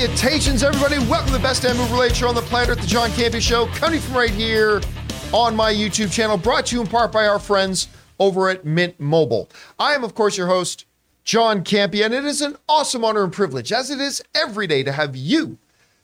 Salutations, everybody. Welcome to the best damn related show on the planet, at the John Campea Show, coming from right here on my YouTube channel, brought to you in part by our friends over at Mint Mobile. I am, of course, your host, John Campea, and it is an awesome honor and privilege, as it is every day, to have you,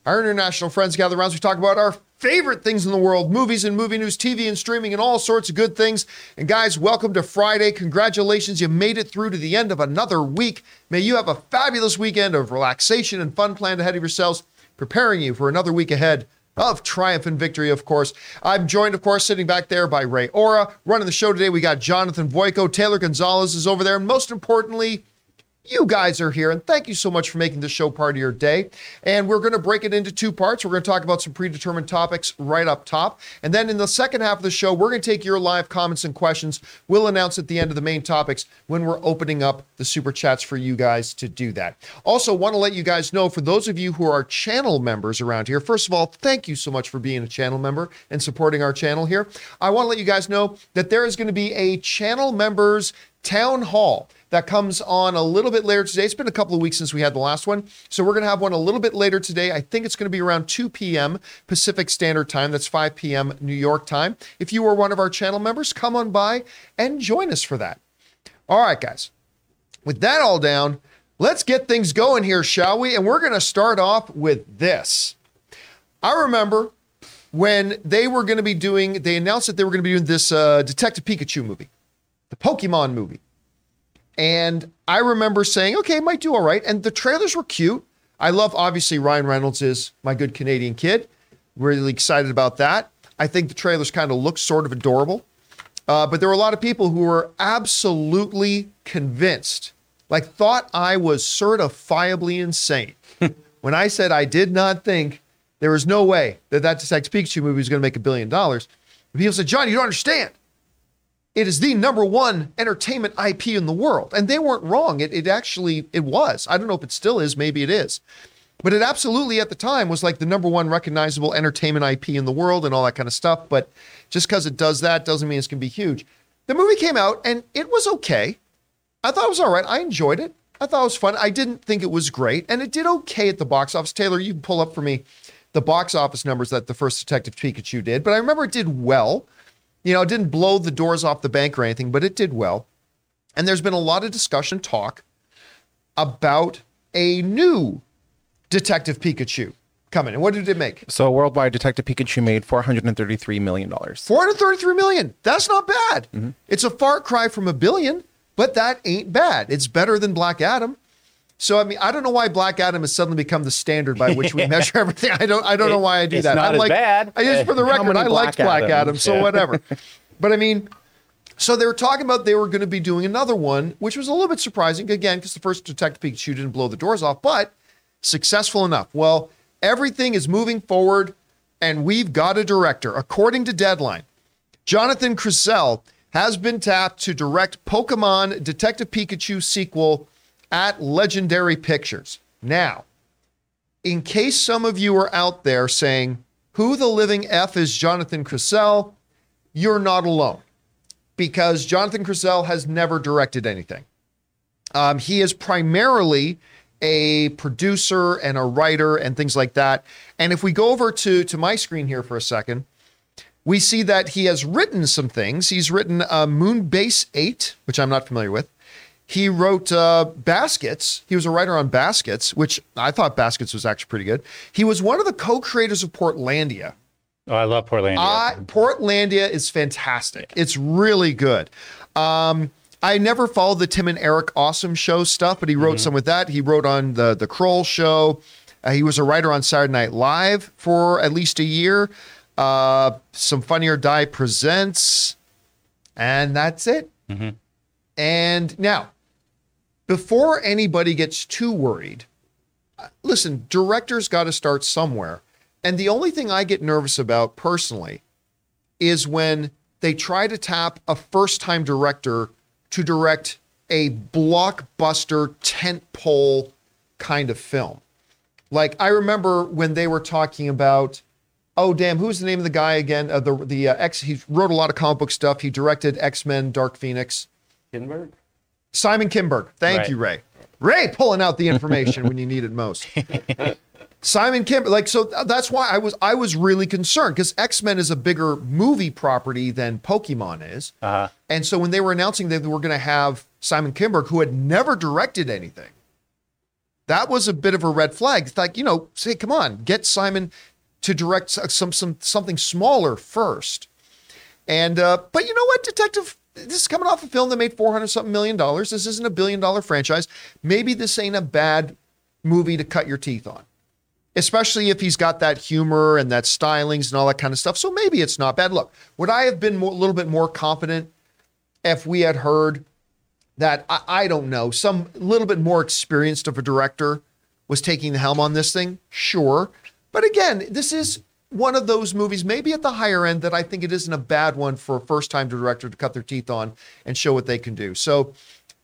our international friends, gather around as we talk about our favorite things in the world movies and movie news, TV and streaming, and all sorts of good things. And guys, welcome to Friday. Congratulations, you made it through to the end of another week. May you have a fabulous weekend of relaxation and fun planned ahead of yourselves, preparing you for another week ahead of triumph and victory, of course. I'm joined, of course, sitting back there by Ray Ora. Running the show today, we got Jonathan Voico. Taylor Gonzalez is over there. And most importantly, you guys are here, and thank you so much for making this show part of your day. And we're going to break it into two parts. We're going to talk about some predetermined topics right up top. And then in the second half of the show, we're going to take your live comments and questions. We'll announce at the end of the main topics when we're opening up the super chats for you guys to do that. Also, want to let you guys know for those of you who are channel members around here, first of all, thank you so much for being a channel member and supporting our channel here. I want to let you guys know that there is going to be a channel members town hall that comes on a little bit later today. It's been a couple of weeks since we had the last one. So we're going to have one a little bit later today. I think it's going to be around 2 p.m. Pacific Standard Time. That's 5 p.m. New York time. If you are one of our channel members, come on by and join us for that. All right, guys. With that all down, let's get things going here, shall we? And we're going to start off with this. I remember when they were going to be doing, they announced that they were going to be doing this uh, Detective Pikachu movie, the Pokemon movie. And I remember saying, okay, might do all right. And the trailers were cute. I love, obviously, Ryan Reynolds is my good Canadian kid. Really excited about that. I think the trailers kind of look sort of adorable. Uh, but there were a lot of people who were absolutely convinced, like thought I was certifiably insane when I said I did not think there was no way that that Detective Pikachu movie was going to make a billion dollars. People said, John, you don't understand. It is the number one entertainment IP in the world. And they weren't wrong. It, it actually, it was. I don't know if it still is. Maybe it is. But it absolutely at the time was like the number one recognizable entertainment IP in the world and all that kind of stuff. But just because it does that doesn't mean it's going to be huge. The movie came out and it was okay. I thought it was all right. I enjoyed it. I thought it was fun. I didn't think it was great. And it did okay at the box office. Taylor, you can pull up for me the box office numbers that the first Detective Pikachu did. But I remember it did well. You know, it didn't blow the doors off the bank or anything, but it did well. And there's been a lot of discussion, talk about a new Detective Pikachu coming. And what did it make? So worldwide, Detective Pikachu made four hundred and thirty-three million dollars. 433 million. That's not bad. Mm-hmm. It's a far cry from a billion, but that ain't bad. It's better than Black Adam. So I mean, I don't know why Black Adam has suddenly become the standard by which we measure everything. I don't. I don't know why I do that. not I as like. bad. I just for the record, I liked Black Black Adam, so Yeah. whatever. but I mean, so they were talking about they were going to be doing another one, which was a little bit surprising again because the first Detective Pikachu didn't blow the doors off, but successful enough. Well, everything is moving forward, and we've got a director. According to Deadline, Jonathan Krisel has been tapped to direct Pokemon Detective Pikachu sequel at Legendary Pictures. Now, in case some of you are out there saying, who the living F is Jonathan Krisel? You're not alone because Jonathan Krisel has never directed anything. Um, he is primarily a producer and a writer and things like that. And if we go over to, to my screen here for a second, we see that he has written some things. He's written uh, Moonbase 8, which I'm not familiar with. He wrote uh, Baskets. He was a writer on Baskets, which I thought Baskets was actually pretty good. He was one of the co creators of Portlandia. Oh, I love Portlandia. I, Portlandia is fantastic. It's really good. Um, I never followed the Tim and Eric Awesome Show stuff, but he wrote some with that. He wrote on the the Kroll Show. Uh, he was a writer on Saturday Night Live for at least a year. Uh, some Funny or Die presents, and that's it. And now, before anybody gets too worried, listen, directors got to start somewhere. And the only thing I get nervous about personally is when they try to tap a first time director to direct a blockbuster tentpole kind of film. Like I remember when they were talking about, oh damn, who's the name of the guy again? Uh, the the uh, X. He wrote a lot of comic book stuff. He directed X Men, Dark Phoenix. Kinberg? Simon Kinberg. Thank Right. you, Ray. Ray pulling out the information when you need it most. Simon Kinberg, like so that's why I was I was really concerned because X Men is a bigger movie property than Pokemon is, Uh-huh. and so when they were announcing that they were going to have Simon Kinberg, who had never directed anything, that was a bit of a red flag. It's like you know, say, come on, get Simon to direct some some something smaller first. And uh, but you know what, Detective, this is coming off a film that made four hundred something million dollars. This isn't a billion dollar franchise. Maybe this ain't a bad movie to cut your teeth on, especially if he's got that humor and that stylings and all that kind of stuff. So maybe it's not bad. Look, would I have been a little bit more confident if we had heard that I, I don't know some little bit more experienced of a director was taking the helm on this thing? Sure, but again, this is one of those movies, maybe at the higher end, that I think it isn't a bad one for a first time director to cut their teeth on and show what they can do. So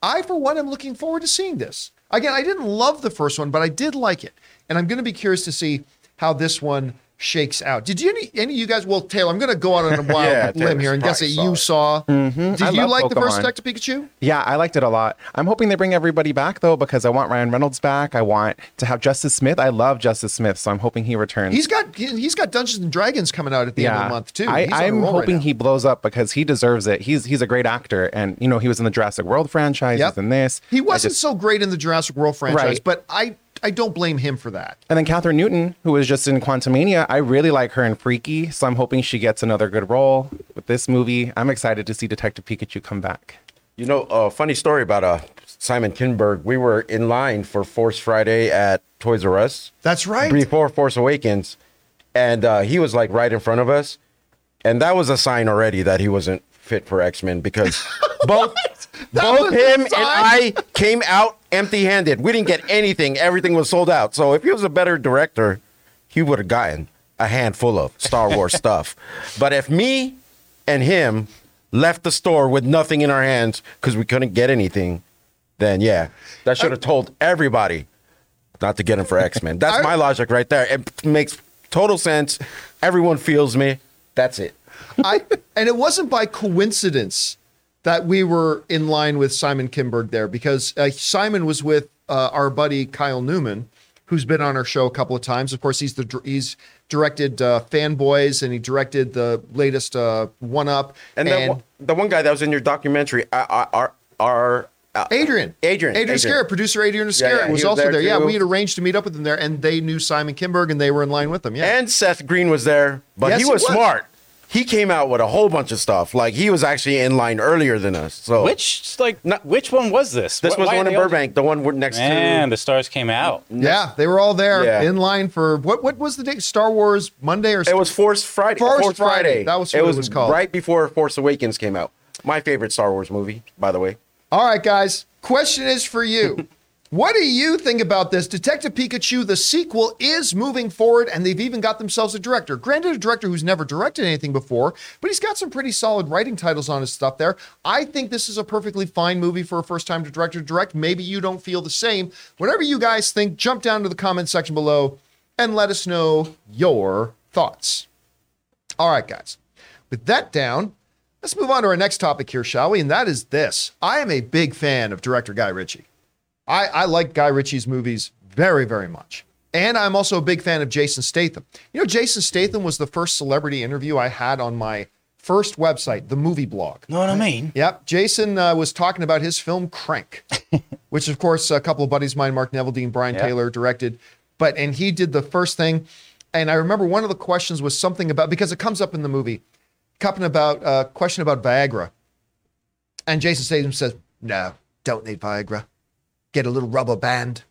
I, for one, am looking forward to seeing this. Again, I didn't love the first one, but I did like it. And I'm going to be curious to see how this one shakes out. Did you any, any of you guys? Well, Taylor, I'm going to go out on a wild Yeah, limb Taylor's here and guess that you saw saw. Did I you like the first Pokemon. Detective Pikachu? Yeah, I liked it a lot. I'm hoping they bring everybody back though, because I want Ryan Reynolds back. I want to have Justice Smith. I love Justice Smith, so I'm hoping he returns. He's got he- he's got Dungeons and Dragons coming out at the end of the month too. I, He's on a I'm roll right hoping he blows up because he deserves it. He's he's a great actor, and you know he was in the Jurassic World franchise. Yep. He's in this. He wasn't just- so great in the Jurassic World franchise, Right. but I I don't blame him for that. and then Kathryn Newton, who was just in Quantumania, I really like her in Freaky, so I'm hoping she gets another good role with this movie. I'm excited to see Detective Pikachu come back. You know, a funny story about uh, Simon Kinberg. We were in line for Force Friday at Toys R Us That's right. before Force Awakens, and uh, he was like right in front of us, and that was a sign already that he wasn't fit for X Men because both both was the him and? I came out empty-handed. We didn't get anything. Everything was sold out. So if he was a better director, he would have gotten a handful of Star Wars stuff. But if me and him left the store with nothing in our hands because we couldn't get anything, then yeah, that should have told everybody not to get him for X Men. That's my logic right there. It makes total sense. Everyone feels me. That's it. I and it wasn't by coincidence that we were in line with Simon Kinberg there because uh, Simon was with uh, our buddy Kyle Newman, who's been on our show a couple of times. Of course, he's the he's directed uh, Fanboys and he directed the latest uh, One Up And, the, one- the one guy that was in your documentary, our, our, our uh, Adrian. Adrian. Adrian Adrian. Scarrett, producer Adrian Scarrett yeah, he was was also there. there Yeah, we had arranged to meet up with them there, and they knew Simon Kinberg, and they were in line with them. Yeah, and Seth Green was there, but Yes, he he was, was. smart. He came out with a whole bunch of stuff. Like he was actually in line earlier than us. So Which like which one was this? this Wh- was the one in Burbank, the one we're next Man, to. the stars came out. yeah, they were all there Yeah. in line for what? What was the date? Star Wars Monday or It was Force Friday. Force Friday. That was what it it was was called. right before Force Awakens came out. My favorite Star Wars movie, by the way. All right, guys. Question is for you. what do you think about this? Detective Pikachu, the sequel, is moving forward, and they've even got themselves a director. Granted, a director who's never directed anything before, but he's got some pretty solid writing titles on his stuff there. I think this is a perfectly fine movie for a first time director to direct. Maybe you don't feel the same. Whatever you guys think, jump down to the comment section below and let us know your thoughts. All right, guys. With that down, let's move on to our next topic here, shall we? And that is this. I am a big fan of director Guy Ritchie. I, I like Guy Ritchie's movies very, very much. And I'm also a big fan of Jason Statham. You know, Jason Statham was the first celebrity interview I had on my first website, the movie blog. Know what I mean? Yep. Jason uh, was talking about his film Crank, which, of course, a couple of buddies of mine, Mark Neveldine, Brian Yeah. Taylor, directed. But, and he did the first thing. And I remember one of the questions was something about, because it comes up in the movie, coming about, uh, question about Viagra. And Jason Statham says, no, don't need Viagra. Get a little rubber band.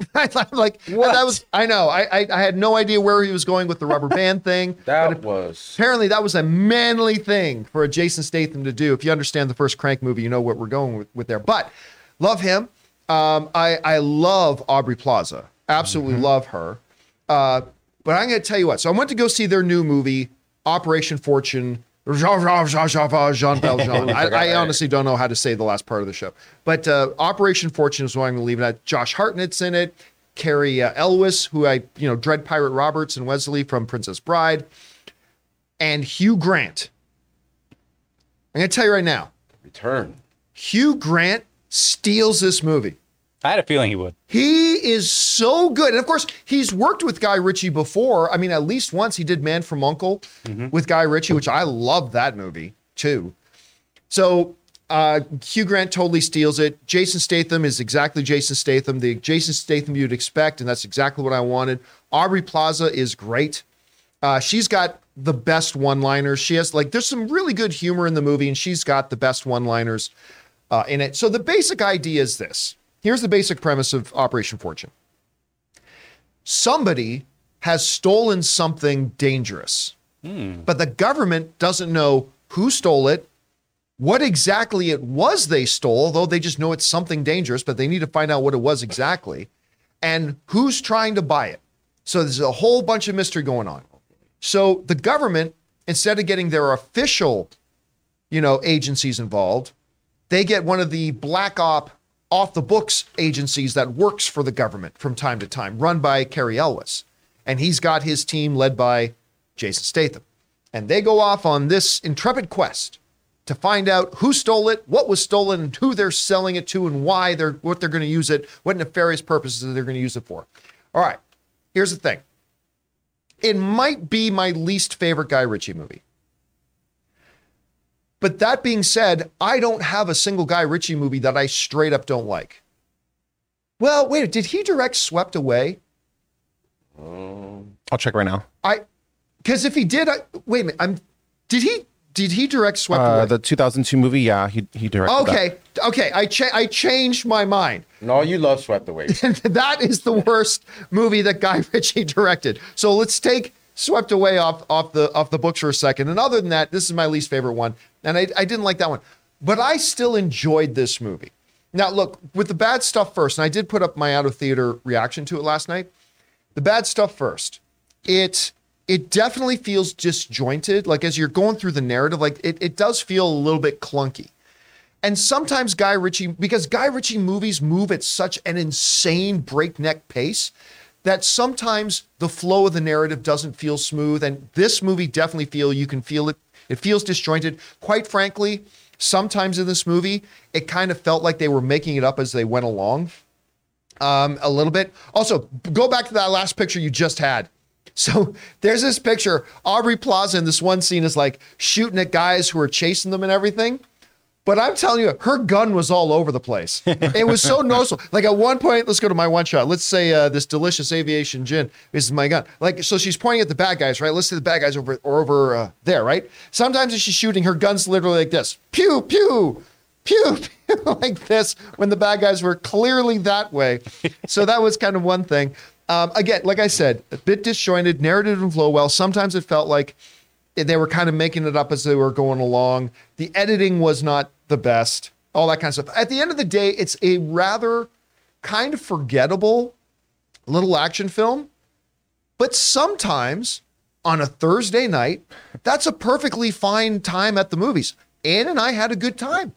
I'm like, and that was, I know, I, I, I had no idea where he was going with the rubber band thing. That was Apparently, that was a manly thing for a Jason Statham to do. If you understand the first Crank movie, you know what we're going with, with there. But love him. Um, I I love Aubrey Plaza. Absolutely love her. Uh, but I'm going to tell you what. So I went to go see their new movie, Operation Fortune. Jean Jean Jean Jean Jean Valjean. I, I honestly don't know how to say the last part of the show. But uh, Operation Fortune is what I'm going to leave it at. Josh Hartnett's in it. Cary uh, Elwes, who I you know Dread Pirate Roberts and Westley from Princess Bride and Hugh Grant. I'm going to tell you right now, return. Hugh Grant steals this movie. I had a feeling he would. He is so good. And of course, he's worked with Guy Ritchie before. I mean, at least once he did Man from Uncle with Guy Ritchie, which I love that movie too. So uh, Hugh Grant totally steals it. Jason Statham is exactly Jason Statham, the Jason Statham you'd expect, and that's exactly what I wanted. Aubrey Plaza is great. Uh, she's got the best one-liners. She has like there's some really good humor in the movie, and she's got the best one-liners uh, in it. So the basic idea is this. Here's the basic premise of Operation Fortune. Somebody has stolen something dangerous, hmm. but the government doesn't know who stole it, what exactly it was they stole, although they just know it's something dangerous, but they need to find out what it was exactly, and who's trying to buy it. So there's a whole bunch of mystery going on. So the government, instead of getting their official, you know, agencies involved, they get one of the black op off the books agencies that works for the government from time to time, run by Cary Elwes. And he's got his team led by Jason Statham. And they go off on this intrepid quest to find out who stole it, what was stolen, and who they're selling it to, and why they're what they're going to use it, what nefarious purposes they're going to use it for. All right, here's the thing. It might be my least favorite Guy Ritchie movie. But that being said, I don't have a single Guy Ritchie movie that I straight up don't like. Well, wait, did he direct Swept Away? I'll check right now. I because if he did, I wait a minute. I'm did he did he direct Swept Uh, Away? the 2002 movie, yeah, he he directed. that. okay, okay. I cha- I changed my mind. No, you love Swept Away. that is the worst movie that Guy Ritchie directed. So let's take Swept Away off off the off the books for a second. And other than that, this is my least favorite one, and I, I didn't like that one, but I still enjoyed this movie. Now, look with the bad stuff first, and I did put up my out of theater reaction to it last night. The bad stuff first. It it definitely feels disjointed. Like as you're going through the narrative, like it, it does feel a little bit clunky. And sometimes Guy Ritchie, because Guy Ritchie movies move at such an insane breakneck pace that sometimes the flow of the narrative doesn't feel smooth. And this movie definitely feel you can feel it. It feels disjointed. Quite frankly, sometimes in this movie, it kind of felt like they were making it up as they went along. Um, a little bit. Also, go back to that last picture you just had. So there's this picture. Aubrey Plaza in this one scene is like shooting at guys who are chasing them and everything. But I'm telling you, her gun was all over the place. It was so noticeable. Like at one point, let's go to my one shot. Let's say uh, this delicious aviation gin is my gun. Like so, she's pointing at the bad guys, right? Let's say the bad guys over or over uh, there, right? Sometimes as she's shooting, her gun's literally like this: pew pew. Pew, pew, like this when the bad guys were clearly that way. So that was kind of one thing. Um, again, like I said, a bit disjointed, narrative didn't flow well. Sometimes it felt like they were kind of making it up as they were going along. The editing was not the best, all that kind of stuff. At the end of the day, it's a rather kind of forgettable little action film. But sometimes on a Thursday night, that's a perfectly fine time at the movies. Ann and I had a good time.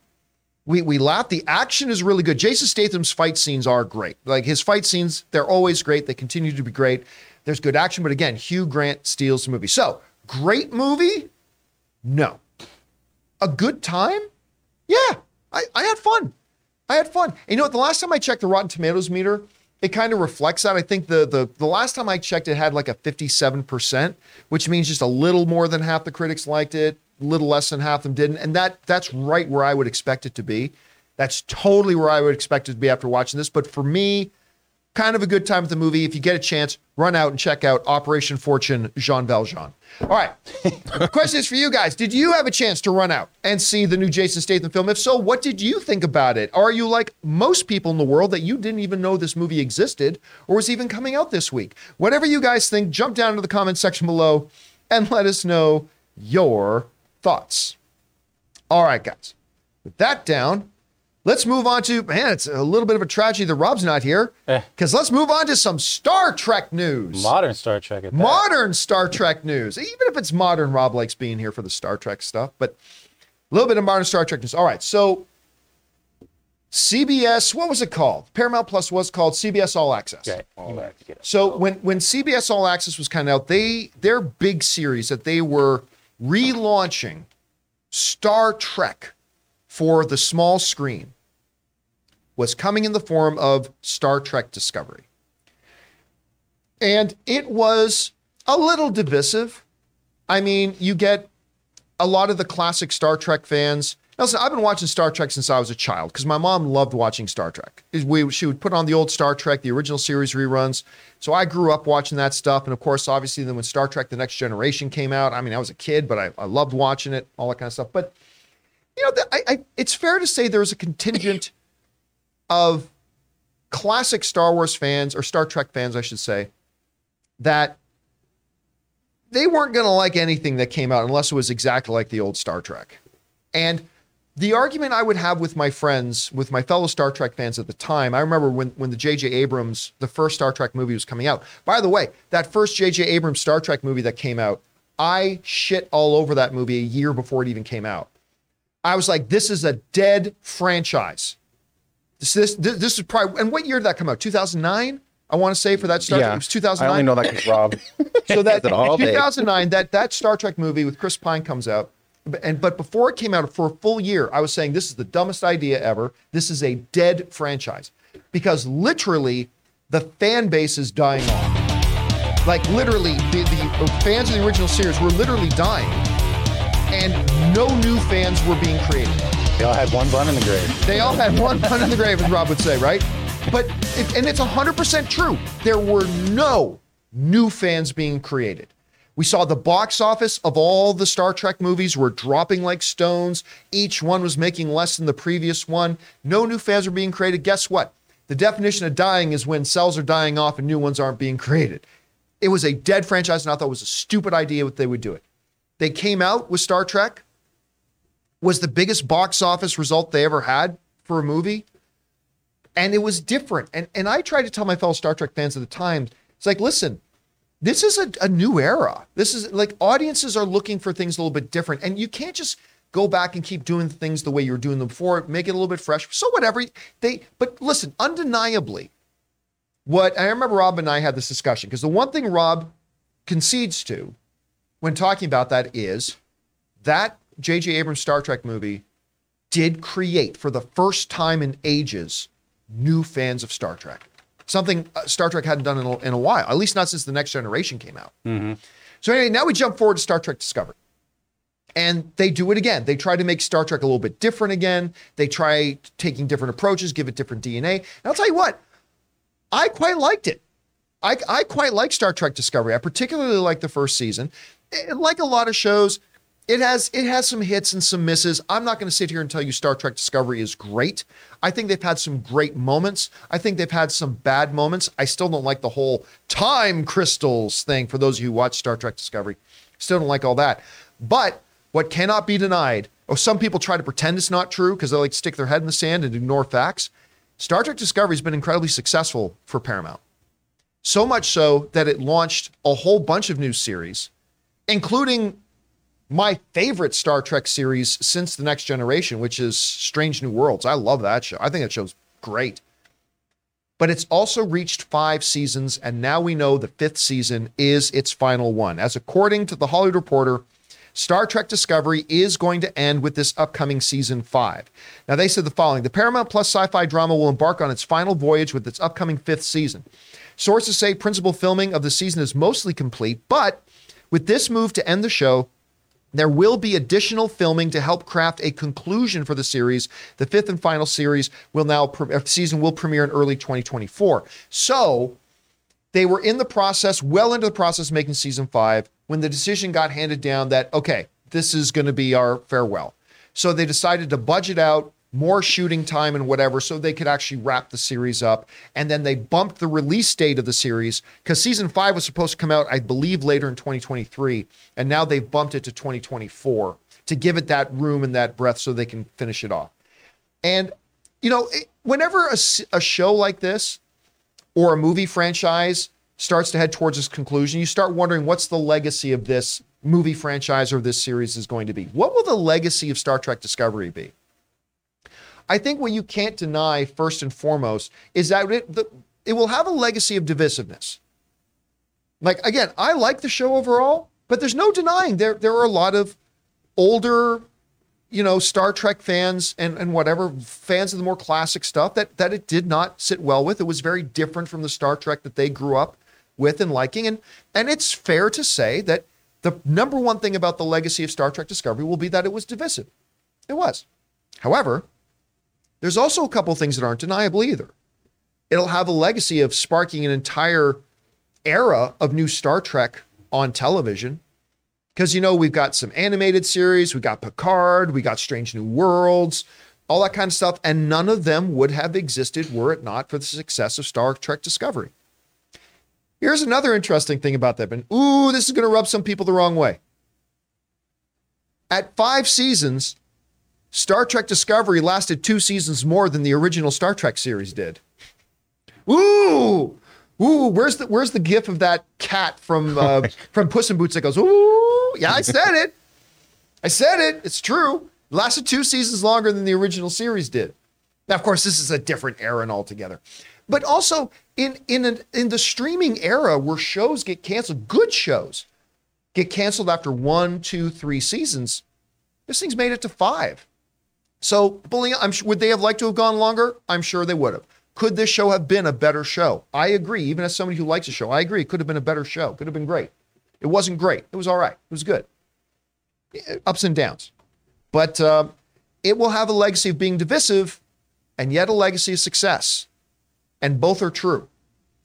We we laughed. The action is really good. Jason Statham's fight scenes are great. Like his fight scenes, they're always great. They continue to be great. There's good action, but again, Hugh Grant steals the movie. So great movie? No. A good time? Yeah. I, I had fun. I had fun. And you know what? The last time I checked the Rotten Tomatoes meter, it kind of reflects that. I think the the the last time I checked, it had like a 57%, which means just a little more than half the critics liked it, a little less than half them didn't. And that that's right where I would expect it to be. That's totally where I would expect it to be after watching this. But for me, kind of a good time with the movie. If you get a chance, run out and check out Operation Fortune, Jean Valjean. All right. the question is for you guys. Did you have a chance to run out and see the new Jason Statham film? If so, what did you think about it? Are you like most people in the world that you didn't even know this movie existed or was even coming out this week? Whatever you guys think, jump down into the comment section below and let us know your thoughts. All right, guys. With that down, let's move on to man, it's a little bit of a tragedy that Rob's not here. Eh. Because let's move on to some Star Trek news. Modern Star Trek at that. Modern Star Trek news. Even if it's modern, Rob likes being here for the Star Trek stuff, but a little bit of modern Star Trek news. All right, so CBS, what was it called? Paramount Plus was called CBS All Access. Okay. You might have to get it. So when when CBS All Access was kind of out, they their big series that they were relaunching Star Trek for the small screen was coming in the form of Star Trek Discovery. And it was a little divisive. I mean, you get a lot of the classic Star Trek fans. Now, Listen, I've been watching Star Trek since I was a child because my mom loved watching Star Trek. We, she would put on the old Star Trek, the original series reruns. So I grew up watching that stuff. And of course, obviously, then when Star Trek The Next Generation came out, I mean, I was a kid, but I, I loved watching it, all that kind of stuff. But, you know, I, I, it's fair to say there's a contingent of classic Star Wars fans, or Star Trek fans, I should say, that they weren't going to like anything that came out unless it was exactly like the old Star Trek. And the argument I would have with my friends, with my fellow Star Trek fans at the time, I remember when, when the J.J. Abrams, the first Star Trek movie was coming out. By the way, that first J.J. Abrams Star Trek movie that came out, I shit all over that movie a year before it even came out. I was like, this is a dead franchise. This, this, this, this is probably, and what year did that come out? 2009? I want to say for that Star Trek. It was 2009. I only know that because Rob. so that it all in day. 2009 that that Star Trek movie with Chris Pine comes out but- and but before it came out for a full year I was saying this is the dumbest idea ever this is a dead franchise because literally the fan base is dying off like literally the, the fans of the original series were literally dying and no new fans were being created They all had one bun in the grave. they all had one pun in the grave, as Rob would say, right? But it, and it's hundred percent true. There were no new fans being created. We saw the box office of all the Star Trek movies were dropping like stones. Each one was making less than the previous one. No new fans were being created. Guess what? The definition of dying is when cells are dying off and new ones aren't being created. It was a dead franchise, and I thought it was a stupid idea what they would do it. They came out with Star Trek was the biggest box office result they ever had for a movie. And it was different. And and I tried to tell my fellow Star Trek fans at the time, it's like, listen, this is a, a new era. This is like audiences are looking for things a little bit different. And you can't just go back and keep doing things the way you were doing them before, make it a little bit fresh. So whatever. They but listen, undeniably, what I remember Rob and I had this discussion because the one thing Rob concedes to when talking about that is that J.J. Abrams Star Trek movie did create for the first time in ages new fans of Star Trek. Something uh, Star Trek hadn't done in a, in a while, at least not since the Next Generation came out. So anyway, now we jump forward to Star Trek Discovery. And they do it again. They try to make Star Trek a little bit different again. They try taking different approaches, give it different DNA. And I'll tell you what, I quite liked it. I, I quite like Star Trek Discovery. I particularly like the first season. Eh, like a lot of shows, it has it has some hits and some misses. I'm not going to sit here and tell you Star Trek Discovery is great. I think they've had some great moments. I think they've had some bad moments. I still don't like the whole time crystals thing for those of you who watch Star Trek Discovery. Still don't like all that. But what cannot be denied, or some people try to pretend it's not true because they like to stick their head in the sand and ignore facts. Star Trek Discovery has been incredibly successful for Paramount. So much so that it launched a whole bunch of new series, including my favorite Star Trek series since The Next Generation, which is Strange New Worlds. I love that show. I think that show's great. But it's also reached five seasons, and now we know the fifth season is its final one. As according to the Hollywood Reporter, Star Trek Discovery is going to end with this upcoming season five. Now, they said the following The Paramount Plus sci fi drama will embark on its final voyage with its upcoming fifth season. Sources say principal filming of the season is mostly complete, but with this move to end the show, there will be additional filming to help craft a conclusion for the series. The fifth and final series will now uh, season will premiere in early 2024. So they were in the process, well into the process making season five, when the decision got handed down that okay, this is going to be our farewell. So they decided to budget out more shooting time and whatever so they could actually wrap the series up. And then they bumped the release date of the series because season five was supposed to come out, I believe, later in 2023. And now they've bumped it to 2024 to give it that room and that breath so they can finish it off. And, you know, it- whenever a show like this or a movie franchise starts to head towards its conclusion, you start wondering what's the legacy of this movie franchise or this series is going to be. What will the legacy of Star Trek Discovery be? I think what you can't deny, first and foremost, is that it, the, it will have a legacy of divisiveness. Like, again, I like the show overall, but there's no denying there, there are a lot of older you know, Star Trek fans and, and whatever fans of the more classic stuff that that it did not sit well with. It was very different from the Star Trek that they grew up with and liking. And and it's fair to say that the number one thing about the legacy of Star Trek Discovery will be that it was divisive. It was. However, there's also a couple things that aren't deniable either. It'll have a legacy of sparking an entire era of new Star Trek on television because, you know, we've got some animated series, we got Picard, we got Strange New Worlds, all that kind of stuff. And none of them would have existed were it not for the success of Star Trek Discovery. Here's another interesting thing about that. And ooh, this is going to rub some people the wrong way. At five seasons, Star Trek Discovery lasted two seasons more than the original Star Trek series did. Ooh, ooh, where's the where's the gif of that cat from uh, from Puss in Boots that goes, ooh, yeah, I said it. I said it. It's true. It lasted two seasons longer than the original series did. Now, of course, this is a different era altogether. But also in in an, in the streaming era where shows get canceled, good shows get canceled after one, two, three seasons. This thing's made it to five. So, bullying, I'm would they have liked to have gone longer? I'm sure they would have. Could this show have been a better show? I agree. Even as somebody who likes the show, I agree. It could have been a better show. Could have been great. It wasn't great. It was all right. It was good. Ups and downs. But uh, it will have a legacy of being divisive and yet a legacy of success. And both are true.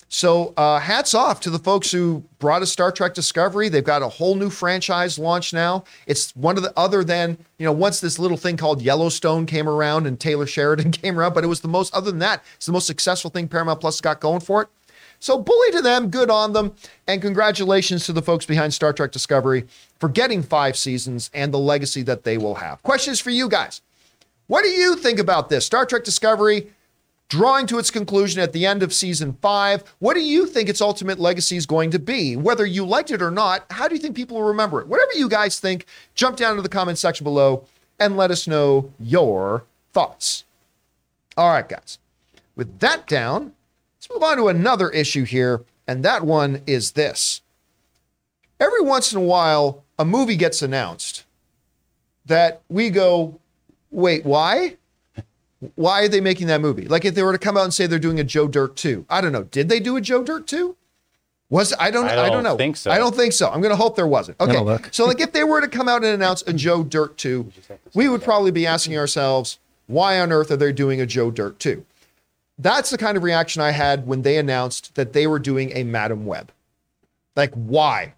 So uh, hats off to the folks who brought us Star Trek Discovery. They've got a whole new franchise launch now. It's one of the other than you know once this little thing called Yellowstone came around and Taylor Sheridan came around, but it was the most other than that it's the most successful thing Paramount Plus got going for it. So bully to them, good on them, and congratulations to the folks behind Star Trek Discovery for getting five seasons and the legacy that they will have. Questions for you guys. What do you think about this? Star Trek Discovery drawing to its conclusion at the end of season five. What do you think its ultimate legacy is going to be? Whether you liked it or not, how do you think people will remember it? Whatever you guys think, jump down to the comment section below and let us know your thoughts. All right, guys. With that down, let's move on to another issue here, and that one is this. Every once in a while, a movie gets announced that we go, wait, why? Why are they making that movie? Like if they were to come out and say they're doing a Joe Dirt 2. I don't know. Did they do a Joe Dirt 2? Was I don't I I don't, I don't know. think so. I don't think so. I'm going to hope there wasn't. Okay. So like if they were to come out and announce a Joe Dirt 2, we would probably be asking ourselves, why on earth are they doing a Joe Dirt 2? That's the kind of reaction I had when they announced that they were doing a Madame Web. Like why?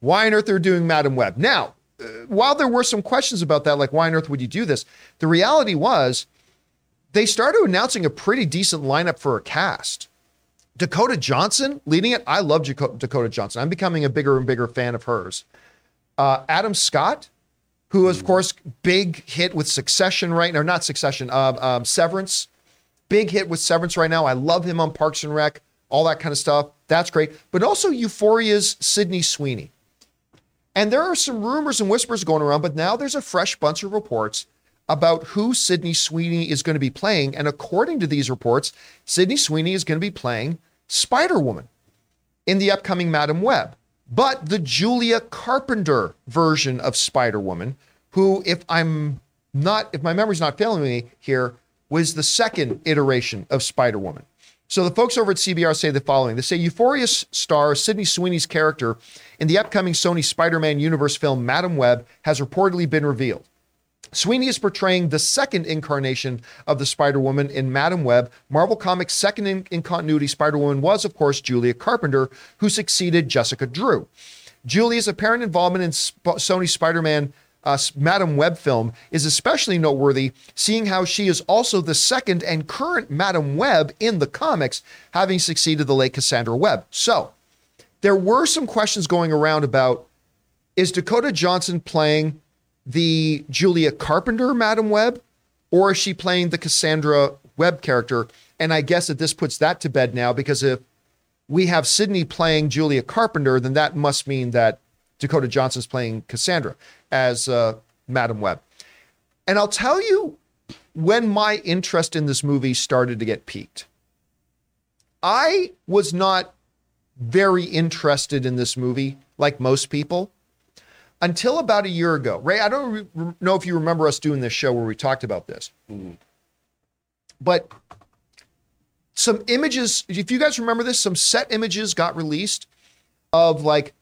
Why on earth are they're doing Madame Web? Now, uh, while there were some questions about that, like why on earth would you do this? The reality was they started announcing a pretty decent lineup for a cast. Dakota Johnson leading it. I love Dakota Johnson. I'm becoming a bigger and bigger fan of hers. Uh, Adam Scott, who is, of course, big hit with Succession right now, not Succession, uh, um, Severance. Big hit with Severance right now. I love him on Parks and Rec, all that kind of stuff. That's great. But also Euphoria's Sydney Sweeney. And there are some rumors and whispers going around, but now there's a fresh bunch of reports about who Sydney Sweeney is going to be playing. And according to these reports, Sydney Sweeney is going to be playing Spider Woman in the upcoming Madame Web. But the Julia Carpenter version of Spider Woman, who, if I'm not, if my memory's not failing me here, was the second iteration of Spider Woman. So the folks over at CBR say the following. They say Euphoria star Sydney Sweeney's character in the upcoming Sony Spider-Man universe film Madame Web has reportedly been revealed. Sweeney is portraying the second incarnation of the Spider Woman in Madame Web. Marvel Comics' second in, in continuity Spider Woman was, of course, Julia Carpenter, who succeeded Jessica Drew. Julia's apparent involvement in Sp- Spider Man uh, Madame Web film is especially noteworthy, seeing how she is also the second and current Madame Web in the comics, having succeeded the late Cassandra Webb. So, there were some questions going around about is Dakota Johnson playing the Julia Carpenter Madame Web, or is she playing the Cassandra Webb character? And I guess that this puts that to bed now because if we have Sydney playing Julia Carpenter, then that must mean that Dakota Johnson's playing Cassandra as uh, Madame Web. And I'll tell you when my interest in this movie started to get piqued. I was not very interested in this movie, like most people, until about a year ago. Ray, I don't re- know if you remember us doing this show where we talked about this, mm-hmm. but some images, if you guys remember this, some set images got released of like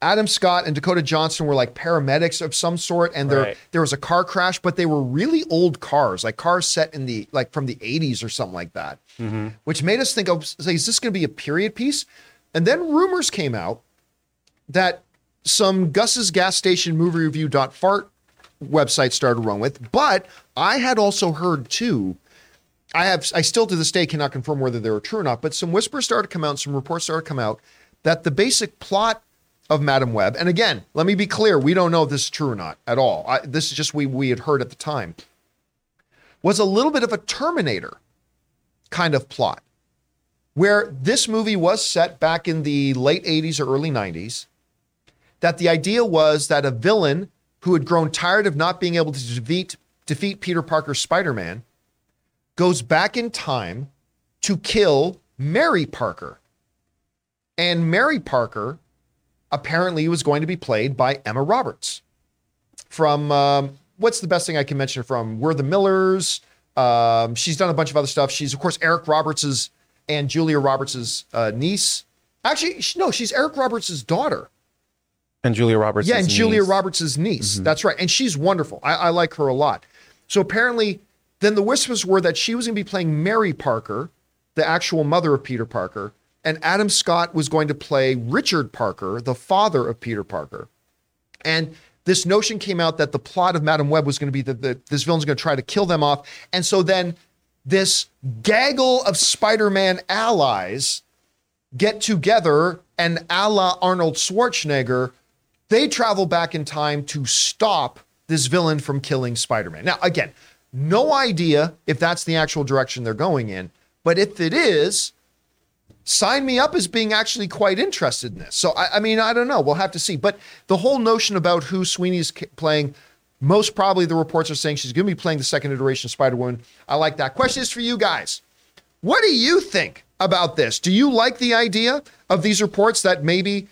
Adam Scott and Dakota Johnson were like paramedics of some sort, and there Right. there was a car crash, but they were really old cars, like cars set in the like from the 80s or something like that, mm-hmm. which made us think of say, is this going to be a period piece? And then rumors came out that some Gus's gas station movie review dot fart website started run with, but I had also heard too. I have I still to this day cannot confirm whether they were true or not, but some whispers started to come out, some reports started to come out that the basic plot of Madame Web, and again, let me be clear, we don't know if this is true or not at all. I, this is just we we had heard at the time. Was a little bit of a Terminator kind of plot, where this movie was set back in the late 80s or early 90s. That the idea was that a villain who had grown tired of not being able to defeat defeat Peter Parker's Spider-Man goes back in time to kill Mary Parker. And Mary Parker apparently was going to be played by Emma Roberts from um, what's the best thing I can mention from? We're the Millers. Um, she's done a bunch of other stuff. She's of course Eric Roberts's and Julia Roberts's uh, niece. Actually, no, she's Eric Roberts's daughter. And Julia Roberts. Yeah, and Julia Roberts' niece. Mm-hmm. That's right. And she's wonderful. I, I like her a lot. So apparently, then the whispers were that she was going to be playing Mary Parker, the actual mother of Peter Parker, and Adam Scott was going to play Richard Parker, the father of Peter Parker. And this notion came out that the plot of Madame Web was going to be that the, this villain's going to try to kill them off. And so then this gaggle of Spider Man allies get together and a la Arnold Schwarzenegger, they travel back in time to stop this villain from killing Spider Man. Now, again, no idea if that's the actual direction they're going in, but if it is, sign me up as being actually quite interested in this. So, I, I mean, I don't know. We'll have to see. But the whole notion about who Sweeney's playing, most probably the reports are saying she's going to be playing the second iteration of Spider Woman. I like that. Question is for you guys. What do you think about this? Do you like the idea of these reports that maybe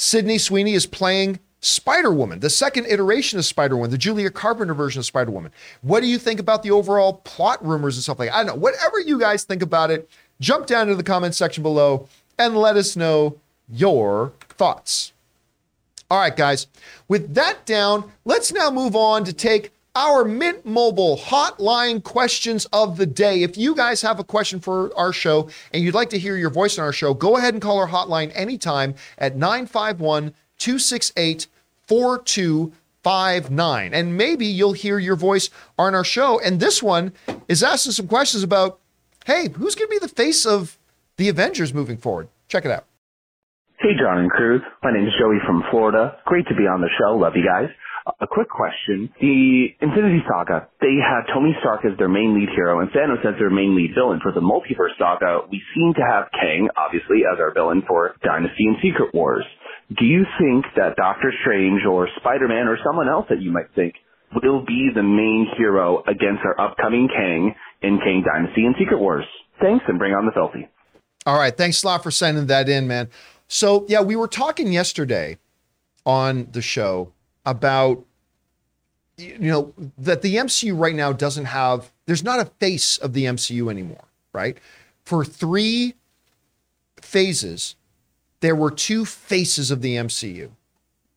Sydney Sweeney is playing Spider Woman, the second iteration of Spider Woman, the Julia Carpenter version of Spider Woman? What do you think about the overall plot rumors and stuff like that? I don't know. Whatever you guys think about it, jump down into the comment section below and let us know your thoughts. All right, guys. With that down, let's now move on to take our Mint Mobile hotline questions of the day. If you guys have a question for our show and you'd like to hear your voice on our show, go ahead and call our hotline anytime at 951 268 4259. And maybe you'll hear your voice on our show. And this one is asking some questions about hey, who's going to be the face of the Avengers moving forward? Check it out. Hey, John and Cruz. My name is Joey from Florida. Great to be on the show. Love you guys. A quick question. The Infinity Saga, they had Tony Stark as their main lead hero and Thanos as their main lead villain. For the Multiverse Saga, we seem to have Kang, obviously, as our villain for Dynasty and Secret Wars. Do you think that Doctor Strange or Spider-Man or someone else that you might think will be the main hero against our upcoming Kang in Kang Dynasty and Secret Wars? Thanks and bring on the filthy. All right. Thanks a lot for sending that in, man. So, yeah, we were talking yesterday on the show about, you know, that the MCU right now doesn't have, there's not a face of the MCU anymore, right? For three phases, there were two faces of the MCU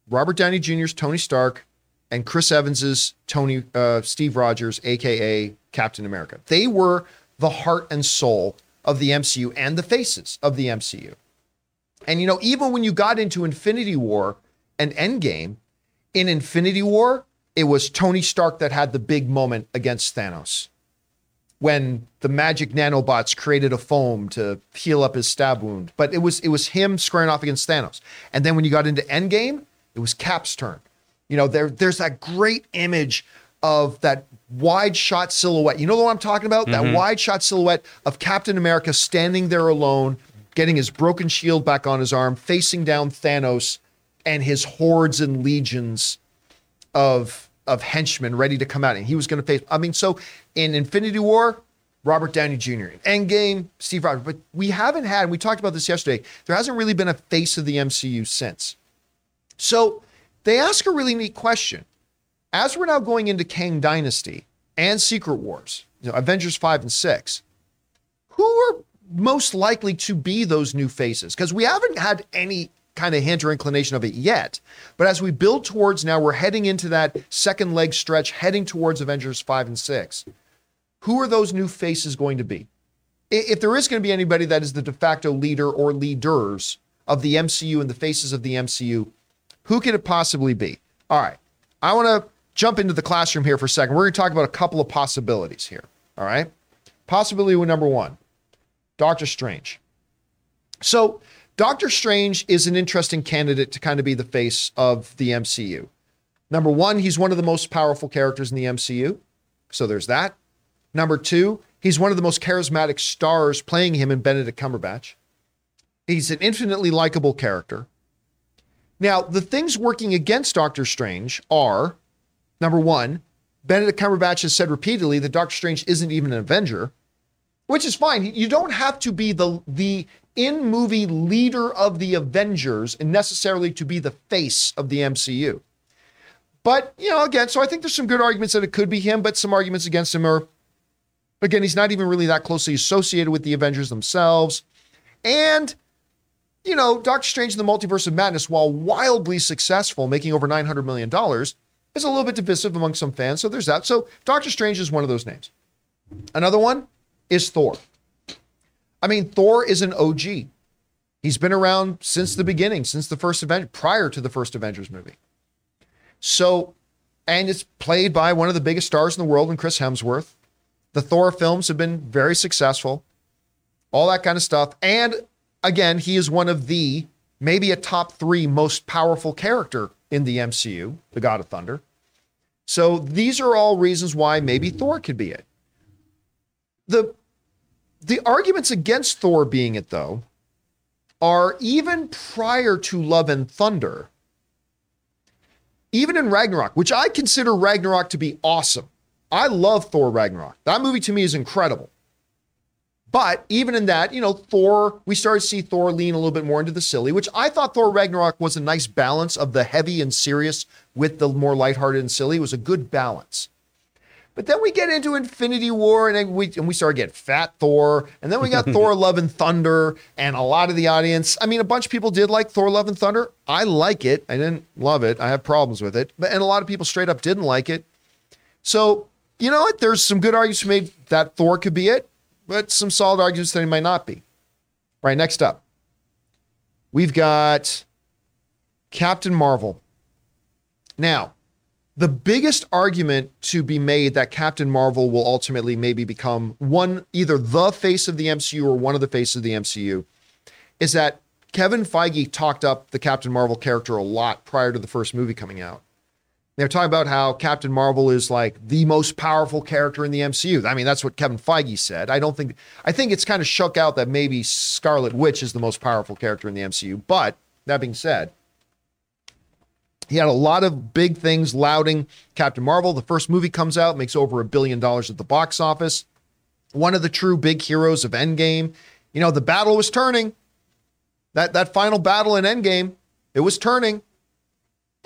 Robert Downey Jr.'s Tony Stark and Chris Evans's Tony, uh, Steve Rogers, AKA Captain America. They were the heart and soul of the MCU and the faces of the MCU. And you know, even when you got into Infinity War and Endgame, in Infinity War, it was Tony Stark that had the big moment against Thanos. When the magic nanobots created a foam to heal up his stab wound. But it was it was him squaring off against Thanos. And then when you got into Endgame, it was Cap's turn. You know, there there's that great image of that wide shot silhouette. You know what I'm talking about? That mm-hmm. wide shot silhouette of Captain America standing there alone, getting his broken shield back on his arm, facing down Thanos and his hordes and legions of of henchmen ready to come out. And he was going to face. I mean, so in Infinity War, Robert Downey Jr. Endgame, Steve Rogers. But we haven't had. We talked about this yesterday. There hasn't really been a face of the MCU since. So they ask a really neat question. As we're now going into Kang Dynasty and Secret Wars, you know, Avengers 5 and 6, who are most likely to be those new faces? Because we haven't had any kind of hint or inclination of it yet. But as we build towards now, we're heading into that second leg stretch, heading towards Avengers 5 and 6. Who are those new faces going to be? If there is going to be anybody that is the de facto leader or leaders of the MCU and the faces of the MCU, who could it possibly be? All right. I want to jump into the classroom here for a second. We're going to talk about a couple of possibilities here. All right. Possibility number one Doctor Strange. So, Doctor Strange is an interesting candidate to kind of be the face of the MCU. Number one, he's one of the most powerful characters in the MCU. So, there's that. Number two, he's one of the most charismatic stars playing him in Benedict Cumberbatch. He's an infinitely likable character. Now, the things working against Doctor Strange are number one, Benedict Cumberbatch has said repeatedly that Doctor Strange isn't even an Avenger, which is fine. You don't have to be the the in movie leader of the Avengers and necessarily to be the face of the MCU. But, you know, again, so I think there's some good arguments that it could be him, but some arguments against him are again, he's not even really that closely associated with the Avengers themselves. And you know, Doctor Strange in the Multiverse of Madness, while wildly successful, making over $900 million, is a little bit divisive among some fans. So there's that. So Doctor Strange is one of those names. Another one is Thor. I mean, Thor is an OG. He's been around since the beginning, since the first event, prior to the first Avengers movie. So, and it's played by one of the biggest stars in the world and Chris Hemsworth. The Thor films have been very successful, all that kind of stuff. And again, he is one of the maybe a top three most powerful character in the MCU, the God of Thunder. So these are all reasons why maybe Thor could be it. The the arguments against Thor being it though are even prior to Love and Thunder. Even in Ragnarok, which I consider Ragnarok to be awesome. I love Thor Ragnarok. That movie to me is incredible. But even in that, you know, Thor, we started to see Thor lean a little bit more into the silly, which I thought Thor Ragnarok was a nice balance of the heavy and serious with the more lighthearted and silly. It was a good balance. But then we get into Infinity War and we and we start getting Fat Thor, and then we got Thor Love and Thunder, and a lot of the audience, I mean, a bunch of people did like Thor Love and Thunder. I like it. I didn't love it. I have problems with it. But and a lot of people straight up didn't like it. So, you know what? There's some good arguments made that Thor could be it but some solid arguments that he might not be. All right, next up, we've got Captain Marvel. Now, the biggest argument to be made that Captain Marvel will ultimately maybe become one, either the face of the MCU or one of the faces of the MCU, is that Kevin Feige talked up the Captain Marvel character a lot prior to the first movie coming out. They're talking about how Captain Marvel is like the most powerful character in the MCU. I mean, that's what Kevin Feige said. I don't think, I think it's kind of shook out that maybe Scarlet Witch is the most powerful character in the MCU. But that being said, he had a lot of big things lauding Captain Marvel. The first movie comes out, makes over a billion dollars at the box office. One of the true big heroes of Endgame. You know, the battle was turning. That that final battle in Endgame, it was turning.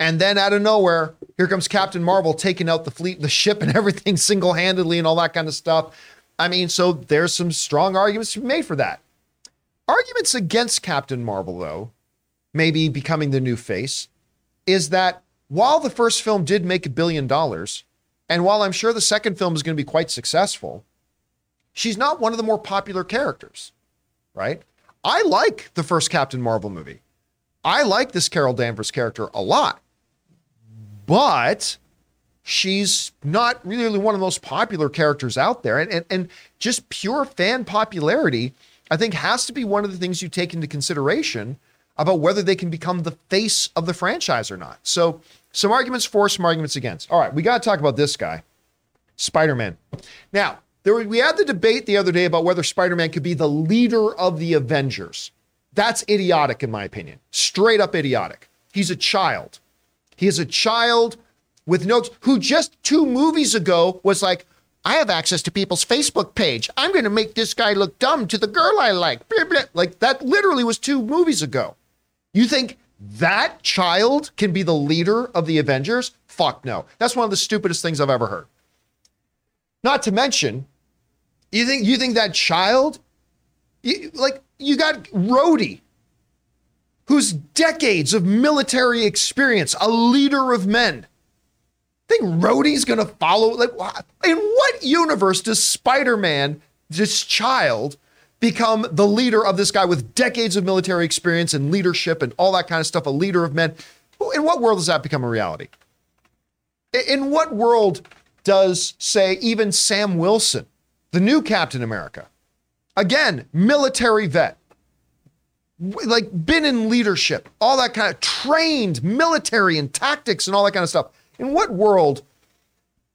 And then out of nowhere, here comes Captain Marvel taking out the fleet, the ship, and everything single handedly and all that kind of stuff. I mean, so there's some strong arguments to be made for that. Arguments against Captain Marvel, though, maybe becoming the new face, is that while the first film did make a billion dollars, and while I'm sure the second film is going to be quite successful, she's not one of the more popular characters, right? I like the first Captain Marvel movie. I like this Carol Danvers character a lot but she's not really one of the most popular characters out there. And, and, and just pure fan popularity, I think, has to be one of the things you take into consideration about whether they can become the face of the franchise or not. So, some arguments for, some arguments against. All right, we got to talk about this guy, Spider Man. Now, there, we had the debate the other day about whether Spider Man could be the leader of the Avengers. That's idiotic, in my opinion. Straight up idiotic. He's a child. He is a child with notes who just two movies ago was like, I have access to people's Facebook page. I'm going to make this guy look dumb to the girl I like. Blah, blah. Like that literally was two movies ago. You think that child can be the leader of the Avengers? Fuck no. That's one of the stupidest things I've ever heard. Not to mention, you think you think that child, you, like you got Rhodey, who's decades of military experience, a leader of men. Think Rhodey's gonna follow? Like, in what universe does Spider-Man, this child, become the leader of this guy with decades of military experience and leadership and all that kind of stuff? A leader of men. In what world does that become a reality? In what world does, say, even Sam Wilson, the new Captain America, again, military vet, like been in leadership, all that kind of trained military and tactics and all that kind of stuff. In what world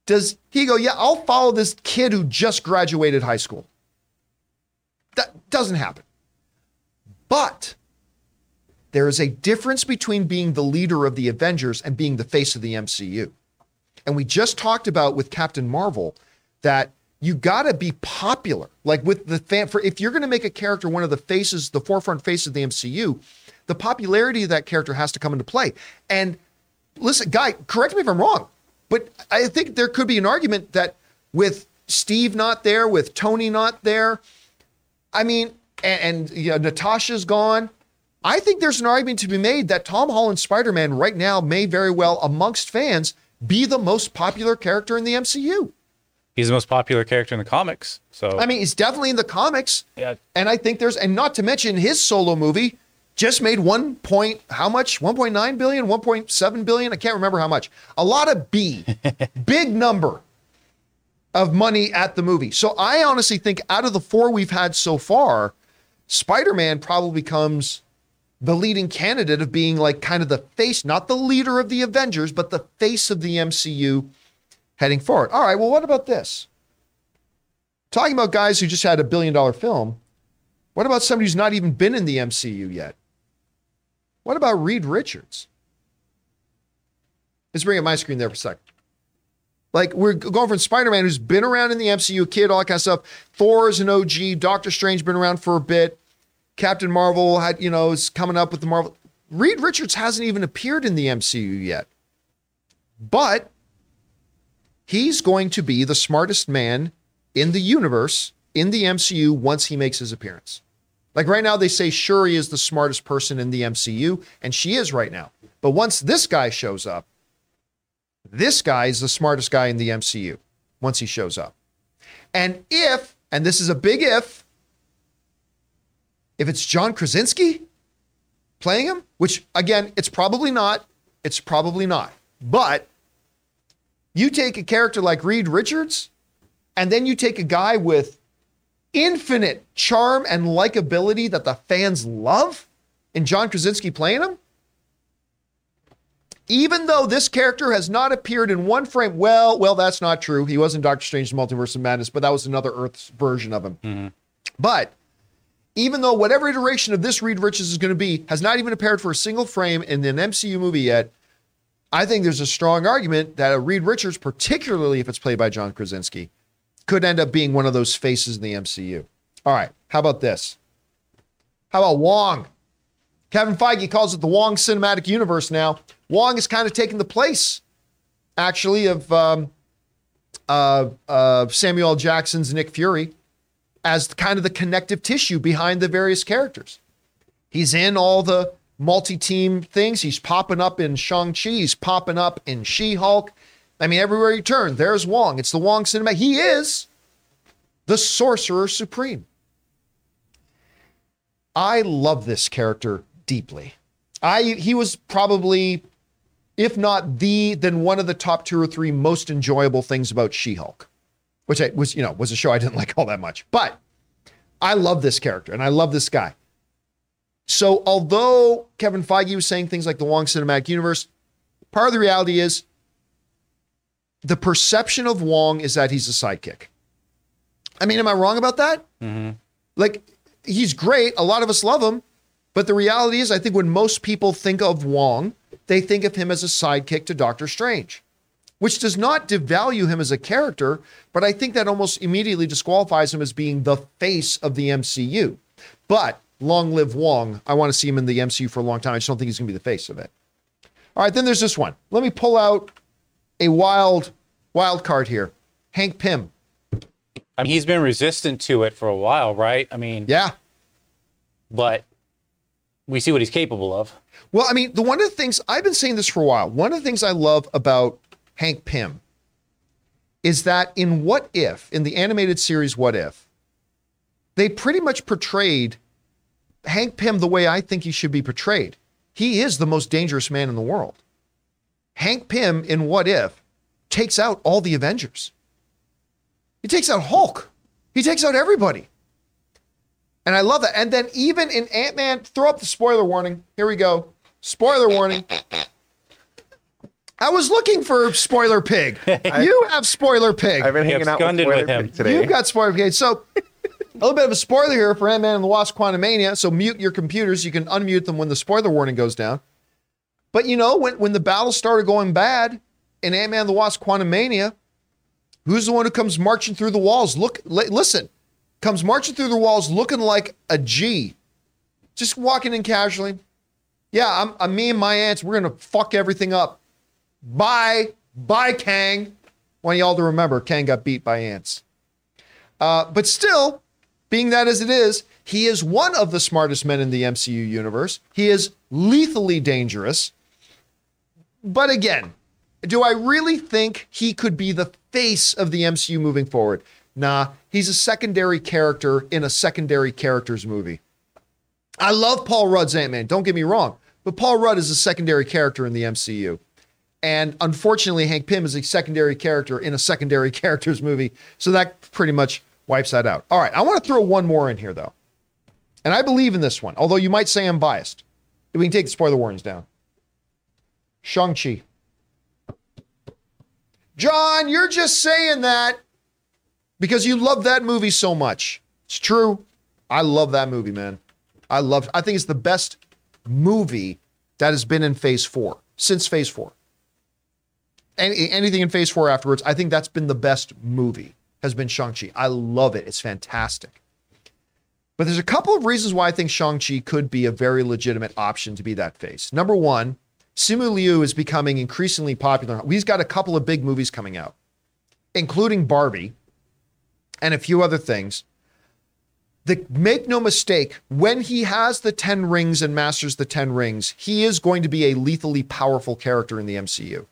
does he go, yeah, I'll follow this kid who just graduated high school? That doesn't happen. But there is a difference between being the leader of the Avengers and being the face of the MCU. And we just talked about with Captain Marvel that you got to be popular. Like with the fan, for if you're going to make a character one of the faces, the forefront face of the MCU, the popularity of that character has to come into play. And listen, guy, correct me if I'm wrong, but I think there could be an argument that with Steve not there, with Tony not there, I mean, and, and you know, Natasha's gone. I think there's an argument to be made that Tom Holland Spider Man right now may very well, amongst fans, be the most popular character in the MCU. He's the most popular character in the comics. So I mean, he's definitely in the comics. Yeah. And I think there's, and not to mention his solo movie just made one point, how much? 1.9 billion, 1.7 billion? I can't remember how much. A lot of B, big number of money at the movie. So I honestly think out of the four we've had so far, Spider Man probably becomes the leading candidate of being like kind of the face, not the leader of the Avengers, but the face of the MCU heading forward. All right, well, what about this? Talking about guys who just had a billion dollar film, what about somebody who's not even been in the MCU yet? What about Reed Richards? Let's bring up my screen there for a second. Like we're going from Spider-Man, who's been around in the MCU, kid, all that kind of stuff. Thor is an OG. Doctor Strange been around for a bit. Captain Marvel had, you know, is coming up with the Marvel. Reed Richards hasn't even appeared in the MCU yet, but he's going to be the smartest man in the universe in the MCU once he makes his appearance. Like right now, they say Shuri is the smartest person in the MCU, and she is right now. But once this guy shows up, this guy is the smartest guy in the MCU once he shows up. And if, and this is a big if, if it's John Krasinski playing him, which again, it's probably not, it's probably not. But you take a character like Reed Richards, and then you take a guy with infinite charm and likability that the fans love and John Krasinski playing him. Even though this character has not appeared in one frame, well, well, that's not true. He was in Doctor Strange: Multiverse of Madness, but that was another Earth's version of him. Mm-hmm. But even though whatever iteration of this Reed Richards is going to be has not even appeared for a single frame in an MCU movie yet, I think there's a strong argument that a Reed Richards, particularly if it's played by John Krasinski, could end up being one of those faces in the MCU. All right, how about this? How about Wong? Kevin Feige calls it the Wong Cinematic Universe now. Wong is kind of taking the place, actually, of um, uh, uh, Samuel Jackson's Nick Fury as kind of the connective tissue behind the various characters. He's in all the multi team things. He's popping up in Shang-Chi. He's popping up in She Hulk. I mean, everywhere you turn, there's Wong. It's the Wong Cinematic. He is the Sorcerer Supreme. I love this character deeply. I he was probably, if not the, then one of the top two or three most enjoyable things about She-Hulk, which I was, you know, was a show I didn't like all that much. But I love this character and I love this guy. So although Kevin Feige was saying things like the Wong Cinematic Universe, part of the reality is the perception of Wong is that he's a sidekick. I mean, am I wrong about that? Mm-hmm. Like, he's great. A lot of us love him. But the reality is, I think when most people think of Wong, they think of him as a sidekick to Doctor Strange, which does not devalue him as a character, but I think that almost immediately disqualifies him as being the face of the MCU. But long live Wong. I want to see him in the MCU for a long time. I just don't think he's going to be the face of it. All right, then there's this one. Let me pull out a wild wild card here. Hank Pym. I mean, he's been resistant to it for a while, right? I mean, Yeah. but we see what he's capable of. Well, I mean, the one of the things I've been saying this for a while. One of the things I love about Hank Pym is that in What If, in the animated series What If, they pretty much portrayed Hank Pym the way I think he should be portrayed. He is the most dangerous man in the world. Hank Pym in What If takes out all the Avengers. He takes out Hulk. He takes out everybody. And I love that. And then even in Ant Man, throw up the spoiler warning. Here we go. Spoiler warning. I was looking for spoiler pig. you have spoiler pig. I've been hanging out with, Spoiler with him. Pig today. You've got spoiler pig. So a little bit of a spoiler here for Ant Man and the Wasp Quantumania. So mute your computers. You can unmute them when the spoiler warning goes down. But you know, when, when the battle started going bad in Ant Man and the Wasp Quantumania, who's the one who comes marching through the walls? Look, li- listen, comes marching through the walls looking like a G, just walking in casually. Yeah, I'm, I'm me and my ants. We're gonna fuck everything up. Bye, bye, Kang. Want y'all to remember, Kang got beat by ants. Uh, but still, being that as it is, he is one of the smartest men in the MCU universe. He is lethally dangerous. But again, do I really think he could be the face of the MCU moving forward? Nah, he's a secondary character in a secondary characters movie. I love Paul Rudd's Ant Man, don't get me wrong, but Paul Rudd is a secondary character in the MCU. And unfortunately, Hank Pym is a secondary character in a secondary characters movie. So that pretty much wipes that out. All right, I want to throw one more in here, though. And I believe in this one, although you might say I'm biased. We can take the spoiler warnings down. Shang-Chi. John, you're just saying that because you love that movie so much. It's true. I love that movie, man. I love I think it's the best movie that has been in phase 4 since phase 4. Any, anything in phase 4 afterwards, I think that's been the best movie has been Shang-Chi. I love it. It's fantastic. But there's a couple of reasons why I think Shang-Chi could be a very legitimate option to be that face. Number one, Simu Liu is becoming increasingly popular. He's got a couple of big movies coming out, including Barbie and a few other things. The, make no mistake, when he has the 10 rings and masters the 10 rings, he is going to be a lethally powerful character in the MCU.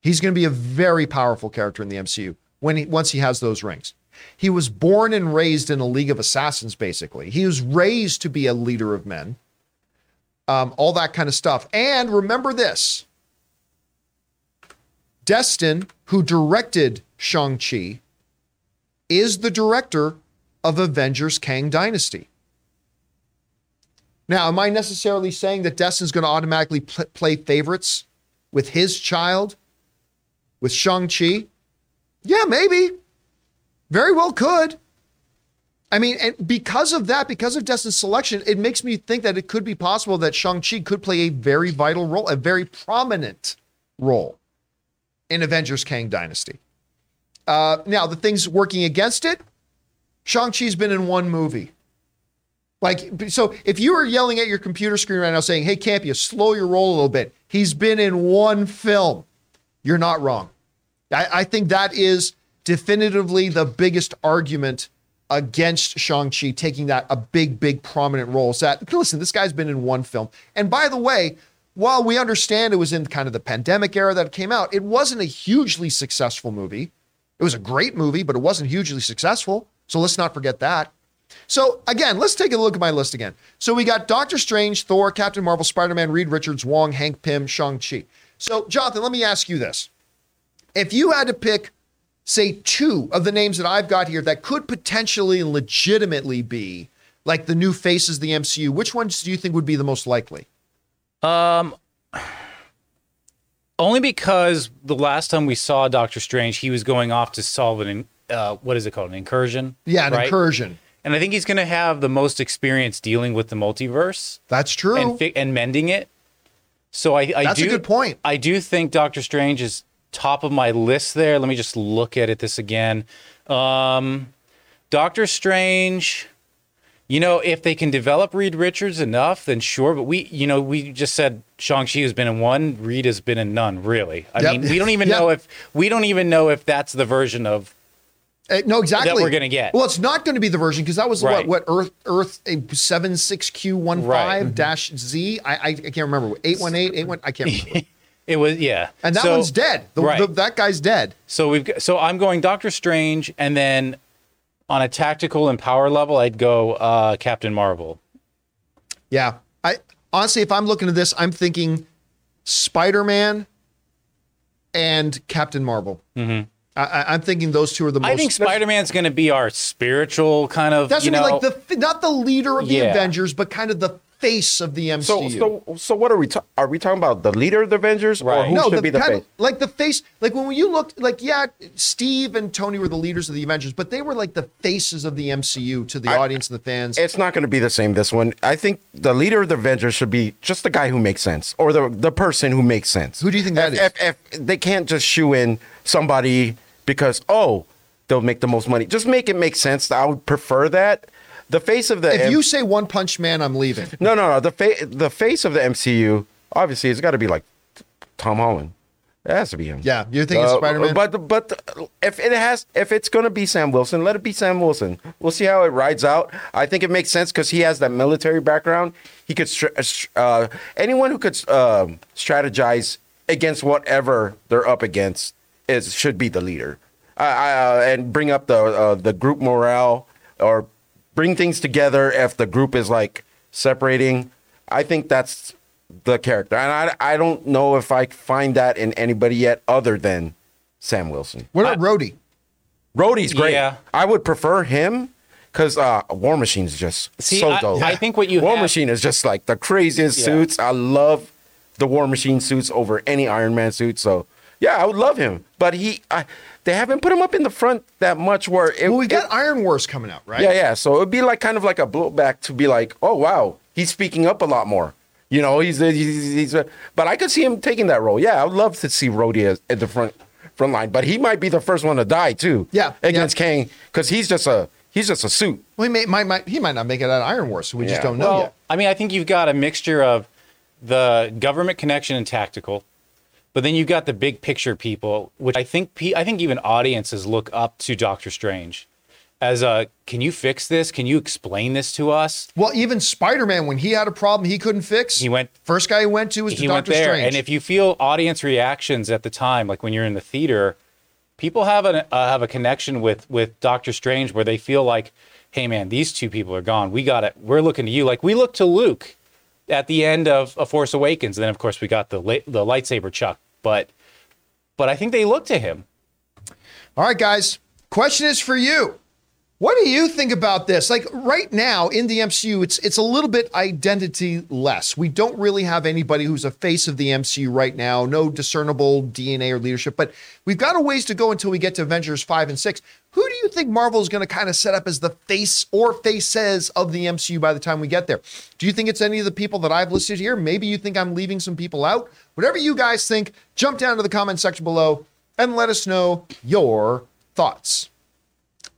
He's going to be a very powerful character in the MCU when he, once he has those rings. He was born and raised in a League of Assassins, basically. He was raised to be a leader of men, um, all that kind of stuff. And remember this Destin, who directed Shang-Chi, is the director of Avengers Kang Dynasty. Now, am I necessarily saying that Destin's going to automatically pl- play favorites with his child, with Shang-Chi? Yeah, maybe. Very well could. I mean, and because of that, because of Destin's selection, it makes me think that it could be possible that Shang-Chi could play a very vital role, a very prominent role in Avengers Kang Dynasty. Uh, now, the things working against it, Shang-Chi's been in one movie. Like, so if you were yelling at your computer screen right now saying, hey, Campea, slow your roll a little bit, he's been in one film, you're not wrong. I, I think that is definitively the biggest argument against Shang-Chi taking that a big, big prominent role. Is that, listen, this guy's been in one film. And by the way, while we understand it was in kind of the pandemic era that it came out, it wasn't a hugely successful movie. It was a great movie, but it wasn't hugely successful. So let's not forget that. So again, let's take a look at my list again. So we got Doctor Strange, Thor, Captain Marvel, Spider-Man, Reed Richards, Wong, Hank Pym, Shang-Chi. So Jonathan, let me ask you this. If you had to pick, say, two of the names that I've got here that could potentially legitimately be like the new faces of the MCU, which ones do you think would be the most likely? Um, only because the last time we saw Doctor Strange, he was going off to solve an uh, what is it called, an incursion? Yeah, an right? incursion. And I think he's going to have the most experience dealing with the multiverse That's true. and fi- and mending it. So I, I That's a do good point. I do think Doctor Strange is top of my list there. Let me just look at it this again. Um, Doctor Strange. You know, if they can develop Reed Richards enough, then sure. But we, you know, we just said Shang Chi has been in one, Reed has been in none. Really, I Yep. mean, we don't even Yep. know if we don't even know if that's the version of Uh, no, exactly. That we're gonna get. Well, it's not going to be the version because that was Right. what what Earth Earth seven six Q one five dash Z. I, I I can't remember eight one eight eight one. I can't remember. it was. Yeah, And that So- one's dead. The, right. the- that guy's dead. So we've got, so I'm going Doctor Strange, and then on a tactical and power level, I'd go uh, Captain Marvel. Yeah. I honestly, if I'm looking at this, I'm thinking Spider Man and Captain Marvel. Mm-hmm. I, I'm thinking those two are the most. I think Spider Man's going to be our spiritual kind of. That's you know, be like the not the leader of the Yeah. Avengers, but kind of the face of the MCU. So, so, so what are we? Ta- are we talking about the leader of the Avengers, or Right. who no, should the be the kind face? of, like the face, like when you looked, like yeah, Steve and Tony were the leaders of the Avengers, but they were like the faces of the MCU to the I- audience and the fans. It's not going to be the same this one. I think the leader of the Avengers should be just the guy who makes sense, or the the person who makes sense. Who do you think that if, is? If, if they can't just shoe in somebody because oh they'll make the most money, just make it make sense. I would prefer that. The face of the if M- you say One Punch Man, I'm leaving. no no no the fa- the face of the MCU obviously it's got to be like Tom Holland. It has to be him. Yeah, you're thinking Uh, Spider-Man? But but if it has if it's gonna be Sam Wilson, let it be Sam Wilson. We'll see how it rides out. I think it makes sense because he has that military background. He could uh, anyone who could um strategize against whatever they're up against is should be the leader. Uh, uh, and bring up the uh, the group morale or bring things together if the group is like separating. I think that's the character, and I I don't know if I find that in anybody yet other than Sam Wilson. What about Rhodey? Rhodey's great. Yeah. I would prefer him because uh, War is just See, so I- dope. I think what you War have- Machine is just like the craziest Yeah. suits. I love the War Machine suits over any Iron Man suit. So yeah, I would love him, but he I, they haven't put him up in the front that much. Where it, Well, we got it- Iron Wars coming out, right? yeah, yeah. So it'd be like kind of like a blowback to be like, oh wow, he's speaking up a lot more. You know, he's he's, he's a, but I could see him taking that role. Yeah, I would love to see Rhodey as- at the front front line, but he might be the first one to die too. Yeah, against yeah. Kang because he's just a he's just a suit. Well, he may, might, might, he might not make it out of Iron Wars, so we just don't know well, yet. I mean, I think you've got a mixture of the government connection and tactical, but then you've got the big picture people, which I think I think even audiences look up to Doctor Strange as a can you fix this? Can you explain this to us? Well, even Spider Man, when he had a problem he couldn't fix, He went- First guy he went to was he to went Doctor there, Strange. and if you feel audience reactions at the time, like when you're in the theater, people have a uh, have a connection with with Doctor Strange where they feel like, hey man, these two people are gone. We got it. We're looking to you, like we look to Luke at the end of A Force Awakens. And then of course we got the la- the lightsaber Chuck, but but I think they look to him. All right, guys. Question is for you. What do you think about this? Like right now in the MCU, it's it's a little bit identity less. We don't really have anybody who's a face of the MCU right now. No discernible DNA or leadership, but we've got a ways to go until we get to Avengers 5 and 6. Who do you think Marvel is going to kind of set up as the face or faces of the MCU by the time we get there? Do you think it's any of the people that I've listed here? Maybe you think I'm leaving some people out. Whatever you guys think, jump down to the comment section below and let us know your thoughts.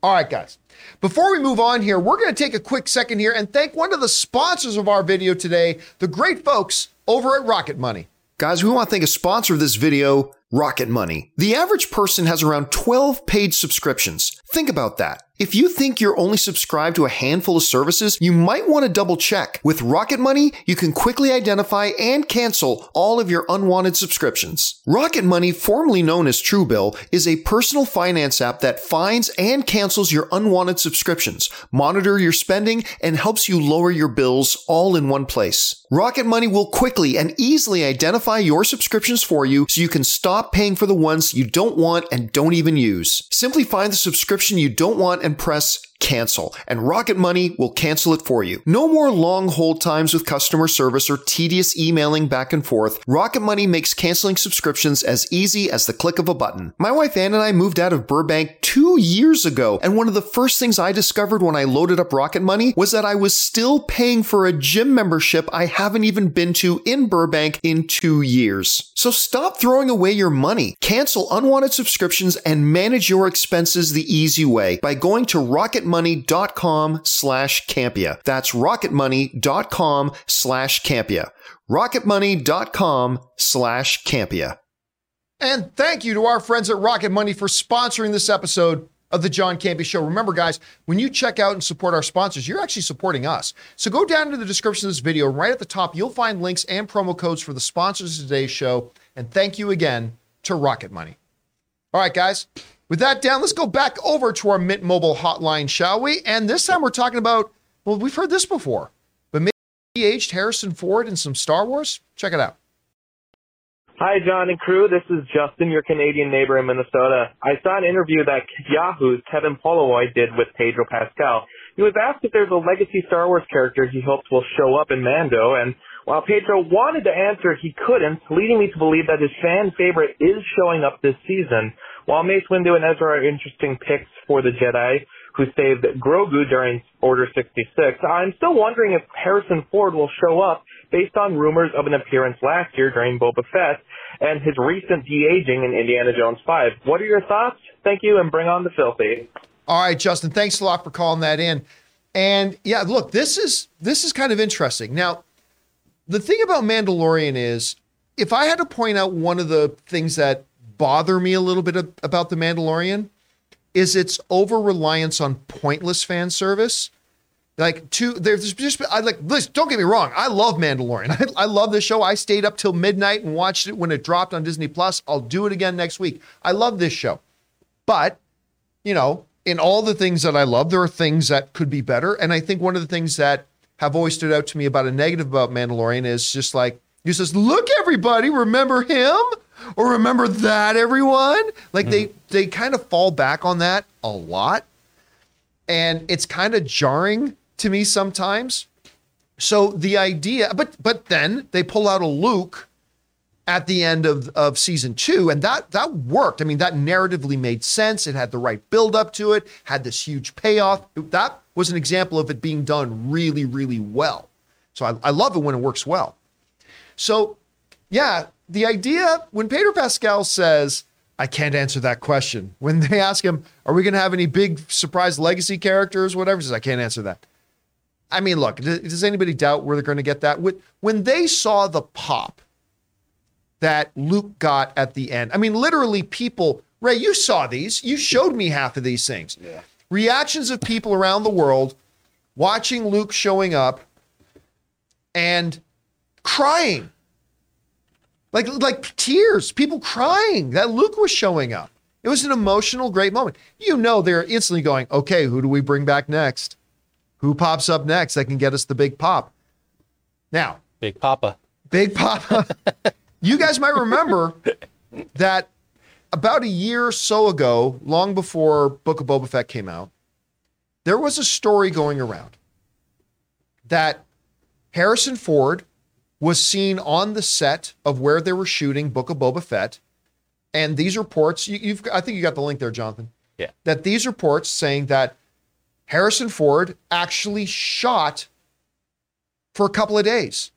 All right, guys. Before we move on here, we're going to take a quick second here and thank one of the sponsors of our video today, the great folks over at Rocket Money. Guys, we want to thank a sponsor of this video, Rocket Money. The average person has around 12 paid subscriptions. Think about that. If you think you're only subscribed to a handful of services, you might want to double check. With Rocket Money, you can quickly identify and cancel all of your unwanted subscriptions. Rocket Money, formerly known as Truebill, is a personal finance app that finds and cancels your unwanted subscriptions, monitor your spending, and helps you lower your bills all in one place. Rocket Money will quickly and easily identify your subscriptions for you so you can stop paying for the ones you don't want and don't even use. Simply find the subscription you don't want and press cancel, and Rocket Money will cancel it for you. No more long hold times with customer service or tedious emailing back and forth. Rocket Money makes canceling subscriptions as easy as the click of a button. My wife Ann and I moved out of Burbank two years ago, and one of the first things I discovered when I loaded up Rocket Money was that I was still paying for a gym membership I haven't even been to in Burbank in two years. So stop throwing away your money. Cancel unwanted subscriptions and manage your expenses the easy way by going to rocketmoney.com slash Campea. That's rocketmoney.com slash Campea. rocketmoney.com slash Campea. And thank you to our friends at Rocket Money for sponsoring this episode of the John Campea Show. Remember, guys, when you check out and support our sponsors, you're actually supporting us. So go down to the description of this video. Right at the top, you'll find links and promo codes for the sponsors of today's show. And thank you again to Rocket Money. All right, guys. With that down, let's go back over to our Mint Mobile hotline, shall we? And this time we're talking about, well, we've heard this before, but maybe aged Harrison Ford in some Star Wars. Check it out. Hi, John and crew. This is Justin, your Canadian neighbor in Minnesota. I saw an interview that Yahoo's Kevin Polowy did with Pedro Pascal. He was asked if there's a legacy Star Wars character he hopes will show up in Mando, and while Pedro wanted to answer, he couldn't, leading me to believe that his fan favorite is showing up this season. While Mace Windu and Ezra are interesting picks for the Jedi, who saved Grogu during Order 66, I'm still wondering if Harrison Ford will show up based on rumors of an appearance last year during Boba Fett and his recent de-aging in Indiana Jones 5. What are your thoughts? Thank you, and bring on the filthy. All right, Justin, thanks a lot for calling that in. And yeah, look, this is this is kind of interesting. Now, the thing about Mandalorian is if I had to point out one of the things that bother me a little bit about the Mandalorian is its over reliance on pointless fan service. Like two, there's just I like. Listen, don't get me wrong. I love Mandalorian. I, I love this show. I stayed up till midnight and watched it when it dropped on Disney Plus. I'll do it again next week. I love this show, but you know, in all the things that I love, there are things that could be better. And I think one of the things that have always stood out to me about a negative about Mandalorian is just like you says, "Look, everybody, remember him." Or remember that everyone like mm. they they kind of fall back on that a lot and it's kind of jarring to me sometimes. So the idea, but but then they pull out a Luke at the end of, of season two, and that that worked. I mean, that narratively made sense. It had the right build up to it, had this huge payoff. That was an example of it being done really, really well. So I, I love it when it works well. So yeah, the idea when Pedro Pascal says, I can't answer that question. When they ask him, Are we going to have any big surprise legacy characters, whatever, he says, I can't answer that. I mean, look, does anybody doubt where they're going to get that? When they saw the pop that Luke got at the end, I mean, literally, people, Ray, you saw these. You showed me half of these things. Yeah. Reactions of people around the world watching Luke showing up and crying. Like, like tears, people crying that Luke was showing up. It was an emotional, great moment. You know, they're instantly going, okay, who do we bring back next? Who pops up next that can get us the big pop? Now, Big Papa. Big Papa. you guys might remember that about a year or so ago, long before Book of Boba Fett came out, there was a story going around that Harrison Ford was seen on the set of where they were shooting Book of Boba Fett. And these reports, you, have I think you got the link there, Jonathan. Yeah. That these reports saying that Harrison Ford actually shot for a couple of days.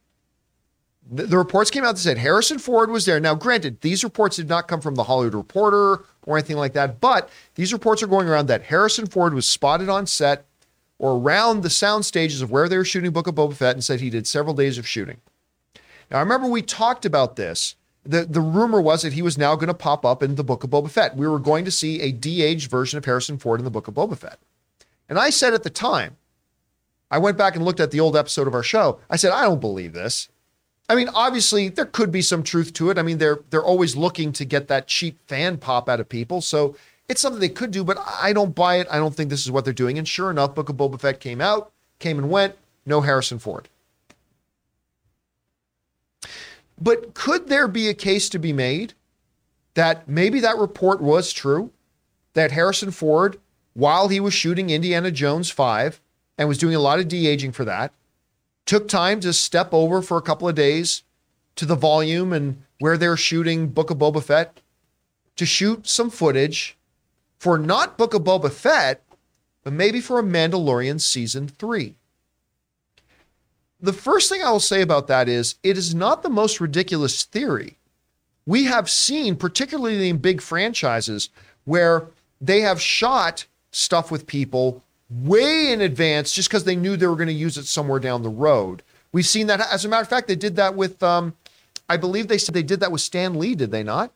The, the, reports came out that said Harrison Ford was there. Now, granted, these reports did not come from the Hollywood Reporter or anything like that, but these reports are going around that Harrison Ford was spotted on set or around the sound stages of where they were shooting Book of Boba Fett and said he did several days of shooting. Now, I remember we talked about this. The, the rumor was that he was now going to pop up in the Book of Boba Fett. We were going to see a de-aged version of Harrison Ford in the Book of Boba Fett. And I said at the time, I went back and looked at the old episode of our show. I said, I don't believe this. I mean, obviously, there could be some truth to it. I mean, they're they're always looking to get that cheap fan pop out of people, so it's something they could do. But I don't buy it. I don't think this is what they're doing. And sure enough, Book of Boba Fett came out, came and went. No Harrison Ford. But could there be a case to be made that maybe that report was true, that Harrison Ford while he was shooting Indiana Jones 5 and was doing a lot of de aging for that, took time to step over for a couple of days to the volume and where they're shooting Book of Boba Fett to shoot some footage for not Book of Boba Fett, but maybe for a Mandalorian season three. The first thing I will say about that is it is not the most ridiculous theory. We have seen, particularly in big franchises, where they have shot stuff with people way in advance just because they knew they were going to use it somewhere down the road. We've seen that. As a matter of fact, they did that with, um, I believe they said they did that with Stan Lee, did they not?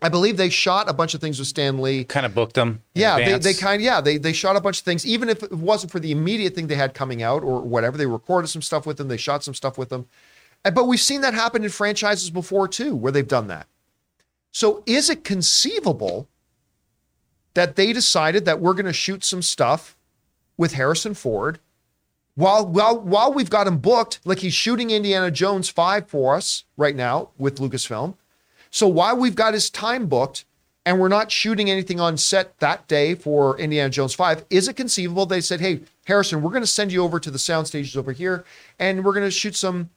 I believe they shot a bunch of things with Stan Lee. Kind of booked them. Yeah, they, advance. they kind of, yeah, they they shot a bunch of things, even if it wasn't for the immediate thing they had coming out or whatever. They recorded some stuff with them, they shot some stuff with them. But we've seen that happen in franchises before too, where they've done that. So is it conceivable that they decided that we're going to shoot some stuff with Harrison Ford while while while we've got him booked, like he's shooting Indiana Jones 5 for us right now with Lucasfilm. So while we've got his time booked and we're not shooting anything on set that day for Indiana Jones 5, is it conceivable they said, "Hey, Harrison, we're going to send you over to the sound stages over here and we're going to shoot some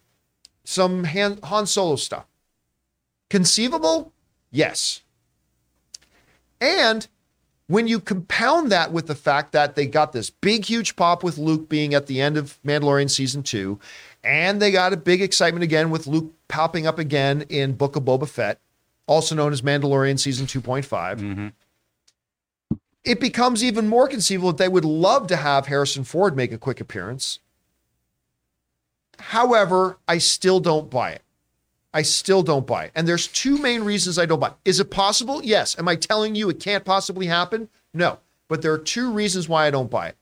some Han, Han Solo stuff." Conceivable? Yes. And when you compound that with the fact that they got this big, huge pop with Luke being at the end of Mandalorian season two, and they got a big excitement again with Luke popping up again in Book of Boba Fett, also known as Mandalorian season 2.5, mm-hmm. it becomes even more conceivable that they would love to have Harrison Ford make a quick appearance. However, I still don't buy it. I still don't buy it. And there's two main reasons I don't buy it. Is it possible? Yes. Am I telling you it can't possibly happen? No. But there are two reasons why I don't buy it.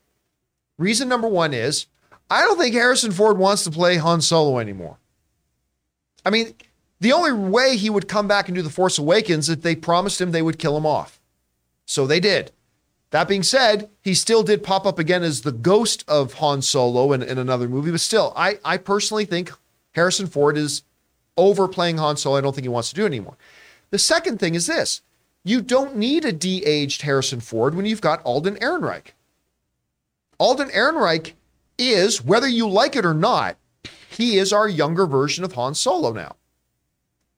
Reason number one is I don't think Harrison Ford wants to play Han Solo anymore. I mean, the only way he would come back and do The Force Awakens is if they promised him they would kill him off. So they did. That being said, he still did pop up again as the ghost of Han Solo in, in another movie, but still, I, I personally think Harrison Ford is overplaying Han Solo. I don't think he wants to do it anymore. The second thing is this you don't need a de aged Harrison Ford when you've got Alden Ehrenreich. Alden Ehrenreich is, whether you like it or not, he is our younger version of Han Solo now.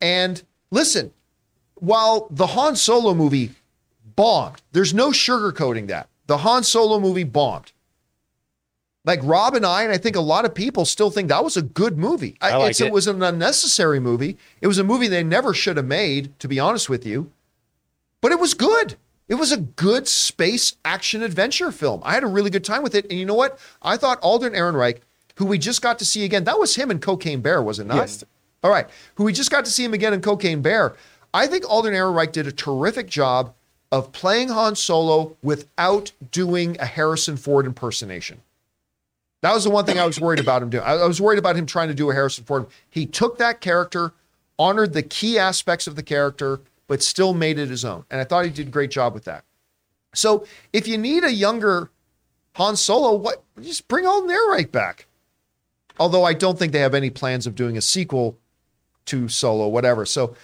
And listen, while the Han Solo movie bombed, there's no sugarcoating that. The Han Solo movie bombed. Like Rob and I, and I think a lot of people still think that was a good movie. I like it's, it. was an unnecessary movie. It was a movie they never should have made, to be honest with you. But it was good. It was a good space action adventure film. I had a really good time with it. And you know what? I thought Alden Ehrenreich, who we just got to see again, that was him in Cocaine Bear, was it not? Yes. All right. Who we just got to see him again in Cocaine Bear. I think Alden Ehrenreich did a terrific job of playing Han Solo without doing a Harrison Ford impersonation. That was the one thing I was worried about him doing. I was worried about him trying to do a Harrison Ford. He took that character, honored the key aspects of the character, but still made it his own. And I thought he did a great job with that. So if you need a younger Han Solo, what just bring Alden Ehrenreich back. Although I don't think they have any plans of doing a sequel to Solo, whatever. So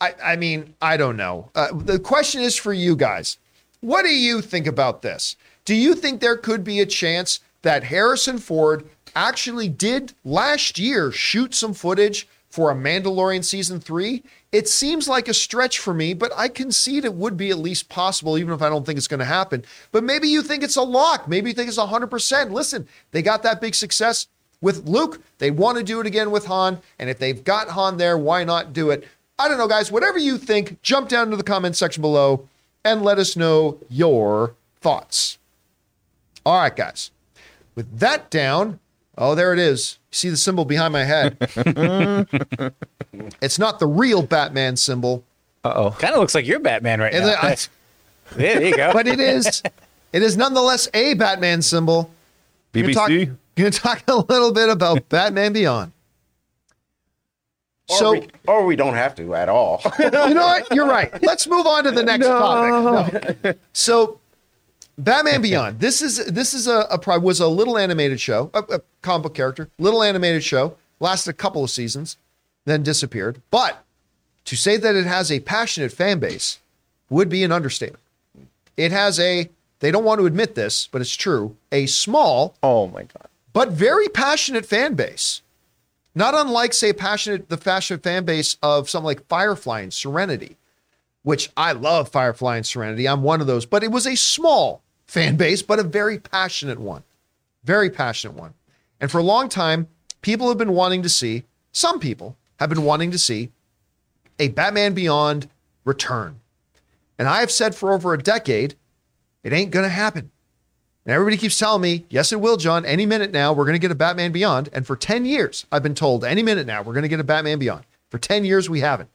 I, I mean, I don't know. Uh, the question is for you guys. What do you think about this? Do you think there could be a chance that Harrison Ford actually did last year shoot some footage for a Mandalorian season three? It seems like a stretch for me, but I concede it would be at least possible, even if I don't think it's going to happen. But maybe you think it's a lock. Maybe you think it's 100%. Listen, they got that big success with Luke. They want to do it again with Han. And if they've got Han there, why not do it? I don't know, guys. Whatever you think, jump down to the comment section below and let us know your thoughts. All right, guys. With that down, oh, there it is. You see the symbol behind my head. it's not the real Batman symbol, Uh oh. Kind of looks like you're Batman right and now. I- there you go. but it is. It is nonetheless a Batman symbol. Gonna talk- BBC. Gonna talk a little bit about Batman Beyond. Or, So we, or we don't have to at all. you know what? You're right. Let's move on to the next topic. No. So, Batman Beyond. This is this is a, a pro- was a little animated show, a, a comic book character, little animated show. Lasted a couple of seasons, then disappeared. But to say that it has a passionate fan base would be an understatement. It has a. They don't want to admit this, but it's true. A small Oh my god. But very passionate fan base. Not unlike, say, passionate the passionate fan base of something like Firefly and Serenity, which I love Firefly and Serenity. I'm one of those, but it was a small fan base, but a very passionate one. Very passionate one. And for a long time, people have been wanting to see, some people have been wanting to see a Batman Beyond return. And I have said for over a decade, it ain't going to happen. And everybody keeps telling me, yes, it will, John. Any minute now, we're going to get a Batman Beyond. And for 10 years, I've been told, any minute now, we're going to get a Batman Beyond. For 10 years, we haven't.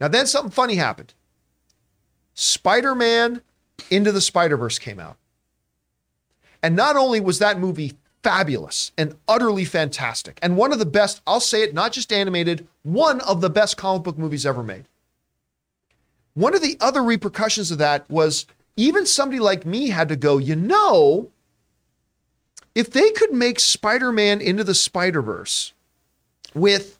Now, then something funny happened. Spider Man Into the Spider Verse came out. And not only was that movie fabulous and utterly fantastic, and one of the best, I'll say it, not just animated, one of the best comic book movies ever made. One of the other repercussions of that was even somebody like me had to go, you know, if they could make Spider Man into the Spider Verse with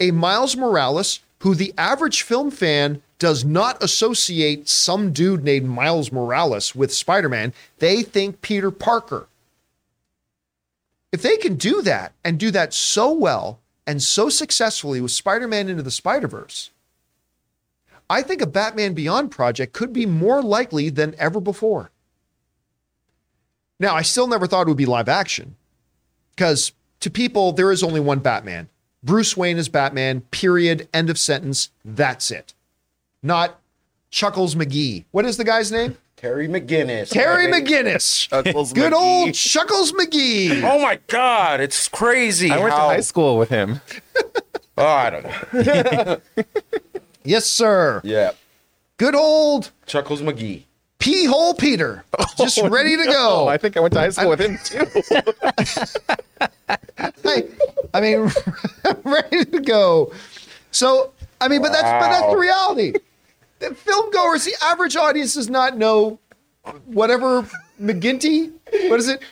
a Miles Morales who the average film fan does not associate some dude named Miles Morales with Spider Man, they think Peter Parker. If they can do that and do that so well and so successfully with Spider Man into the Spider Verse, I think a Batman Beyond project could be more likely than ever before. Now, I still never thought it would be live action because to people, there is only one Batman. Bruce Wayne is Batman, period, end of sentence. That's it. Not Chuckles McGee. What is the guy's name? Terry McGinnis. Terry McGinnis. Chuckles Good McGee. old Chuckles McGee. Oh my God, it's crazy. I went to high school with him. Oh, I don't know. Yes, sir. Yeah. Good old Chuckles McGee. Pee Hole Peter. Just oh, ready to go. Oh, I think I went to high school with him too. Hey, I mean, ready to go. So, I mean, but that's but that's the reality. The film goers, the average audience does not know whatever McGinty. What is it?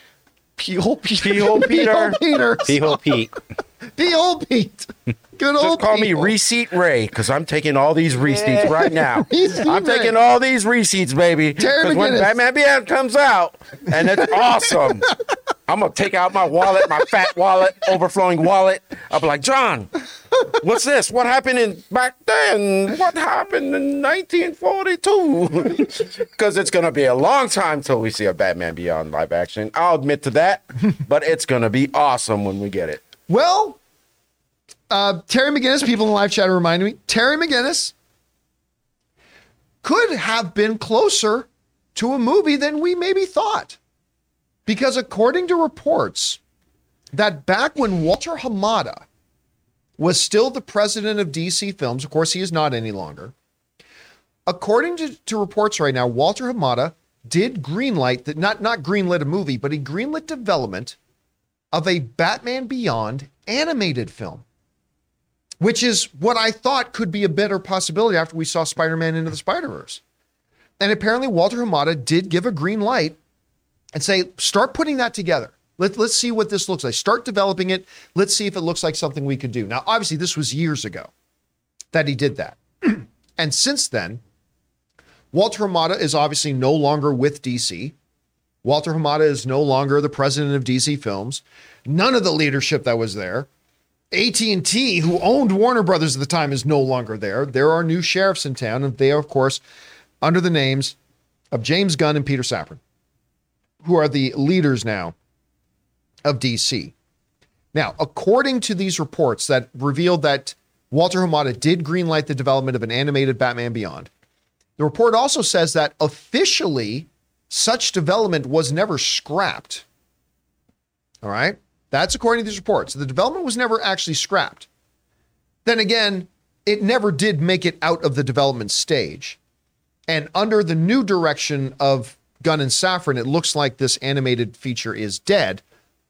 Peel, Peel Peter. Peel Peter. P-hole Pete. Peel Pete. Good old. Just old. call me Peel. Receipt Ray because I'm taking all these receipts right now. I'm Ray. taking all these receipts, baby. Because when Batman Beyond comes out and it's awesome, I'm gonna take out my wallet, my fat wallet, overflowing wallet. I'll be like, John, what's this? What happened in back then? What happened in 1942? Because it's gonna be a long time till we see a Batman Beyond live action. I'll admit to that, but it's gonna be awesome when we get it. Well, uh, Terry McGinnis, people in the live chat are reminding me, Terry McGinnis could have been closer to a movie than we maybe thought. Because according to reports, that back when Walter Hamada was still the president of DC Films, of course, he is not any longer. According to, to reports right now, Walter Hamada did greenlight that not not greenlit a movie, but he greenlit development of a Batman Beyond animated film, which is what I thought could be a better possibility after we saw Spider Man into the Spider Verse. And apparently, Walter Hamada did give a green light and say, start putting that together. Let, let's see what this looks like. Start developing it. Let's see if it looks like something we could do. Now, obviously, this was years ago that he did that. and since then, Walter Hamada is obviously no longer with DC. Walter Hamada is no longer the president of DC Films. None of the leadership that was there. AT&T, who owned Warner Brothers at the time, is no longer there. There are new sheriffs in town, and they are, of course, under the names of James Gunn and Peter Safran, who are the leaders now of DC. Now, according to these reports that revealed that Walter Hamada did greenlight the development of an animated Batman Beyond, the report also says that officially such development was never scrapped. All right. That's according to these reports. The development was never actually scrapped. Then again, it never did make it out of the development stage. And under the new direction of Gunn and Safran, it looks like this animated feature is dead,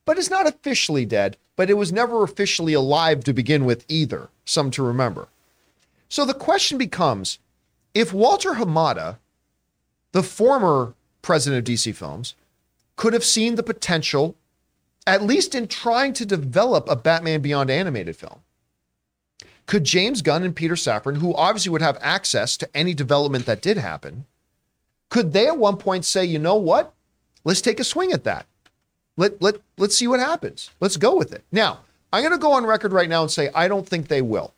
but it's not officially dead, but it was never officially alive to begin with either. Some to remember. So the question becomes if Walter Hamada, the former president of DC Films, could have seen the potential, at least in trying to develop a Batman Beyond animated film, could James Gunn and Peter Safran, who obviously would have access to any development that did happen, could they at one point say, you know what? Let's take a swing at that. Let, let, let's see what happens. Let's go with it. Now, I'm going to go on record right now and say I don't think they will.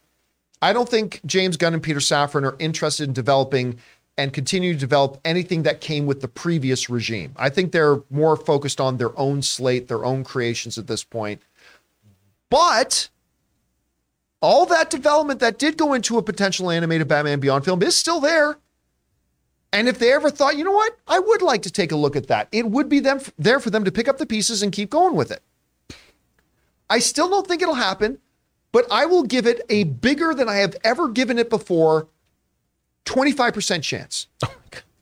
I don't think James Gunn and Peter Safran are interested in developing and continue to develop anything that came with the previous regime. I think they're more focused on their own slate, their own creations at this point. But all that development that did go into a potential animated Batman Beyond film is still there. And if they ever thought, you know what, I would like to take a look at that, it would be them there for them to pick up the pieces and keep going with it. I still don't think it'll happen, but I will give it a bigger than I have ever given it before 25% chance. Oh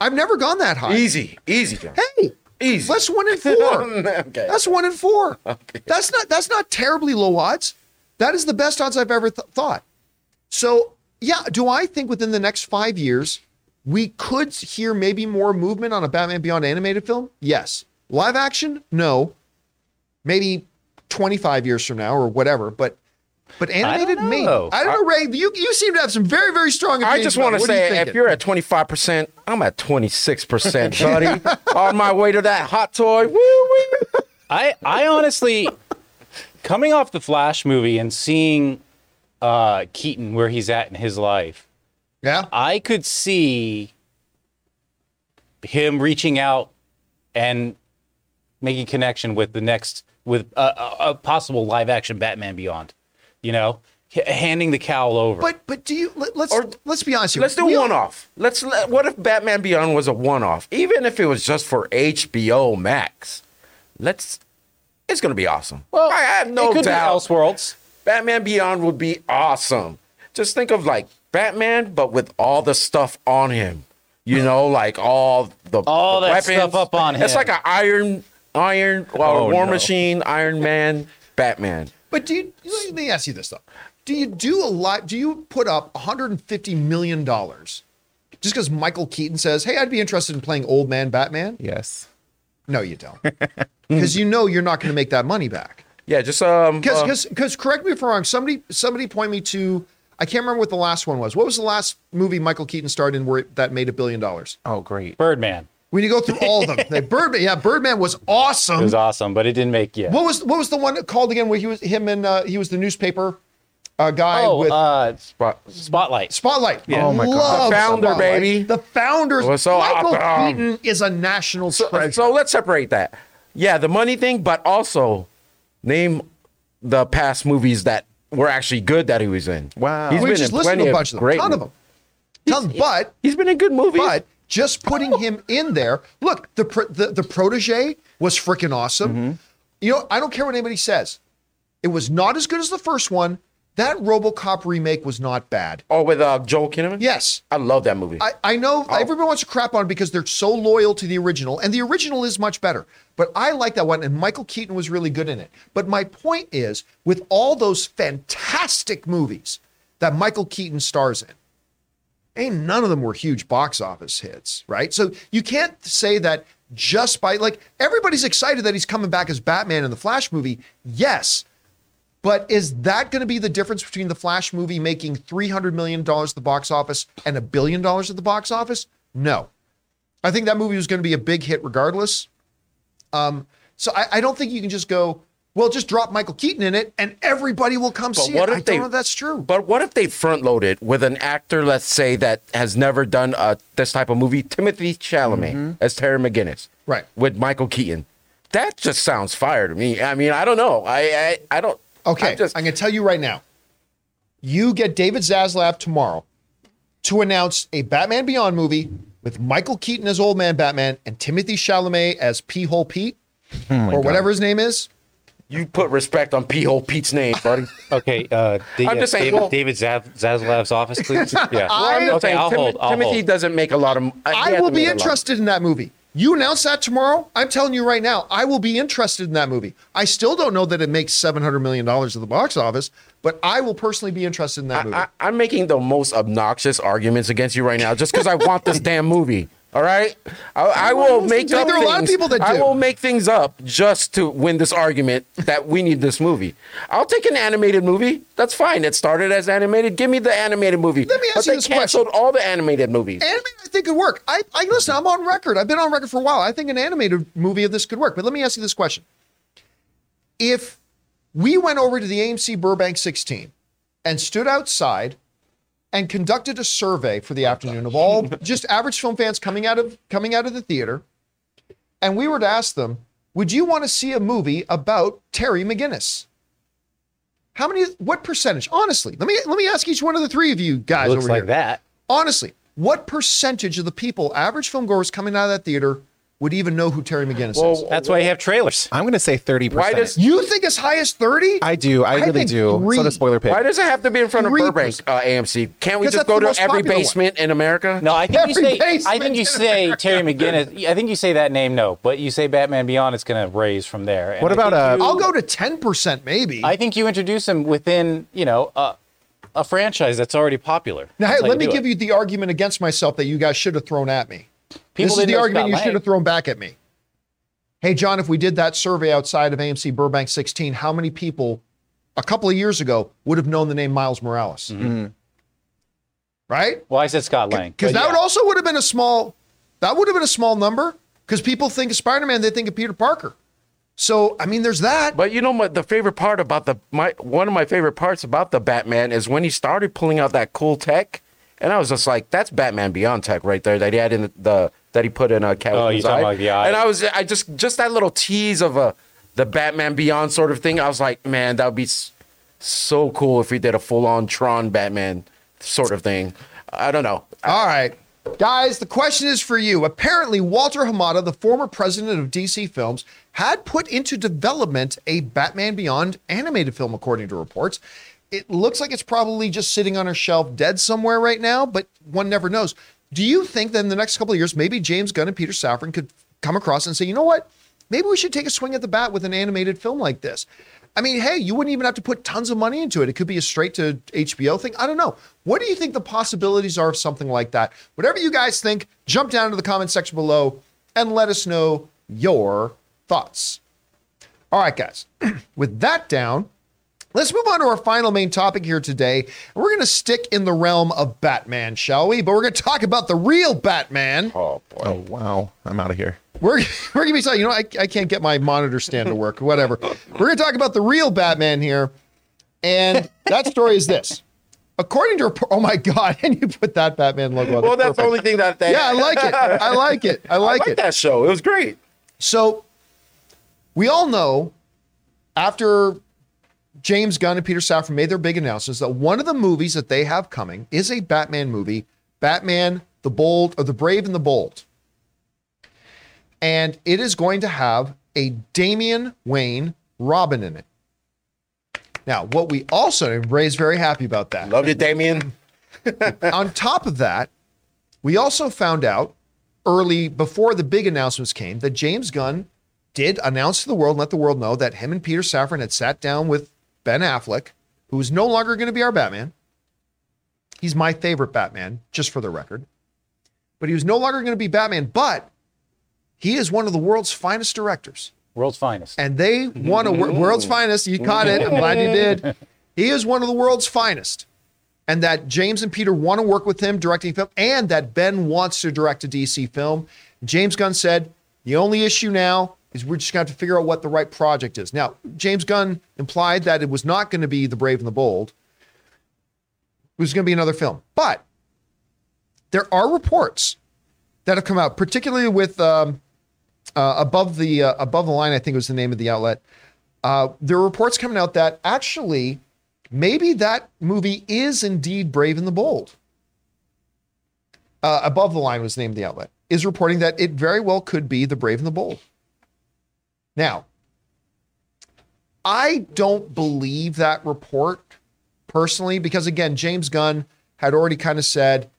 I've never gone that high. Easy, easy, John. Hey, Easy. that's one in four. okay. That's one in four. That's not that's not terribly low odds. That is the best odds I've ever th- thought. So yeah, do I think within the next five years we could hear maybe more movement on a Batman Beyond animated film? Yes. Live action? No. Maybe 25 years from now or whatever. But but animated, maybe. know. I don't know, Ray. You you seem to have some very very strong. I just want to What are you say, if you're at 25%, I'm at 26%, buddy. On my way to that hot toy. Woo, woo. I I honestly coming off the Flash movie and seeing uh Keaton where he's at in his life, yeah, I could see him reaching out and making connection with the next with a, a, a possible live action Batman Beyond. You know, H- handing the cowl over. but but do you let, let's Or- let's be honest here. Let's do We all- one off. Let's. Let, what if Batman Beyond was a one off? Even if it was just for HBO Max, let's. It's gonna be awesome. well, I have no it could doubt. be Elseworlds. Batman Beyond would be awesome. Just think of like Batman, but with all the stuff on him. You know, like all the All the that stuff up on him. It's like an Iron, Iron, well, Oh, War no. Machine, Iron Man, Batman. But do you, let me ask you this though. Do you do a lot? Do you put up 150 million dollars just because Michael Keaton says, "Hey, I'd be interested in playing old man Batman"? Yes. No, you don't, because you know you're not going to make that money back. Yeah, just um. Because uh, because because correct me if I'm wrong. Somebody somebody point me to. I can't remember what the last one was. What was the last movie Michael Keaton starred in where it, that made a billion dollars? Oh, great. Birdman. When you go through all of them, like Birdman, yeah, Birdman was awesome. It was awesome, but it didn't make yeah. what was what was the one called again? Where he was him and uh, he was the newspaper uh, guy oh, with uh, Spot- Spotlight. Spotlight. Oh my God. The founder, Spotlight. baby. The founders. Was so Michael awesome. Keaton is a national treasure. So let's separate that. Yeah, the money thing, but also name the past movies that were actually good that he was in. Wow. he's we been just in listened plenty to a of bunch of them. great ton of movies. them. Ton, but He's been in good movies. but just putting him in there. Look, the the, the protege was freaking awesome. Mm-hmm. You know, I don't care what anybody says. It was not as good as the first one. That RoboCop remake was not bad. oh, with uh, Joel Kinnaman. Yes, I love that movie. I, I know Oh. everyone wants to crap on it because they're so loyal to the original, and the original is much better. But I like that one, and Michael Keaton was really good in it. But my point is, with all those fantastic movies that Michael Keaton stars in, ain't none of them were huge box office hits, right? So you can't say that just by like everybody's excited that he's coming back as Batman in the Flash movie. Yes. But is that going to be the difference between the Flash movie making $300 million at the box office and a billion dollars at the box office? No. I think that movie was going to be a big hit regardless. Um, so I, I don't think you can just go, well, just drop Michael Keaton in it and everybody will come see what it. if I they- don't know if that's true. but what if they front load it with an actor, let's say, that has never done uh, this type of movie, Timothée Chalamet as Terry McGinnis, Right. with Michael Keaton? That just sounds fire to me. I mean, I don't know. I I, I don't. Okay, I just I'm going to tell you right now. You get David Zaslav tomorrow to announce a Batman Beyond movie with Michael Keaton as Old Man Batman and Timothée Chalamet as P Hole Pete or whatever his name is. You put respect on P Hole Pete's name, buddy. Okay, uh, the, I'm uh, just saying, David, well- David Zav- Zaslav's office, please. Yeah. I'm just okay, saying, I'll Tim- hold. I'll Timothy hold. doesn't make a lot of. uh, he I hasn't will be made a lot. interested in that movie. You announce that tomorrow. I'm telling you right now, I will be interested in that movie. I still don't know that it makes $700 million at the box office, but I will personally be interested in that movie. I, I'm making the most obnoxious arguments against you right now, just because I want this damn movie. All right, I, I will make There are a lot of things- people that do. I will make things up just to win this argument that we need this movie. I'll take an animated movie. That's fine. It started as animated. Give me the animated movie. Let me ask but you they this canceled all the animated movies. Anime, I think could work. I, I listen. I'm on record. I've been on record for a while. I think an animated movie of this could work. But let me ask you this question: If we went over to the AMC Burbank 16 and stood outside and conducted a survey for the afternoon of all just average film fans coming out of coming out of the theater, and we were to ask them, "Would you want to see a movie about Terry McGinnis?" How many? What percentage? Honestly, let me let me ask each one of the three of you guys Looks over like here that. honestly, what percentage of the people, average film goers coming out of that theater, would even know who Terry McGinnis is? Well, That's why you have trailers. I'm going to say 30%. Why does- You think as high as 30? I do. I, I really do. three. So the spoiler pick. Why does it have to be in front of Three Burbank uh, AMC? Can't we 'Cause just go to every popular one. basement in America? No, I think you say. I think you in say Terry McGinnis. I think you say that name. No, but you say Batman Beyond. It's going to raise from there. And What I about, think uh, you- I'll go to 10% maybe. I think you introduce him within, you know, a, a franchise that's already popular. now, hey, let me give it. you the argument against myself that you guys should have thrown at me. People this is the argument you should have thrown back at me. Hey, John, if we did that survey outside of AMC Burbank 16, how many people a couple of years ago would have known the name Miles Morales? Mm-hmm. Right? Well, I said Scott Lang. Because that yeah. would also would have been a small, that would have been a small number. Because people think of Spider-Man, they think of Peter Parker. So I mean, there's that. But you know what? The favorite part about the my one of my favorite parts about the Batman is when he started pulling out that cool tech, and I was just like, "That's Batman Beyond tech right there that he had in the, the that he put in a Catwoman's Oh, you're talking eye." about the eye. And I was, I just just that little tease of a the Batman Beyond sort of thing. I was like, man, that would be so cool if he did a full on Tron Batman sort of thing. I don't know. All right. Guys, the question is for you. Apparently, Walter Hamada, the former president of DC Films, had put into development a Batman Beyond animated film, according to reports. It looks like it's probably just sitting on a shelf dead somewhere right now, but one never knows. Do you think that in the next couple of years, maybe James Gunn and Peter Safran could come across and say, you know what? Maybe we should take a swing at the bat with an animated film like this. I mean, hey, you wouldn't even have to put tons of money into it. It could be a straight to HBO thing. I don't know. What do you think the possibilities are of something like that? Whatever you guys think, jump down into the comment section below and let us know your thoughts. All right, guys. With that down, let's move on to our final main topic here today. We're going to stick in the realm of Batman, shall we? But we're going to talk about the real Batman. Oh boy. Oh, wow. I'm out of here. We're, we're gonna be talking, you know, I, I can't get my monitor stand to work, whatever. We're gonna talk about the real Batman here. And that story is this. According to, report- oh my God, and you put that Batman logo on Well, that's Perfect. the only thing that they. Yeah, I like it. I like it. I I like like it. that show. It was great. So we all know after James Gunn and Peter Safran made their big announcements that one of the movies that they have coming is a Batman movie, Batman the Bold or the Brave and the Bold. And it is going to have a Damian Wayne Robin in it. Now, what we also, and Ray's very happy about that. Love you, Damian. On top of that, we also found out early before the big announcements came that James Gunn did announce to the world, and let the world know that him and Peter Safran had sat down with Ben Affleck, who is no longer going to be our Batman. He's my favorite Batman, just for the record. But he was no longer going to be Batman, but he is one of the world's finest directors World's finest. and they won a wor- world's finest. You caught it. I'm glad you did. He is one of the world's finest. And that James and Peter want to work with him directing film, and that Ben wants to direct a DC film. James Gunn said, the only issue now is we're just going to have to figure out what the right project is. Now, James Gunn implied that it was not going to be The Brave and the Bold. It was going to be another film. But there are reports that have come out, particularly with um, uh, above the uh, above the line. I think was the name of the outlet. Uh, there are reports coming out that actually maybe that movie is indeed Brave and the Bold. Uh, above the line was the name of the outlet is reporting that it very well could be the Brave and the Bold. Now, I don't believe that report personally because again, James Gunn had already kind of said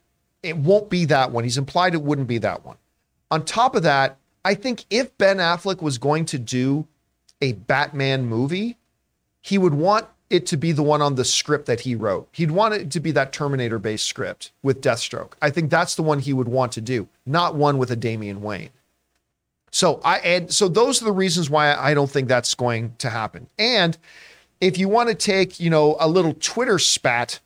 it won't be that one. He's implied it wouldn't be that one. On top of that, I think if Ben Affleck was going to do a Batman movie, he would want it to be the one on the script that he wrote. He'd want it to be that Terminator based script with Deathstroke. I think that's the one he would want to do, not one with a Damian Wayne. So I and so those are the reasons why I don't think that's going to happen. And if you want to take, you know, a little Twitter spat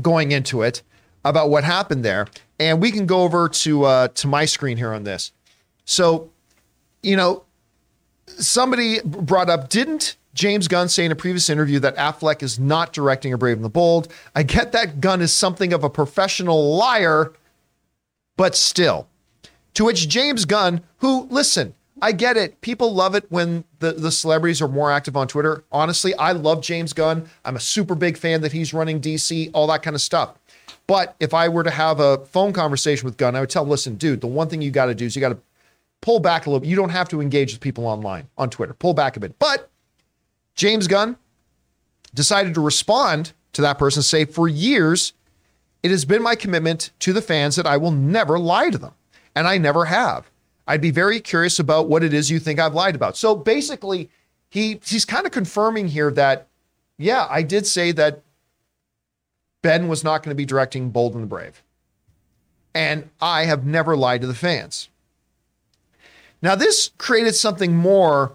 going into it about what happened there, and we can go over to uh, to my screen here on this. So, you know, somebody brought up, didn't James Gunn say in a previous interview that Affleck is not directing A Brave and the Bold? I get that Gunn is something of a professional liar, but still. To which James Gunn, who, listen, I get it. People love it when the, the celebrities are more active on Twitter. Honestly, I love James Gunn. I'm a super big fan that he's running DC, all that kind of stuff. But if I were to have a phone conversation with Gunn, I would tell him, listen, dude, the one thing you got to do is you got to pull back a little. You don't have to engage with people online on Twitter. Pull back a bit. But James Gunn decided to respond to that person, say, for years, it has been my commitment to the fans that I will never lie to them. And I never have. I'd be very curious about what it is you think I've lied about. So basically, he he's kind of confirming here that, yeah, I did say that Ben was not going to be directing Bold and the Brave. And I have never lied to the fans. Now, this created something more,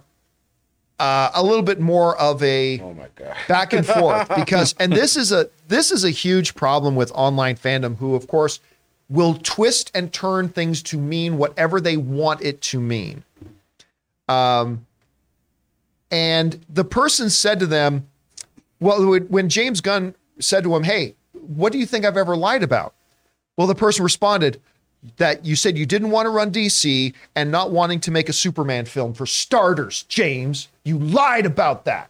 uh, a little bit more of a Oh my god. back and forth because and this is a this is a huge problem with online fandom who of course will twist and turn things to mean whatever they want it to mean. Um and the person said to them well when- James Gunn said to him hey what do you think I've ever lied about? Well the person responded that you said you didn't want to run DC and not wanting to make a Superman film for starters. James you lied about that.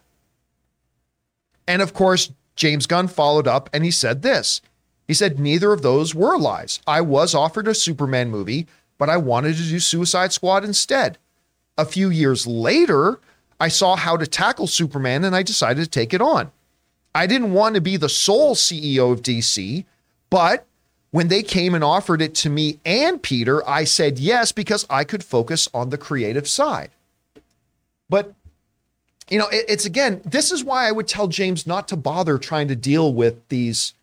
And of course, James Gunn followed up and he said this. He said, Neither of those were lies. I was offered a Superman movie, but I wanted to do Suicide Squad instead. A few years later, I saw how to tackle Superman and I decided to take it on. I didn't want to be the sole CEO of DC, but when they came and offered it to me and Peter, I said yes because I could focus on the creative side. But you know, it, it's again, this is why I would tell James not to bother trying to deal with these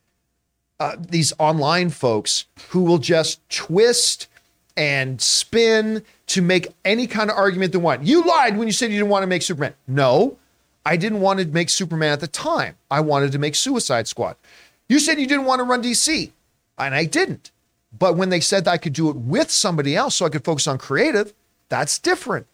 uh, these online folks who will just twist and spin to make any kind of argument they want. You lied when you said you didn't want to make Superman. No, I didn't want to make Superman at the time. I wanted to make Suicide Squad. You said you didn't want to run DC, and I didn't. But when they said that I could do it with somebody else so I could focus on creative, that's different.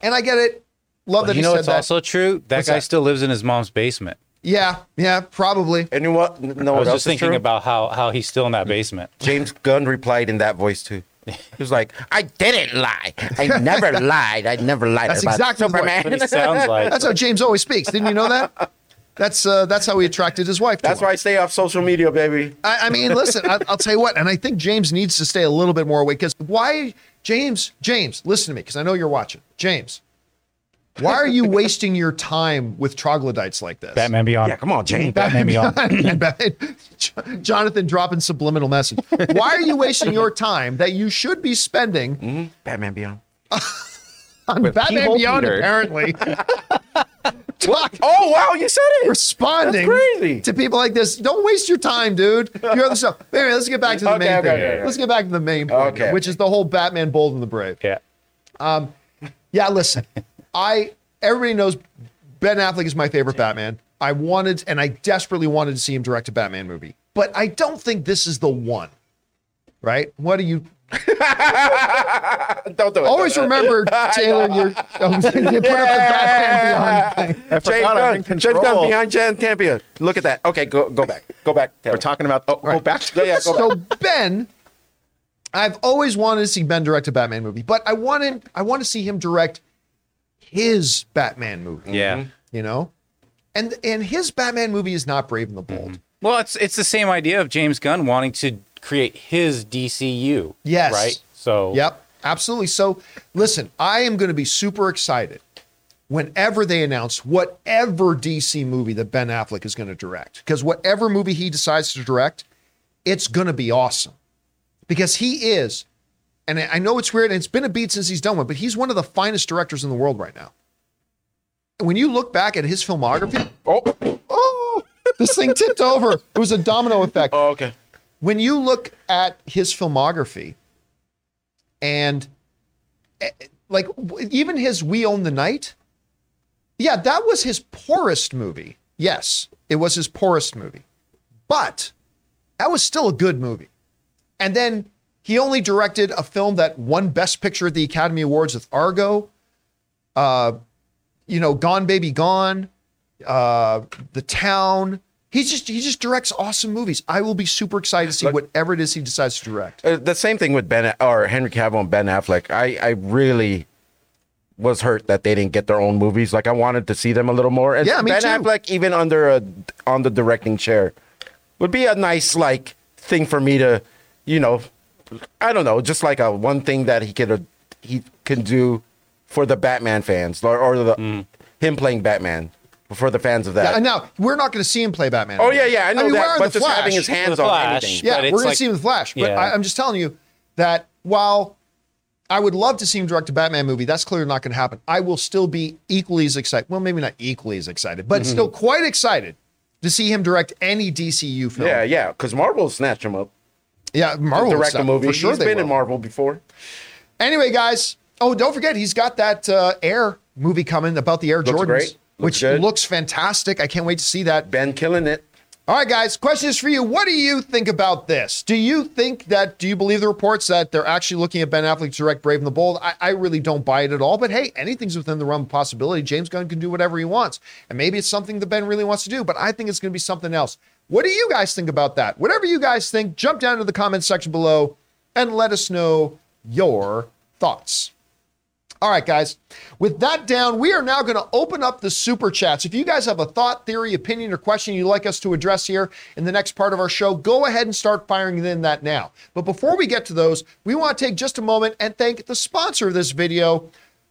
And I get it. Love that you know that. also true? That What's guy that? still lives in his mom's basement. Yeah, yeah, probably. And you know what? No, I was just thinking true? about how how he's still in that basement. James Gunn replied in that voice too. He was like, "I didn't lie. I never lied. I never lied That's about exactly. Superman." But he sounds like That's how James always speaks. Didn't you know that? That's uh, that's how he attracted his wife. To That's him. why I stay off social media, baby. I, I mean, listen, I, I'll tell you what, and I think James needs to stay a little bit more awake because why, James? James, listen to me because I know you're watching. James, why are you wasting your time with troglodytes like this? Batman Beyond. Yeah, come on, James. Batman Beyond. And Batman- Jonathan dropping subliminal message. Why are you wasting your time that you should be spending mm-hmm. Batman Beyond. on With Batman Beyond? Peter. Apparently, talk, Oh wow, you said it. responding crazy. to people like this. Don't waste your time, dude. Your other stuff. Anyway, let's get back to the Okay, main okay, thing. okay, okay. Let's get back to the main point, which is the whole Batman Bold and the Brave. Yeah. Um, yeah, listen, I everybody knows Ben Affleck is my favorite Batman. I wanted and I desperately wanted to see him direct a Batman movie, but I don't think this is the one. Right? What do you Don't do it. always Don't remember, Taylor? You're you put up the Batman Beyond thing. I forgot I'm in Gunn. James behind Jan Campea. Look at that. Okay, go go back. Go back. Taylor. We're talking about. Oh, go back Yeah, yeah, go So Ben, I've always wanted to see Ben direct a Batman movie, but I wanted I want to see him direct his Batman movie. Yeah. You know? And and his Batman movie is not Brave and the Bold. Mm-hmm. Well, it's it's the same idea of James Gunn wanting to create his DCU. Yes. Right. So. Yep, absolutely. So, listen, I am going to be super excited whenever they announce whatever DC movie that Ben Affleck is going to direct. Because whatever movie he decides to direct, it's going to be awesome. Because he is, and I know it's weird, and it's been a beat since he's done one, but he's one of the finest directors in the world right now. When you look back at his filmography, Oh, oh, this thing tipped over. It was a domino effect oh, okay. when you look at his filmography and eh, like even his we own the night yeah that was his poorest movie yes it was his poorest movie but that was still a good movie and then he only directed a film that won best picture at the academy awards with argo uh you know gone baby gone uh the town He's just he just directs awesome movies. I will be super excited to see whatever it is he decides to direct. Uh, the same thing with Ben or Henry Cavill and Ben Affleck. I I really was hurt that they didn't get their own movies. Like I wanted to see them a little more. And Yeah, me Ben too. Affleck, even under a on the directing chair, would be a nice like thing for me to, you know, I don't know, just like a one thing that he could he can do for the Batman fans or, or the Mm. him playing Batman for the fans of that. Yeah, now we're not going to see him play Batman. oh yeah, yeah, I know I mean, we're that, but the just Flash. having his hands The on Flash. anything. Yeah, we're it's going to see him in the Flash. But Yeah. I, I'm just telling you that while I would love to see him direct a Batman movie, that's clearly not going to happen. I will still be equally as excited. Well, maybe not equally as excited, but still quite excited to see him direct any DCU film. Yeah, yeah, because Marvel will snatch him up, yeah. Marvel will direct stop- a movie. for sure. He's been will. in Marvel before. Anyway, guys. Oh, don't forget he's got that uh, Air movie coming about the Air Looks Jordans, great. Looks which good. looks fantastic. I can't wait to see that. Ben killing it. All right, guys. Question is for you. What do you think about this? Do you think that? Do you believe the reports that they're actually looking at Ben Affleck to direct Brave and the Bold? I, I really don't buy it at all. But hey, anything's within the realm of possibility. James Gunn can do whatever he wants, and maybe it's something that Ben really wants to do. But I think it's going to be something else. What do you guys think about that? Whatever you guys think, jump down to the comments section below and let us know your thoughts. All right, guys. With that down, we are now going to open up the super chats. If you guys have a thought, theory, opinion, or question you'd like us to address here in the next part of our show, go ahead and start firing in that now. But before we get to those, we want to take just a moment and thank the sponsor of this video,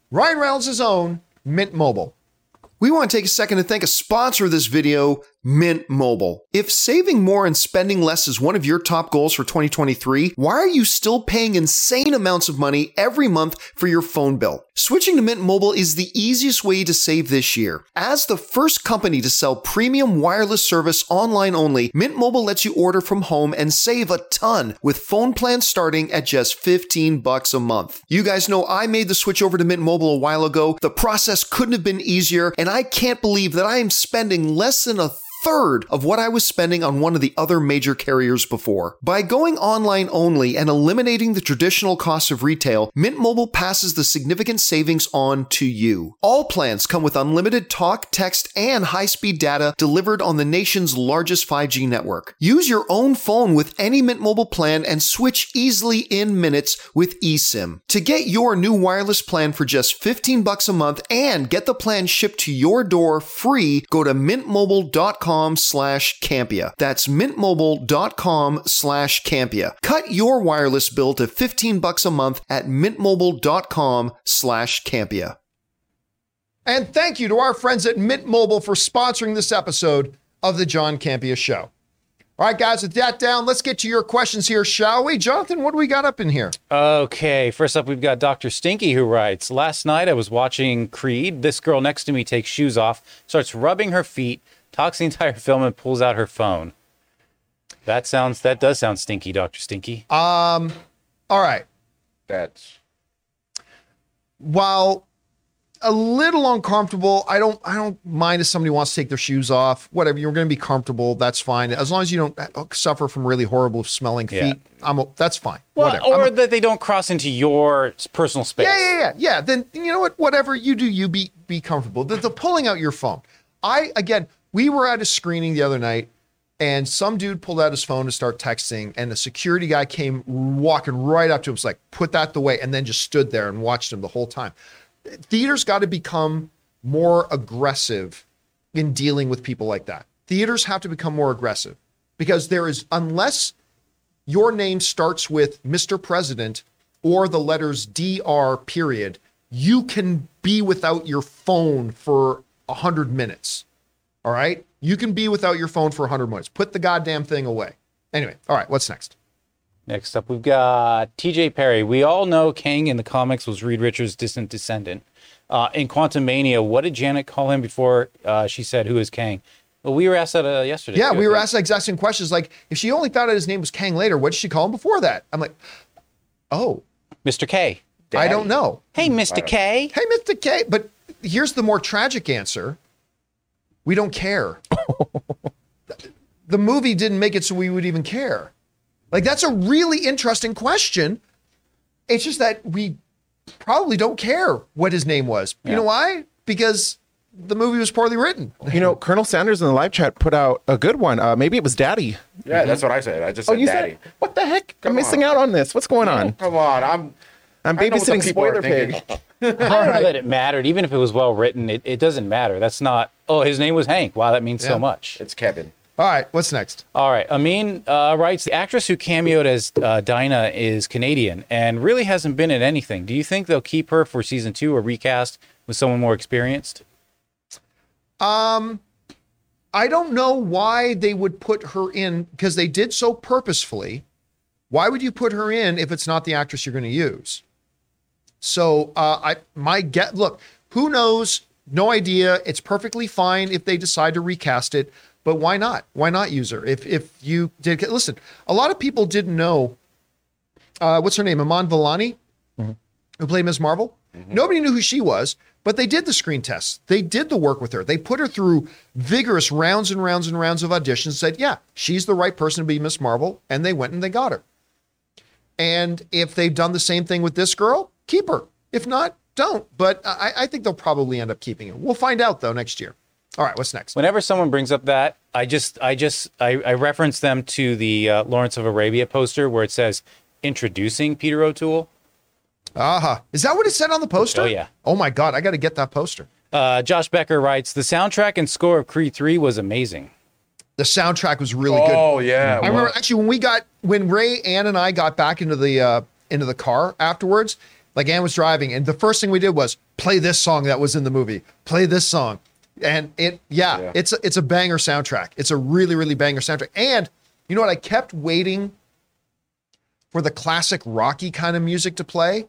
Ryan Reynolds' own Mint Mobile. We want to take a second to thank a sponsor of this video, Mint Mobile. If saving more and spending less is one of your top goals for 2023, why are you still paying insane amounts of money every month for your phone bill? Switching to Mint Mobile is the easiest way to save this year. As the first company to sell premium wireless service online only, Mint Mobile lets you order from home and save a ton with phone plans starting at just 15 bucks a month. You guys know I made the switch over to Mint Mobile a while ago. The process couldn't have been easier, and I can't believe that I am spending less than a third of what I was spending on one of the other major carriers before. By going online only and eliminating the traditional costs of retail, Mint Mobile passes the significant savings on to you. All plans come with unlimited talk, text, and high-speed data delivered on the nation's largest 5G network. Use your own phone with any Mint Mobile plan and switch easily in minutes with eSIM. To get your new wireless plan for just 15 bucks a month and get the plan shipped to your door free, go to mintmobile.com slash Campea. That's mintmobile.com slash Campea. Cut your wireless bill to 15 bucks a month at mintmobile.com slash Campea. And thank you to our friends at Mint Mobile for sponsoring this episode of the John Campea Show. All right, guys, with that down, let's get to your questions here, shall we? Jonathan, what do we got up in here? Okay, first up, we've got Dr. Stinky who writes Last night I was watching Creed. This girl next to me takes shoes off, starts rubbing her feet, talks the entire film, and pulls out her phone. That sounds, that does sound stinky, Dr. Stinky. Um, all right. That's while a little uncomfortable, I don't I don't mind if somebody wants to take their shoes off. Whatever, you're going to be comfortable. That's fine. As long as you don't uh, suffer from really horrible smelling feet. Yeah. feet, I'm o- that's fine. Well, Whatever. or a- that they don't cross into your personal space. yeah, yeah, yeah, yeah. Then you know what? Whatever you do, you be be comfortable. The, the pulling out your phone. I again, we were at a screening the other night, and some dude pulled out his phone to start texting, and the security guy came walking right up to him, was like, "Put that the way and then just stood there and watched him the whole time. Theaters got to become more aggressive in dealing with people like that. Theaters have to become more aggressive because there is unless your name starts with Mr. President or the letters DR period, you can be without your phone for 100 minutes. All right? You can be without your phone for 100 minutes. Put the goddamn thing away. Anyway, all right, what's next? Next up, we've got TJ Perry. We all know Kang in the comics was Reed Richards' distant descendant. Uh, in Quantumania, what did Janet call him before uh, she said, Who is Kang? Well, we were asked that uh, yesterday. Yeah, we were asked the exact same questions. Like, if she only found out his name was Kang later, what did she call him before that? I'm like, oh, Mr. K. I don't know. Hey, Mr. K. Hey, Mr. K. But here's the more tragic answer we don't care. the movie didn't make it so we would even care. Like, that's a really interesting question. It's just that we probably don't care what his name was. You know why? Because the movie was poorly written. You know, Colonel Sanders in the live chat put out a good one. Uh, maybe it was Daddy. yeah, that's what I said. I just Oh, said you daddy. said, what the heck? Come I'm missing on. out on this. What's going on? Come on, I'm. I'm I know babysitting Spoiler Pig. thinking. I don't know that it mattered. Even if it was well written, it, it doesn't matter. That's not, oh, his name was Hank. Wow, that means Yeah. so much. It's Kevin. All right, what's next? All right. Amin uh, writes the actress who cameoed as uh, Dinah is Canadian and really hasn't been in anything. Do you think they'll keep her for season two or recast with someone more experienced? Um, I don't know why they would put her in because they did so purposefully. Why would you put her in if it's not the actress you're going to use? So, uh, I my get look, who knows? No idea. It's perfectly fine if they decide to recast it, but why not? Why not use her? If if you did listen, a lot of people didn't know. Uh, what's her name? Iman Vellani, who played Ms. Marvel. Nobody knew who she was, but they did the screen tests. They did the work with her. They put her through vigorous rounds and rounds and rounds of auditions. Said, yeah, she's the right person to be Miss Marvel, and they went and they got her. And if they've done the same thing with this girl, keep her. If not, don't. But I, I think they'll probably end up keeping her. We'll find out though next year. All right, what's next? Whenever someone brings up that, I just, I just, I, I reference them to the uh, Lawrence of Arabia poster where it says introducing Peter O'Toole. Aha. Is that what it said on the poster? Oh, yeah. Oh my God, I got to get that poster. Uh, Josh Becker writes the soundtrack and score of Creed 3 was amazing. The soundtrack was really good. Oh yeah. I remember actually when we got when Ray, Ann, and I got back into the uh, into the car afterwards. Like Ann was driving, and the first thing we did was play this song that was in the movie. Play this song, and it yeah, Yeah. it's a, it's a banger soundtrack. It's a really really banger soundtrack. And you know what? I kept waiting for the classic Rocky kind of music to play.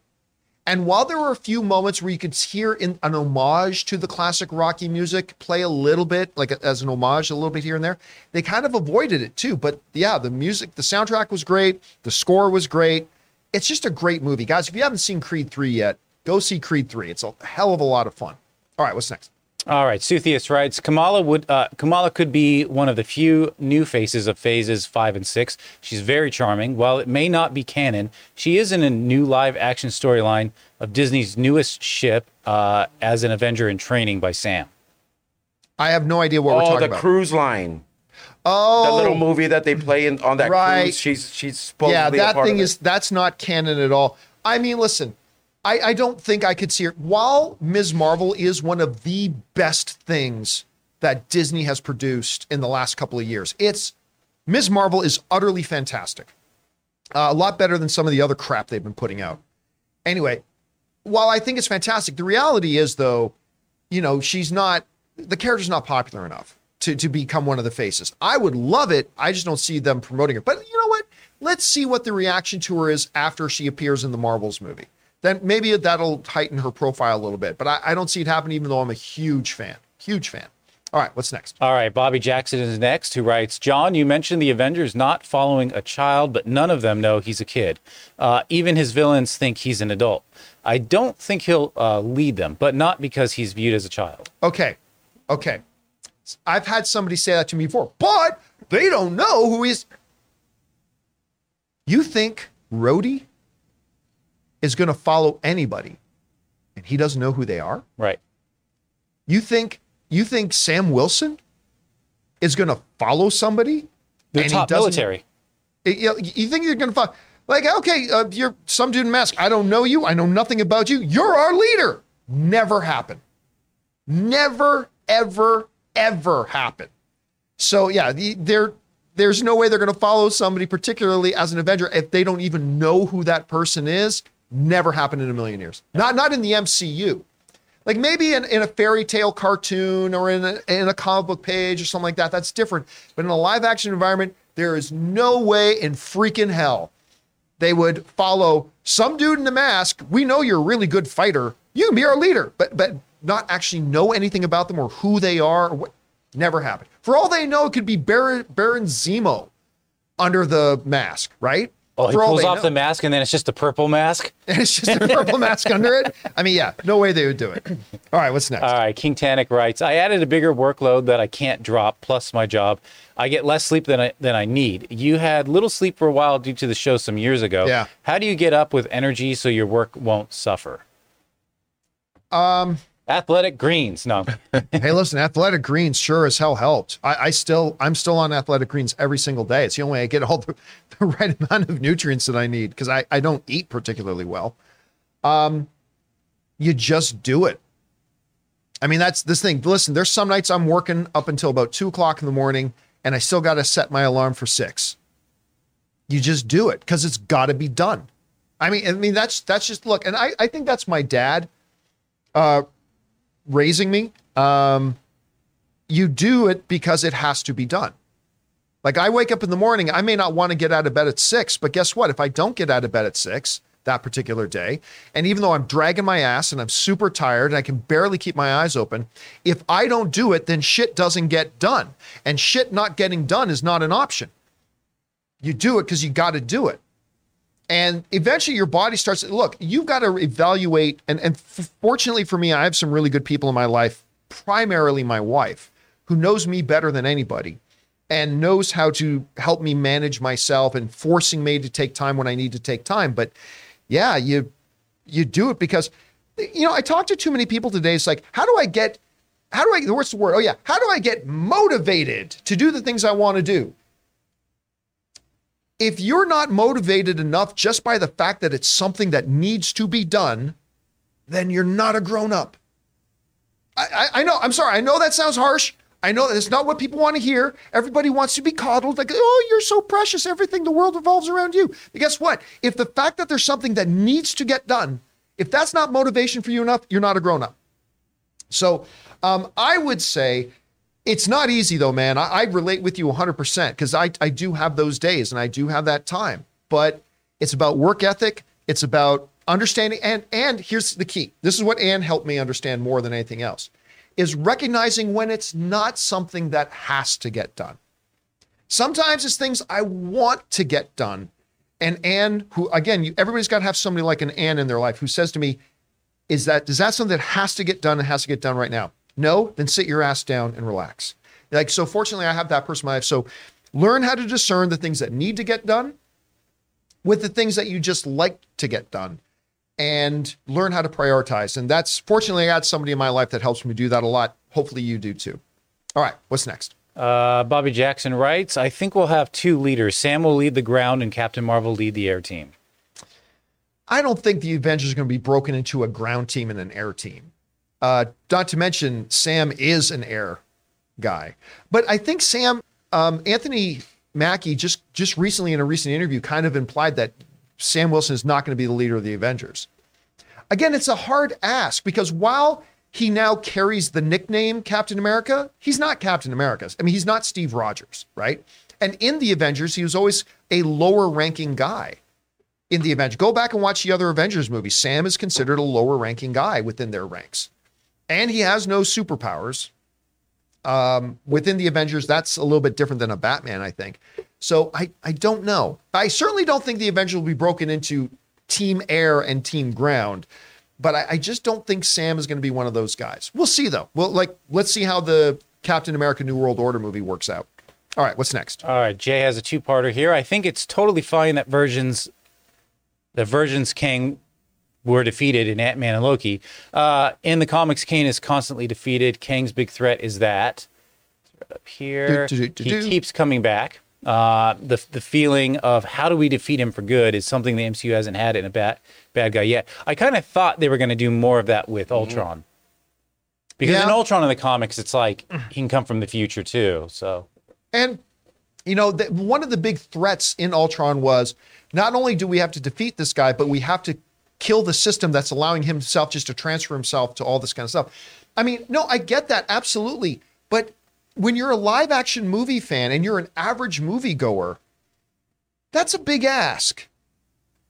And while there were a few moments where you could hear in an homage to the classic Rocky music play a little bit, like as an homage, a little bit here and there, they kind of avoided it too. But yeah, the music, the soundtrack was great, the score was great. It's just a great movie, guys. If you haven't seen Creed three yet, go see Creed three. It's a hell of a lot of fun. All right, what's next? All right, Suthius writes Kamala would uh, Kamala could be one of the few new faces of phases five and six. She's very charming. While it may not be canon, she is in a new live action storyline of Disney's newest ship uh, as an Avenger in training by Sam. I have no idea what we're talking about. Oh, the cruise line. Oh, The little movie that they play in on that Right. cruise. She's she's supposed yeah, that thing is that's not canon at all. I mean, listen, I, I don't think I could see her. While Ms. Marvel is one of the best things that Disney has produced in the last couple of years, it's Ms. Marvel is utterly fantastic. Uh, a lot better than some of the other crap they've been putting out. Anyway, while I think it's fantastic, the reality is though, you know, she's not the character's not popular enough to to become one of the faces. I would love it. I just don't see them promoting her. But you know what? Let's see what the reaction to her is after she appears in the Marvels movie. Then maybe that'll heighten her profile a little bit. But I, I don't see it happen, even though I'm a huge fan. Huge fan. All right, what's next? All right, Bobby Jackson is next, who writes John, you mentioned the Avengers not following a child, but none of them know he's a kid. Uh, even his villains think he's an adult. I don't think he'll uh, lead them, but not because he's viewed as a child. Okay. Okay. I've had somebody say that to me before, but they don't know who he's. You think Rhodey is going to follow anybody and he doesn't know who they are? Right. You think you think Sam Wilson is going to follow somebody? They're and he top military. You, you think you're going to follow? Like, okay, uh, you're some dude in mask. I don't know you. I know nothing about you. You're our leader. Never happen. Never, ever, ever happen. So yeah, the, there, there's no way they're going to follow somebody, particularly as an Avenger, if they don't even know who that person is. Never happened in a million years. Not not in the MCU. Like maybe in, in a fairy tale cartoon or in a, in a comic book page or something like that. That's different. But in a live action environment, there is no way in freaking hell they would follow some dude in a mask. We know you're a really good fighter. You can be our leader, but but not actually know anything about them or who they are. Or what. Never happened. For all they know, it could be Baron, Baron Zemo under the mask, right? Oh, he For pulls off know. the mask and then it's just a purple mask. And it's just a purple mask under it. I mean, yeah, no way they would do it. All right, what's next? All right, King Tannic writes, I added a bigger workload that I can't drop, plus my job. I get less sleep than I, than I need. You had little sleep for a while due to the show some years ago. Yeah. How do you get up with energy so your work won't suffer? Um, Athletic Greens. No. hey, listen, Athletic Greens sure as hell helped. I, I still, I'm still on Athletic Greens every single day. It's the only way I get all the, the right amount of nutrients that I need because I, I don't eat particularly well. Um, you just do it. I mean, that's this thing. Listen, there's some nights I'm working up until about two o'clock in the morning, and I still got to set my alarm for six. You just do it because it's got to be done. I mean, I mean that's that's just look, and I I think that's my dad, uh, raising me. Um, you do it because it has to be done. Like I wake up in the morning, I may not want to get out of bed at six, but guess what? If I don't get out of bed at six that particular day, and even though I'm dragging my ass and I'm super tired and I can barely keep my eyes open, if I don't do it, then shit doesn't get done. And shit not getting done is not an option. You do it because you got to do it. And eventually your body starts, to, look, you've got to evaluate. And, and fortunately for me, I have some really good people in my life, primarily my wife, who knows me better than anybody and knows how to help me manage myself and forcing me to take time when I need to take time. But yeah, you you do it because you know, I talked to too many people today. It's like, how do I get how do I what's the word? Oh yeah, how do I get motivated to do the things I want to do? If you're not motivated enough just by the fact that it's something that needs to be done, then you're not a grown up. I, I, I know, I'm sorry, I know that sounds harsh. I know that's not what people want to hear. Everybody wants to be coddled, like, oh, you're so precious. Everything, the world revolves around you. But guess what? If the fact that there's something that needs to get done, if that's not motivation for you enough, you're not a grown up. So um, I would say it's not easy though, man. I, I relate with you 100% because I, I do have those days and I do have that time. But it's about work ethic. It's about understanding. And, and here's the key this is what Anne helped me understand more than anything else is recognizing when it's not something that has to get done. Sometimes it's things I want to get done. And Anne, who again, you, everybody's got to have somebody like an Anne in their life who says to me, "Is that is that something that has to get done and has to get done right now?" No, then sit your ass down and relax. Like so, fortunately, I have that person in my life. So learn how to discern the things that need to get done with the things that you just like to get done and learn how to prioritize. And that's fortunately, I got somebody in my life that helps me do that a lot. Hopefully, you do too. All right, what's next? Uh, Bobby Jackson writes, I think we'll have two leaders. Sam will lead the ground and Captain Marvel lead the air team. I don't think the Avengers are going to be broken into a ground team and an air team. Uh, not to mention, Sam is an air guy. But I think Sam, um, Anthony Mackie, just just recently in a recent interview, kind of implied that Sam Wilson is not going to be the leader of the Avengers. Again, it's a hard ask because while he now carries the nickname Captain America, he's not Captain America. I mean, he's not Steve Rogers, right? And in the Avengers, he was always a lower ranking guy in the Avengers. Go back and watch the other Avengers movies. Sam is considered a lower ranking guy within their ranks. And he has no superpowers. Um, within the Avengers, that's a little bit different than a Batman, I think. So I, I don't know. I certainly don't think the Avengers will be broken into Team Air and Team Ground, but I, I just don't think Sam is going to be one of those guys. We'll see though. Well, like let's see how the Captain America: New World Order movie works out. All right, what's next? All right, Jay has a two-parter here. I think it's totally fine that versions, the versions Kang were defeated in Ant Man and Loki. Uh, in the comics, Kang is constantly defeated. Kang's big threat is that up here Do, do, do, he keeps coming back. Uh, the the feeling of how do we defeat him for good is something the MCU hasn't had in a bad bad guy yet. I kind of thought they were going to do more of that with Ultron, because in Ultron in the comics, it's like he can come from the future too. So And you know, the, one of the big threats in Ultron was not only do we have to defeat this guy, but we have to kill the system that's allowing himself just to transfer himself to all this kind of stuff. I mean, no, I get that absolutely, but when you're a live action movie fan and you're an average moviegoer, that's a big ask.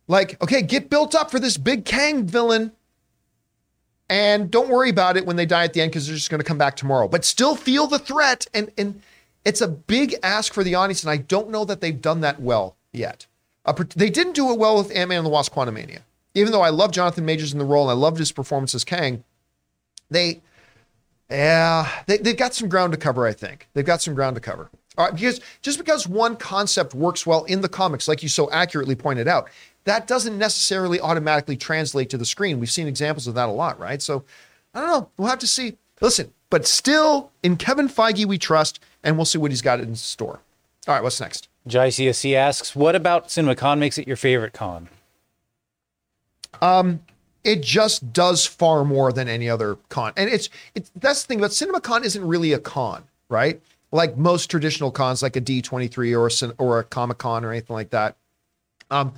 Like, okay, get built up for this big Kang villain. And don't worry about it when they die at the end because they're just going to come back tomorrow. But still feel the threat. And and it's a big ask for the audience, and I don't know that they've done that well yet. Uh, they didn't do it well with Ant Man and the Wasp: Quantumania. Even though I love Jonathan Majors in the role and I loved his performance as Kang, they, yeah, they, they've got some ground to cover. I think they've got some ground to cover. All right, because just because one concept works well in the comics, like you so accurately pointed out, that doesn't necessarily automatically translate to the screen. We've seen examples of that a lot, right? So I don't know. We'll have to see. Listen, but still, in Kevin Feige, we trust, and we'll see what he's got in store. All right, what's next? Jai asks, "What about CinemaCon makes it your favorite con?" It just does far more than any other con, and it's it's that's the thing about CinemaCon isn't really a con, right? like most traditional cons, like a D23 or a, or a Comic Con or anything like that. Um,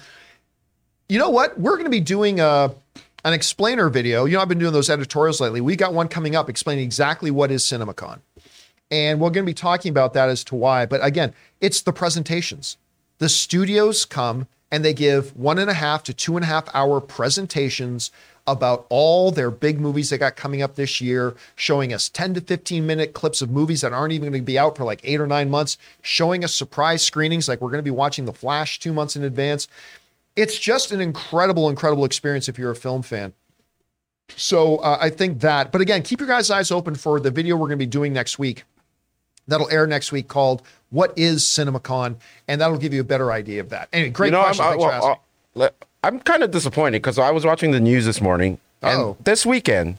you know what? We're going to be doing a an explainer video. You know, I've been doing those editorials lately. We got one coming up explaining exactly what is CinemaCon. And we're going to be talking about that as to why. But again, it's the presentations. The studios come and they give one and a half to two and a half hour presentations about all their big movies they got coming up this year, showing us 10 to 15 minute clips of movies that aren't even going to be out for like eight or nine months, showing us surprise screenings like we're going to be watching The Flash two months in advance. It's just an incredible, incredible experience if you're a film fan. So uh, I think that, but again, keep your guys' eyes open for the video we're going to be doing next week. That'll air next week called "What Is CinemaCon," and that'll give you a better idea of that. Anyway, great You know, question. I'm, Thanks for I, asking. well, uh, I'm kind of disappointed because I was watching the news this morning, and Uh-oh. this weekend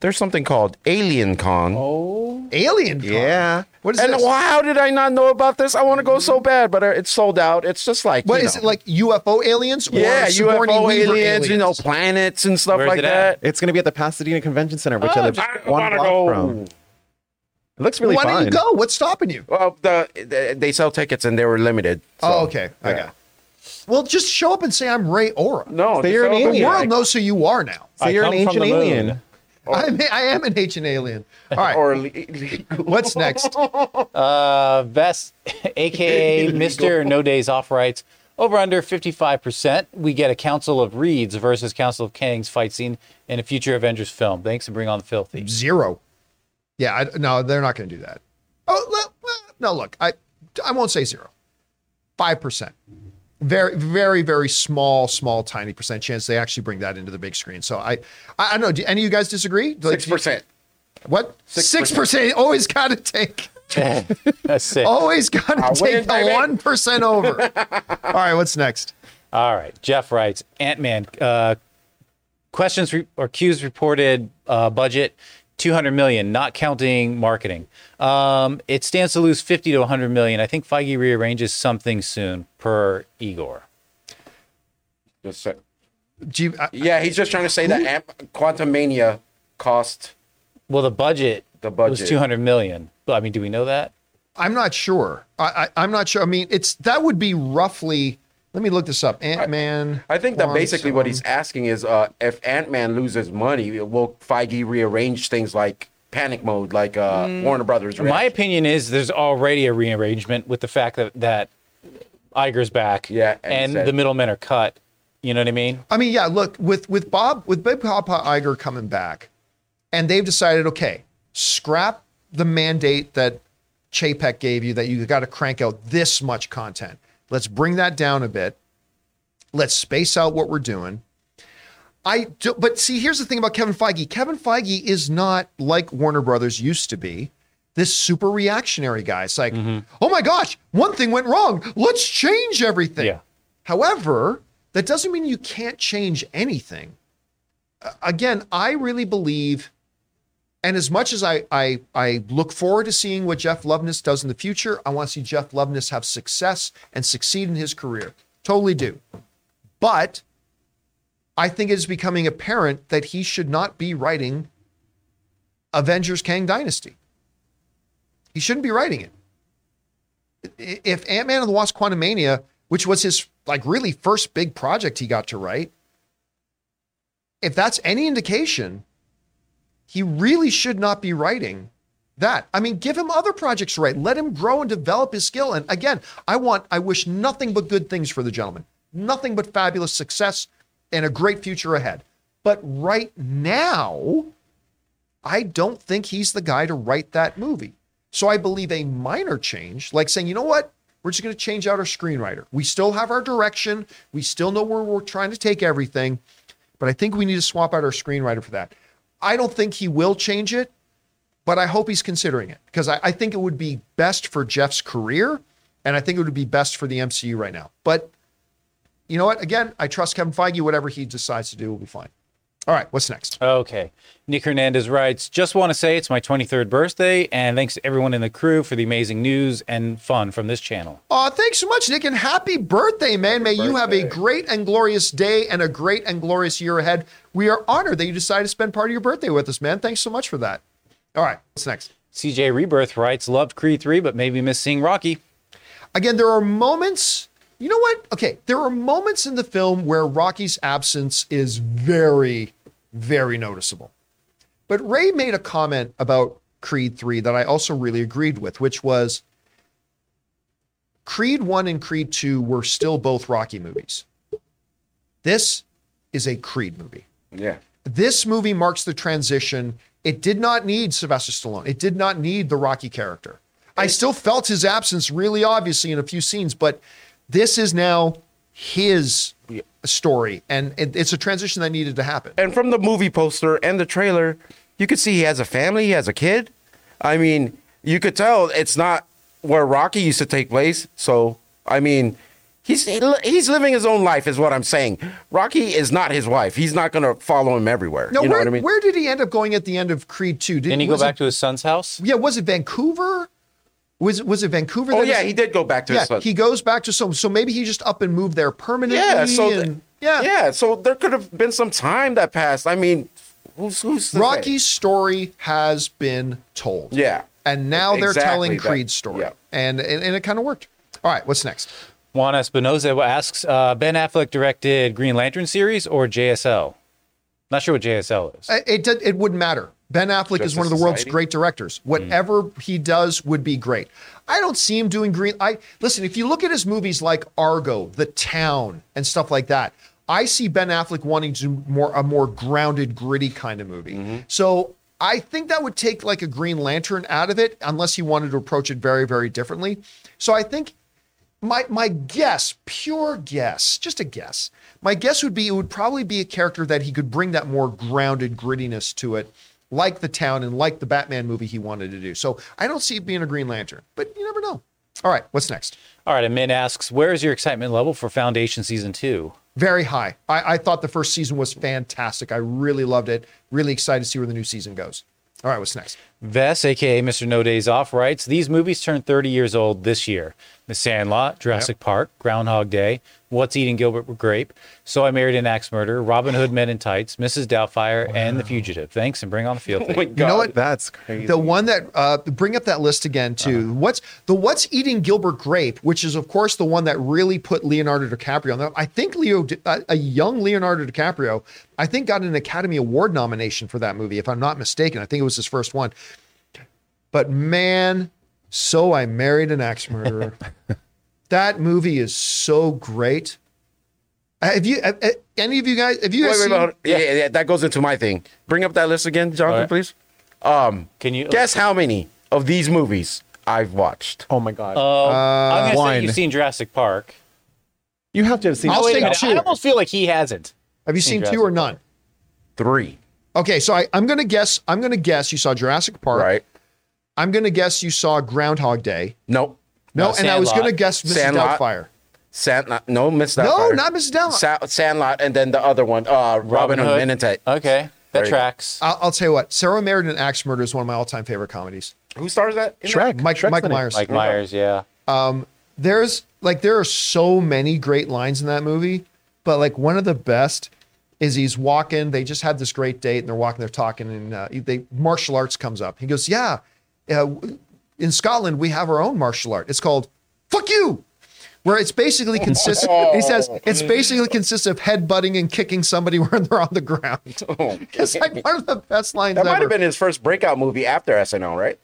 there's something called Alien Con. Oh, Alien. Con. Yeah. What is and this? wh- how did I not know about this? I want to go so bad, but uh, it's sold out. It's just like What you is know. it like UFO aliens? Or Yeah, Sigourney UFO Weaver aliens, you know, planets and stuff Where's like it at? that. It's going to be at the Pasadena Convention Center, which I live I one wanna block go. from. It looks really Why fun. don't you go? What's stopping you? Well, the, the they sell tickets and they were limited. oh, so, okay. I yeah. got. it. Well, just show up and say I'm Ray Aura. No, So they you're an sell alien. The world knows who you are now. So I you're an come from ancient the moon. alien. I'm, I am an ancient alien. All right. or le- what's next? Uh, Vest, aka Mister No Days Off writes over under fifty five percent. We get a Council of Reeds versus Council of Kangs fight scene in a future Avengers film. Thanks and bring on the filthy. Zero. Yeah. I, no, they're not going to do that. Oh well, well, no. Look, I I won't say zero. Five percent. Very, very, very small, small, tiny percent chance they actually bring that into the big screen. So I, I, I don't know. Do any of you guys disagree? Like, six percent. What? Six percent. Always got to take. That's sick. Always got I to win, take the one percent over. All right. What's next? All right. Jeff writes Ant Man. Uh, questions re- or cues reported uh, budget 200 million, not counting marketing. Um, it stands to lose 50 to 100 million. I think Feige rearranges something soon, per Iger. Just say- Do you, I, yeah, he's just trying to say that Amp- Quantumania cost. Well, the budget, The budget was 200 million. But I mean, do we know that? I'm not sure. I, I I'm not sure. I mean, it's that would be roughly. Let me look this up. Ant Man. I think that basically what he's asking is, uh, if Ant Man loses money, will Feige rearrange things like Panic Mode, like uh, Warner Brothers? My opinion is there's already a rearrangement with the fact that that Iger's back, Yeah, and and, the middlemen are cut. You know what I mean? I mean, yeah. Look with with Bob with Big Papa Iger coming back, and they've decided, okay, scrap the mandate that Chapek gave you that you got to crank out this much content. Let's bring that down a bit. Let's space out what we're doing. I do, but see, here's the thing about Kevin Feige. Kevin Feige is not like Warner Brothers used to be. This super reactionary guy. It's like, oh my gosh, one thing went wrong. Let's change everything. Yeah. However, that doesn't mean you can't change anything. Uh, Again, I really believe, and as much as I, I I look forward to seeing what Jeff Loveness does in the future, I want to see Jeff Loveness have success and succeed in his career. Totally do. But I think it is becoming apparent that he should not be writing Avengers Kang Dynasty. He shouldn't be writing it. If Ant Man and the Wasp Quantumania, which was his like really first big project he got to write, if that's any indication, he really should not be writing that. I mean, give him other projects to write. Let him grow and develop his skill. And again, I want, I wish nothing but good things for the gentleman, nothing but fabulous success and a great future ahead. But right now, I don't think he's the guy to write that movie. So I believe a minor change, like saying, you know what? We're just going to change out our screenwriter. We still have our direction. We still know where we're trying to take everything. But I think we need to swap out our screenwriter for that. I don't think he will change it, but I hope he's considering it because I, I think it would be best for Jeff's career. And I think it would be best for the MCU right now. But you know what? Again, I trust Kevin Feige. Whatever he decides to do will be fine. All right, what's next? Okay. Nick Hernandez writes, just want to say it's my 23rd birthday, and thanks to everyone in the crew for the amazing news and fun from this channel. Oh, thanks so much, Nick, and happy birthday, man. May you have a great and glorious day and a great and glorious year ahead. We are honored that you decided to spend part of your birthday with us, man. Thanks so much for that. All right, what's next? CJ Rebirth writes, loved Creed 3, but maybe miss seeing Rocky. Again, there are moments. You know what? Okay, there are moments in the film where Rocky's absence is very, very noticeable. But Ray made a comment about Creed 3 that I also really agreed with, which was Creed 1 and Creed 2 were still both Rocky movies. This is a Creed movie. Yeah. This movie marks the transition. It did not need Sylvester Stallone. It did not need the Rocky character. I still felt his absence really obviously in a few scenes, but this is now his story, and it, it's a transition that needed to happen. And from the movie poster and the trailer, you could see he has a family, he has a kid. I mean, you could tell it's not where Rocky used to take place. So, I mean, he's he's living his own life, is what I'm saying. Rocky is not his wife. He's not going to follow him everywhere. No, you know where, what I mean? where did he end up going at the end of Creed 2? Did Didn't he go back it- to his son's house? Yeah, was it Vancouver? Was was it Vancouver? oh yeah, is- he did go back to Yeah, his son. he goes back to some. So maybe he just up and moved there permanently. yeah, so th- yeah, yeah, so there could have been some time that passed. I mean, who's who's to say? Rocky's story has been told. Yeah. and now they're telling that. Creed's story, Yeah. and, and and it kind of worked. All right, what's next? Juan Espinoza asks, uh, Ben Affleck directed Green Lantern series or JSL? Not sure what JSL is. Uh, It it wouldn't matter. Ben Affleck is one of the world's Society? great directors. Whatever he does would be great. I don't see him doing green. I listen. If you look at his movies like Argo, The Town, and stuff like that, I see Ben Affleck wanting to do more a more grounded, gritty kind of movie. So I think that would take like a Green Lantern out of it, unless he wanted to approach it very, very differently. So I think my my guess, pure guess, just a guess. My guess would be it would probably be a character that he could bring that more grounded grittiness to it, like the town and like the Batman movie he wanted to do. So I don't see it being a Green Lantern, but you never know. All right, what's next? All right, and Min asks, where is your excitement level for Foundation season two? Very high. I, I thought the first season was fantastic. I really loved it. Really excited to see where the new season goes. All right, what's next? Vess, aka Mr. No Days Off, writes These movies turn 30 years old this year The Sandlot, Jurassic Park, Groundhog Day, What's Eating Gilbert Grape, So I Married an Axe Murder, Robin Hood Men in Tights, Mrs. Doubtfire, and The Fugitive. Thanks and bring on the field. Oh my. God. You know what? That's crazy. The one that uh, bring up that list again too. What's the What's Eating Gilbert Grape, which is of course the one that really put Leonardo DiCaprio on. that. I think Leo, uh, a young Leonardo DiCaprio, I think got an Academy Award nomination for that movie, if I'm not mistaken. I think it was his first one. But man, so I married an axe murderer. that movie is so great. Uh, Have you? uh, uh, any of you guys? Have you Wait, guys wait, seen? wait, hold- yeah. yeah, yeah, that goes into my thing. Bring up that list again, Jonathan, All right. please. Um, Can you guess how many of these movies I've watched? oh my god. Uh, I'm going to say you've seen Jurassic Park. you have to have seen. I'll Oh, wait say minute. two. I almost feel like he hasn't. Have you seen two or none? Three, Okay, so I, I'm gonna guess. I'm gonna guess you saw Jurassic Park. right? I'm gonna guess you saw Groundhog Day. Nope. No, No, and I was Sandlot. gonna guess Mrs. Sandlot. Doubtfire. Sandlot. No, Miss No, Doubtfire. not Mrs. Doubtfire. Sa- Sandlot, and then the other one, uh, Robin, Hood Men in Tights. Okay, There that you tracks. I'll, I'll tell you what. Sarah married an axe murder is one of my all-time favorite comedies. Who stars that? in Shrek. Mike, Shrek's Michael in it. Myers. Mike Myers, yeah. There's like there are so many great lines in that movie, but like one of the best is he's walking. They just had this great date, and they're walking, they're talking, and uh, they martial arts comes up. He goes, "Yeah, uh, in Scotland we have our own martial art. It's called fuck you." Where it's basically consists, he says it's basically consists of headbutting and kicking somebody when they're on the ground. It's like one of the best lines That might have been his first breakout movie after SNL, right?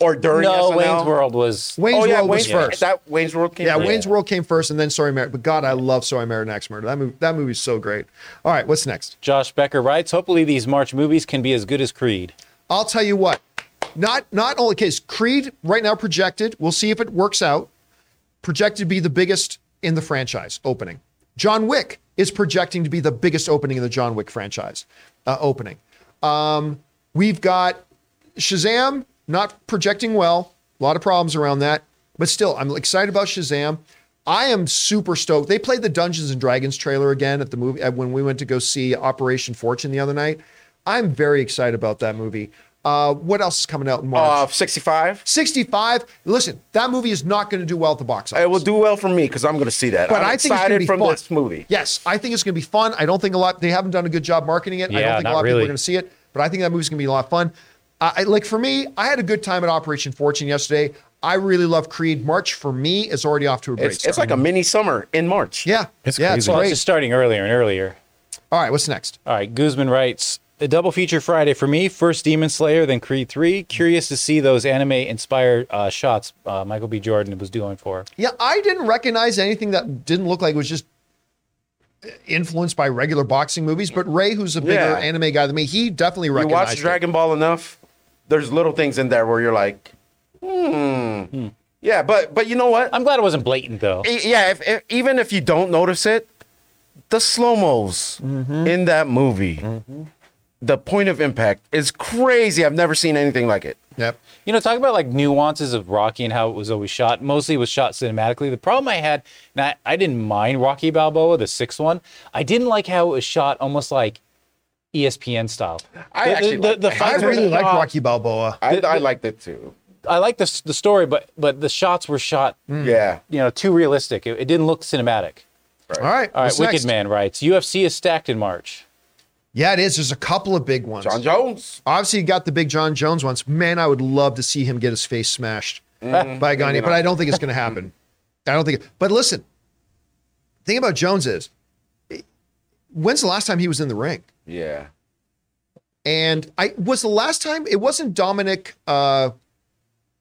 Or during No, SNL? Wayne's World was. Wayne's oh yeah, World was Wayne's first. That Wayne's World came. Yeah, first? Wayne's World came first, and then Sorry Mary. But God, I love Sorry Mary and Axe Murder. That movie, that movie's so great. All right, what's next? Josh Becker writes, hopefully these March movies can be as good as Creed. I'll tell you what. Not not only case Creed right now projected. We'll see if it works out. Projected to be the biggest in the franchise opening. John Wick is projecting to be the biggest opening in the John Wick franchise uh, opening. Um, we've got Shazam not projecting well. A lot of problems around that, but still, I'm excited about Shazam. I am super stoked. They played the Dungeons and Dragons trailer again at the movie when we went to go see Operation Fortune the other night. I'm very excited about that movie. Uh, what else is coming out in March? Uh, 65. 65. Listen, that movie is not going to do well at the box office. It will do well for me because I'm going to see that. But I'm I think it's excited going to be from fun. this movie. Yes, I think it's going to be fun. I don't think a lot. They haven't done a good job marketing it. Yeah, I don't think a not lot of people are going to see it. But I think that movie's going to be a lot of fun. I, I- like for me, I had a good time at Operation Fortune yesterday. I really love Creed. March for me is already off to a great It's, start. it's like a mini summer in March. yeah, It's yeah, it's crazy. Well, it's just starting earlier and earlier. All right, what's next? All right, Guzman writes a double feature Friday for me. First Demon Slayer, then Creed Three. Curious to see those anime inspired uh, shots uh, Michael B. Jordan was doing for. Yeah, I didn't recognize anything that didn't look like it was just influenced by regular boxing movies. But Ray, who's a bigger Yeah. anime guy than me, he definitely recognized. You recognized watch. Dragon Ball enough, there's little things in there where you're like, hmm. Yeah, but but you know what? I'm glad it wasn't blatant though. Yeah, if, if, even if you don't notice it, the slow mos in that movie, the point of impact is crazy. I've never seen anything like it. Yep. You know, talk about like nuances of Rocky and how it was always shot. Mostly it was shot cinematically. The problem I had, and I, I didn't mind Rocky Balboa, the sixth one. I didn't like how it was shot almost like ESPN style. I The- actually the, like the. I really like shot- Rocky Balboa. I, I liked it too. I like the the story, but but the shots were shot, mm. Yeah. you know, too realistic. It, it didn't look cinematic. All right. All right, what's Wicked next? Man writes UFC is stacked in March. Yeah, it is. There's a couple of big ones. Jon Jones. Obviously, you got the big Jon Jones ones. Man, I would love to see him get his face smashed by Gane, but I don't think it's going to happen. I don't think. But listen, the thing about Jones is, when's the last time he was in the ring? Yeah. And I was the last time. It wasn't Dominic. Uh,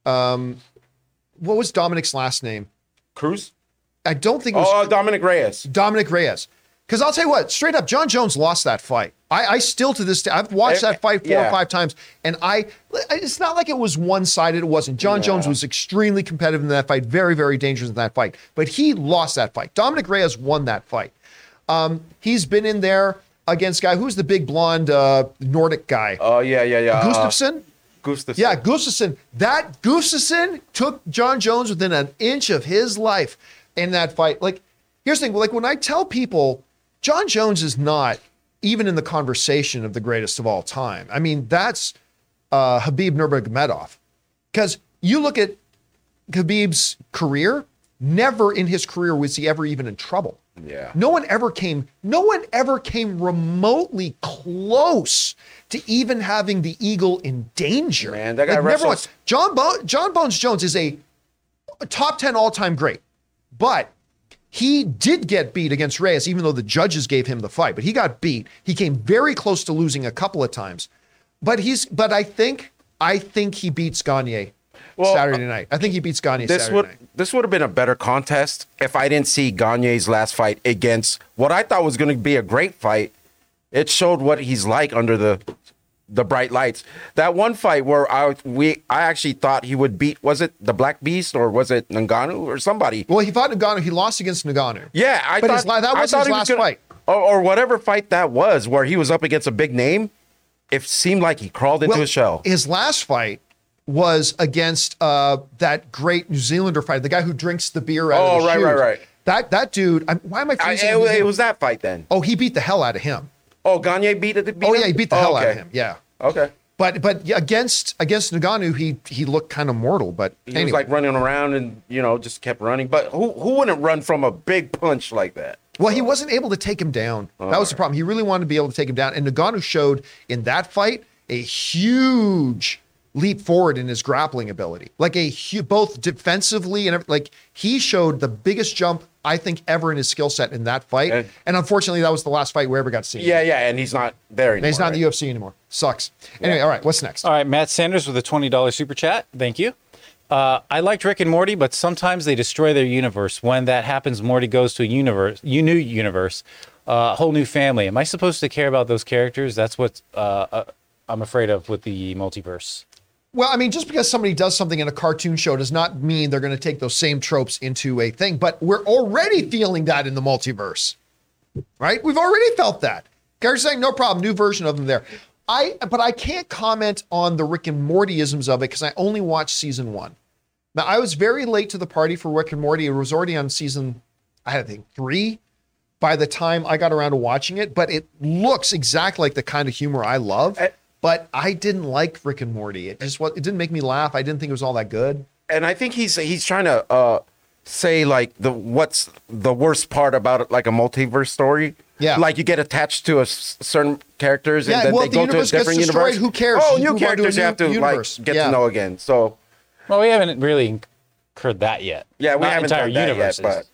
um, what was Dominic's last name? Cruz. I don't think it was Oh, Dominick Reyes. Dominick Reyes. Because I'll tell you what, straight up, Jon Jones lost that fight. I, I still to this day, I've watched Eh, that fight four yeah. or five times, and I, it's not like it was one sided. It wasn't. Jon Jones was extremely competitive in that fight, very, very dangerous in that fight, but he lost that fight. Dominick Reyes won that fight. Um, he's been in there against guy who's the big blonde uh, Nordic guy, Oh yeah, yeah, yeah. Uh, Gustafsson. Gustafsson. Yeah, Gustafsson. That Gustafsson took Jon Jones within an inch of his life in that fight. Like, here's the thing: like when I tell people, Jon Jones is not even in the conversation of the greatest of all time. I mean, that's uh, Habib Nurmagomedov, because you look at Habib's career. Never in his career was he ever even in trouble. Yeah. No one ever came, no one ever came remotely close to even having the eagle in danger. Man, that guy Like, never once. John Bo- Jon Bones Jones is a top 10 all-time great. But he did get beat against Reyes, even though the judges gave him the fight. But he got beat. He came very close to losing a couple of times. But he's but I think I think he beats Gane Well, Saturday uh, night. I think he beats Gane This Saturday would night. this would have been a better contest if I didn't see Gane's last fight against what I thought was going to be a great fight. It showed what he's like under the the bright lights. That one fight where I we I actually thought he would beat was it the Black Beast or was it Ngannou or somebody? Well, he fought Ngannou. He lost against Ngannou. Yeah, I But thought his that I was thought his last gonna- fight. or, or whatever fight that was, where he was up against a big name. It seemed like he crawled into Well, a shell. His last fight was against uh, that great New Zealander fighter, the guy who drinks the beer out Oh, of the right, shoes. right, right. That that dude. I'm, why am I I, it, it was that fight then. oh, he beat the hell out of him. Oh, Gane beat it. Beat Oh him? yeah, he beat the Oh, hell out of him. Yeah. Okay. But but against against Ngannou, he he looked kind of mortal. But He anyway. was like running around and you know just kept running. But who who wouldn't run from a big punch like that? Well, he wasn't able to take him down. that was the problem. He really wanted to be able to take him down. And Ngannou showed in that fight a huge leap forward in his grappling ability. Like a both defensively and like he showed the biggest jump I think ever in his skill set in that fight. And- And, unfortunately, that was the last fight we ever got to see. Yeah, yeah, and he's not there anymore. And he's not in the? UFC anymore. Sucks. Anyway, all right, what's next? All right, Matt Sanders with a $20 super chat. Thank you. Uh, I liked Rick and Morty, but sometimes they destroy their universe. When that happens, Morty goes to a universe, you new universe, uh, a whole new family. Am I supposed to care about those characters? That's what uh, uh, I'm afraid of with the multiverse. Well, I mean, just because somebody does something in a cartoon show does not mean they're going to take those same tropes into a thing. But we're already feeling that in the multiverse, right? We've already felt that. Gary's saying no problem, new version of them there. I, but I can't comment on the Rick and Mortyisms of it because I only watched season one. Now I was very late to the party for Rick and Morty. It was already on season, I think three, by the time I got around to watching it. But it looks exactly like the kind of humor I love. I- but I didn't like Rick and Morty. It just was. It didn't make me laugh. I didn't think it was all that good. and I think he's he's trying to uh, say like the what's the worst part about it, like a multiverse story. Yeah. Like you get attached to a s- certain characters, Yeah, and then well, they the go to a universe gets different universe. who cares? Oh, You new move on to characters you have to universe. like get Yeah. to know again. So Well, we haven't really incurred that yet. Yeah, we Not haven't entire done that yet, universes. but-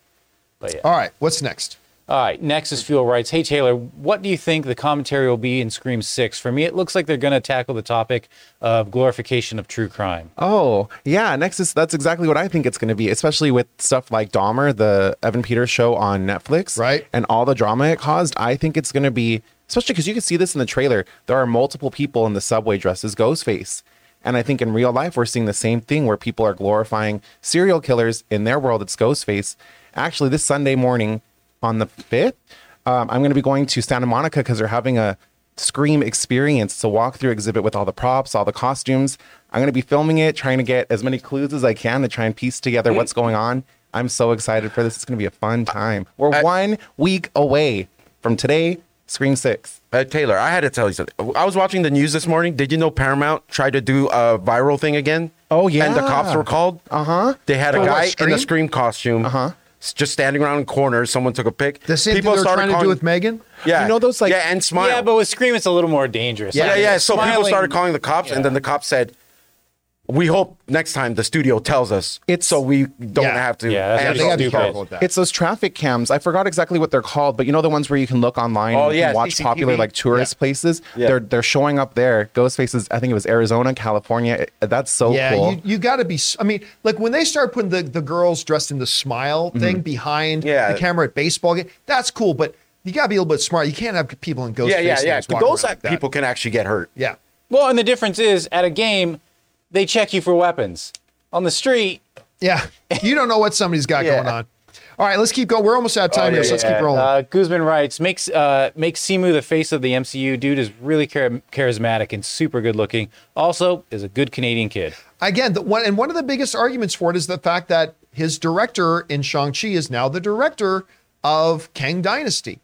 but yeah. All right, what's next? All right, Nexus Fuel writes, Hey Taylor, what do you think the commentary will be in Scream 6? For me, it looks like they're going to tackle the topic of glorification of true crime. Oh, yeah, Nexus. That's exactly what I think it's going to be, especially with stuff like Dahmer, the Evan Peters show on Netflix. Right. And all the drama it caused. I think it's going to be, especially because you can see this in the trailer. There are multiple people in the subway dressed as Ghostface. And I think in real life, we're seeing the same thing where people are glorifying serial killers. In their world, it's Ghostface. Actually, this Sunday morning on the 5th, um, I'm going to be going to Santa Monica because they're having a Scream experience. It's a walkthrough exhibit with all the props, all the costumes. I'm going to be filming it, trying to get as many clues as I can to try and piece together what's going on. I'm so excited for this. It's going to be a fun time. We're I- one week away from today, Scream 6. Uh, Taylor, I had to tell you something. I was watching the news this morning. Did you know Paramount tried to do a viral thing again? Oh, yeah. And the cops were called. Uh huh. They had a For what, guy in a scream costume. Uh-huh. s- Just standing around in corners. Someone took a pic. The same thing they're trying to do with Megan? Yeah, You know those, like- yeah, and smile. Yeah, but with Scream, it's a little more dangerous. Yeah, yeah, Like, yeah. So people started calling the cops, and then the cops said, "We hope next time the studio tells us, It's- so we don't Yeah. have to." Yeah, that's Yeah, answer they gotta careful that. It's those traffic cams. I forgot exactly what they're called, but you know the ones where you can look online Oh, and yeah, watch CCTV. popular like tourist places. Yeah. They're they're showing up there. Ghostfaces. I think it was Arizona, California. It- that's so yeah, cool. you, you got to be. I mean, like when they start putting the, the girls dressed in the smile mm-hmm. thing behind Yeah. the camera at baseball game, that's cool. But you got to be a little bit smart. You can't have people in ghost Yeah, yeah, face yeah. things But those like people can actually get hurt. Yeah. Well, and the difference is at a game, they check you for weapons. On the street, Yeah. You don't know what somebody's got Yeah. going on. All right, let's keep going. We're almost out of time Oh, here, so let's Yeah, keep rolling. Uh, Guzman writes, makes uh, makes Simu the face of the MCU. Dude is really char- charismatic and super good looking. Also, is a good Canadian kid. Again, the one and one of the biggest arguments for it is the fact that his director in Shang-Chi is now the director of Kang Dynasty.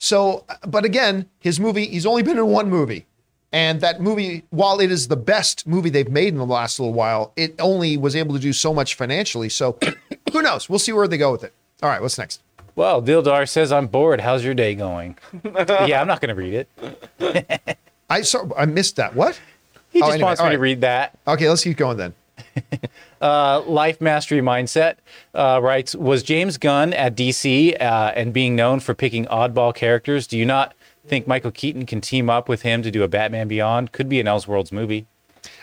So, but again, his movie, he's only been in one movie. And that movie, while it is the best movie they've made in the last little while, it only was able to do so much financially. So who knows? We'll see where they go with it. All right, what's next? Well, Dildar says, I'm bored. How's your day going? yeah, I'm not going to read it. I saw I missed that. What? He Oh, just anyway, wants all me to read that. Okay, let's keep going then. Uh, Life Mastery Mindset uh, writes, was James Gunn at DC uh, and being known for picking oddball characters? Do you not think Michael Keaton can team up with him to do a Batman Beyond? Could be an Elseworlds movie.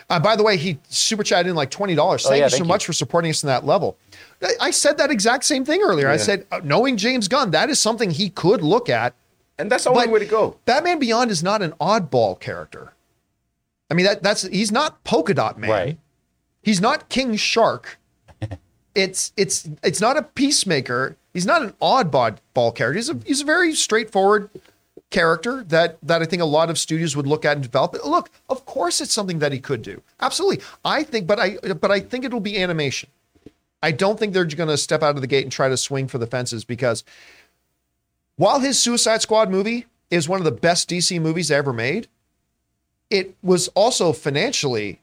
Uh, by the way, he super chatted in like twenty dollars. Thank Oh, yeah, you so you. much for supporting us in that level. I, I said that exact same thing earlier. I said, uh, knowing James Gunn, that is something he could look at. And that's the only way to go. Batman Beyond is not an oddball character. I mean, that that's he's not Polka Dot Man. Right. He's not King Shark. it's it's it's not a peacemaker. He's not an oddball ball character. He's a he's a very straightforward character that that I think a lot of studios would look at and develop. Look, of course, it's something that he could do. Absolutely, I think, but I but I think it'll be animation. I don't think they're going to step out of the gate and try to swing for the fences because while his Suicide Squad movie is one of the best DC movies ever made, it was also financially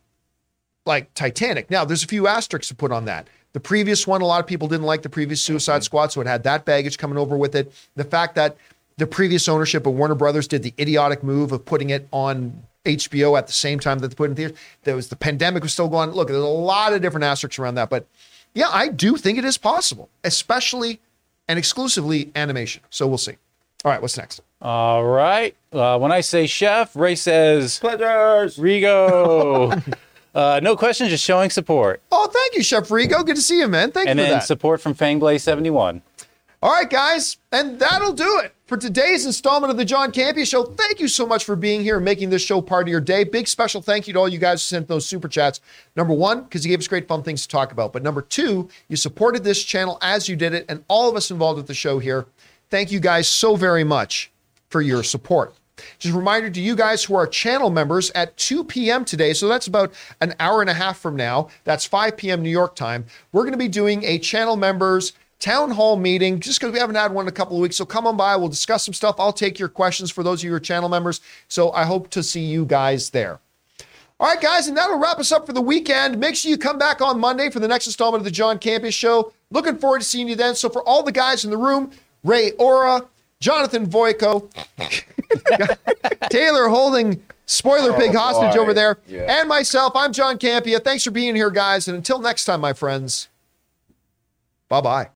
like Titanic. Now, there's a few asterisks to put on that. The previous one, a lot of people didn't like the previous Suicide Squad, so it had that baggage coming over with it. The fact that the previous ownership of Warner Brothers did the idiotic move of putting it on HBO at the same time that they put it in theaters. There was the pandemic was still going. Look, there's a lot of different asterisks around that, but yeah, I do think it is possible, especially and exclusively animation. So we'll see. All right, what's next? All right. Uh, when I say chef, Ray says, Pleasures. Rigo. uh, no question, just showing support. Oh, thank you, Chef Rigo. Good to see you, man. Thank And you for then that. support from Fangblaze71. All right, guys, and that'll do it for today's installment of the John Campea Show. Thank you so much for being here and making this show part of your day. Big special thank you to all you guys who sent those super chats. Number one, because you gave us great fun things to talk about. But number two, you supported this channel as you did it, and all of us involved with the show here. Thank you guys so very much for your support. Just a reminder to you guys who are channel members at 2 p.m. today. So that's about an hour and a half from now. That's 5 p.m. New York time. We're going to be doing a channel members town hall meeting just because we haven't had one in a couple of weeks. So come on by. We'll discuss some stuff. I'll take your questions for those of you who are channel members. So I hope to see you guys there. All right, guys, and that'll wrap us up for the weekend. Make sure you come back on Monday for the next installment of the John Campea Show. Looking forward to seeing you then. So, for all the guys in the room, Ray Ora, Jonathan Voico, Taylor holding Spoiler oh, Pig hostage boy. over there, Yeah. and myself. I'm John Campea. Thanks for being here, guys. And until next time, my friends, bye bye.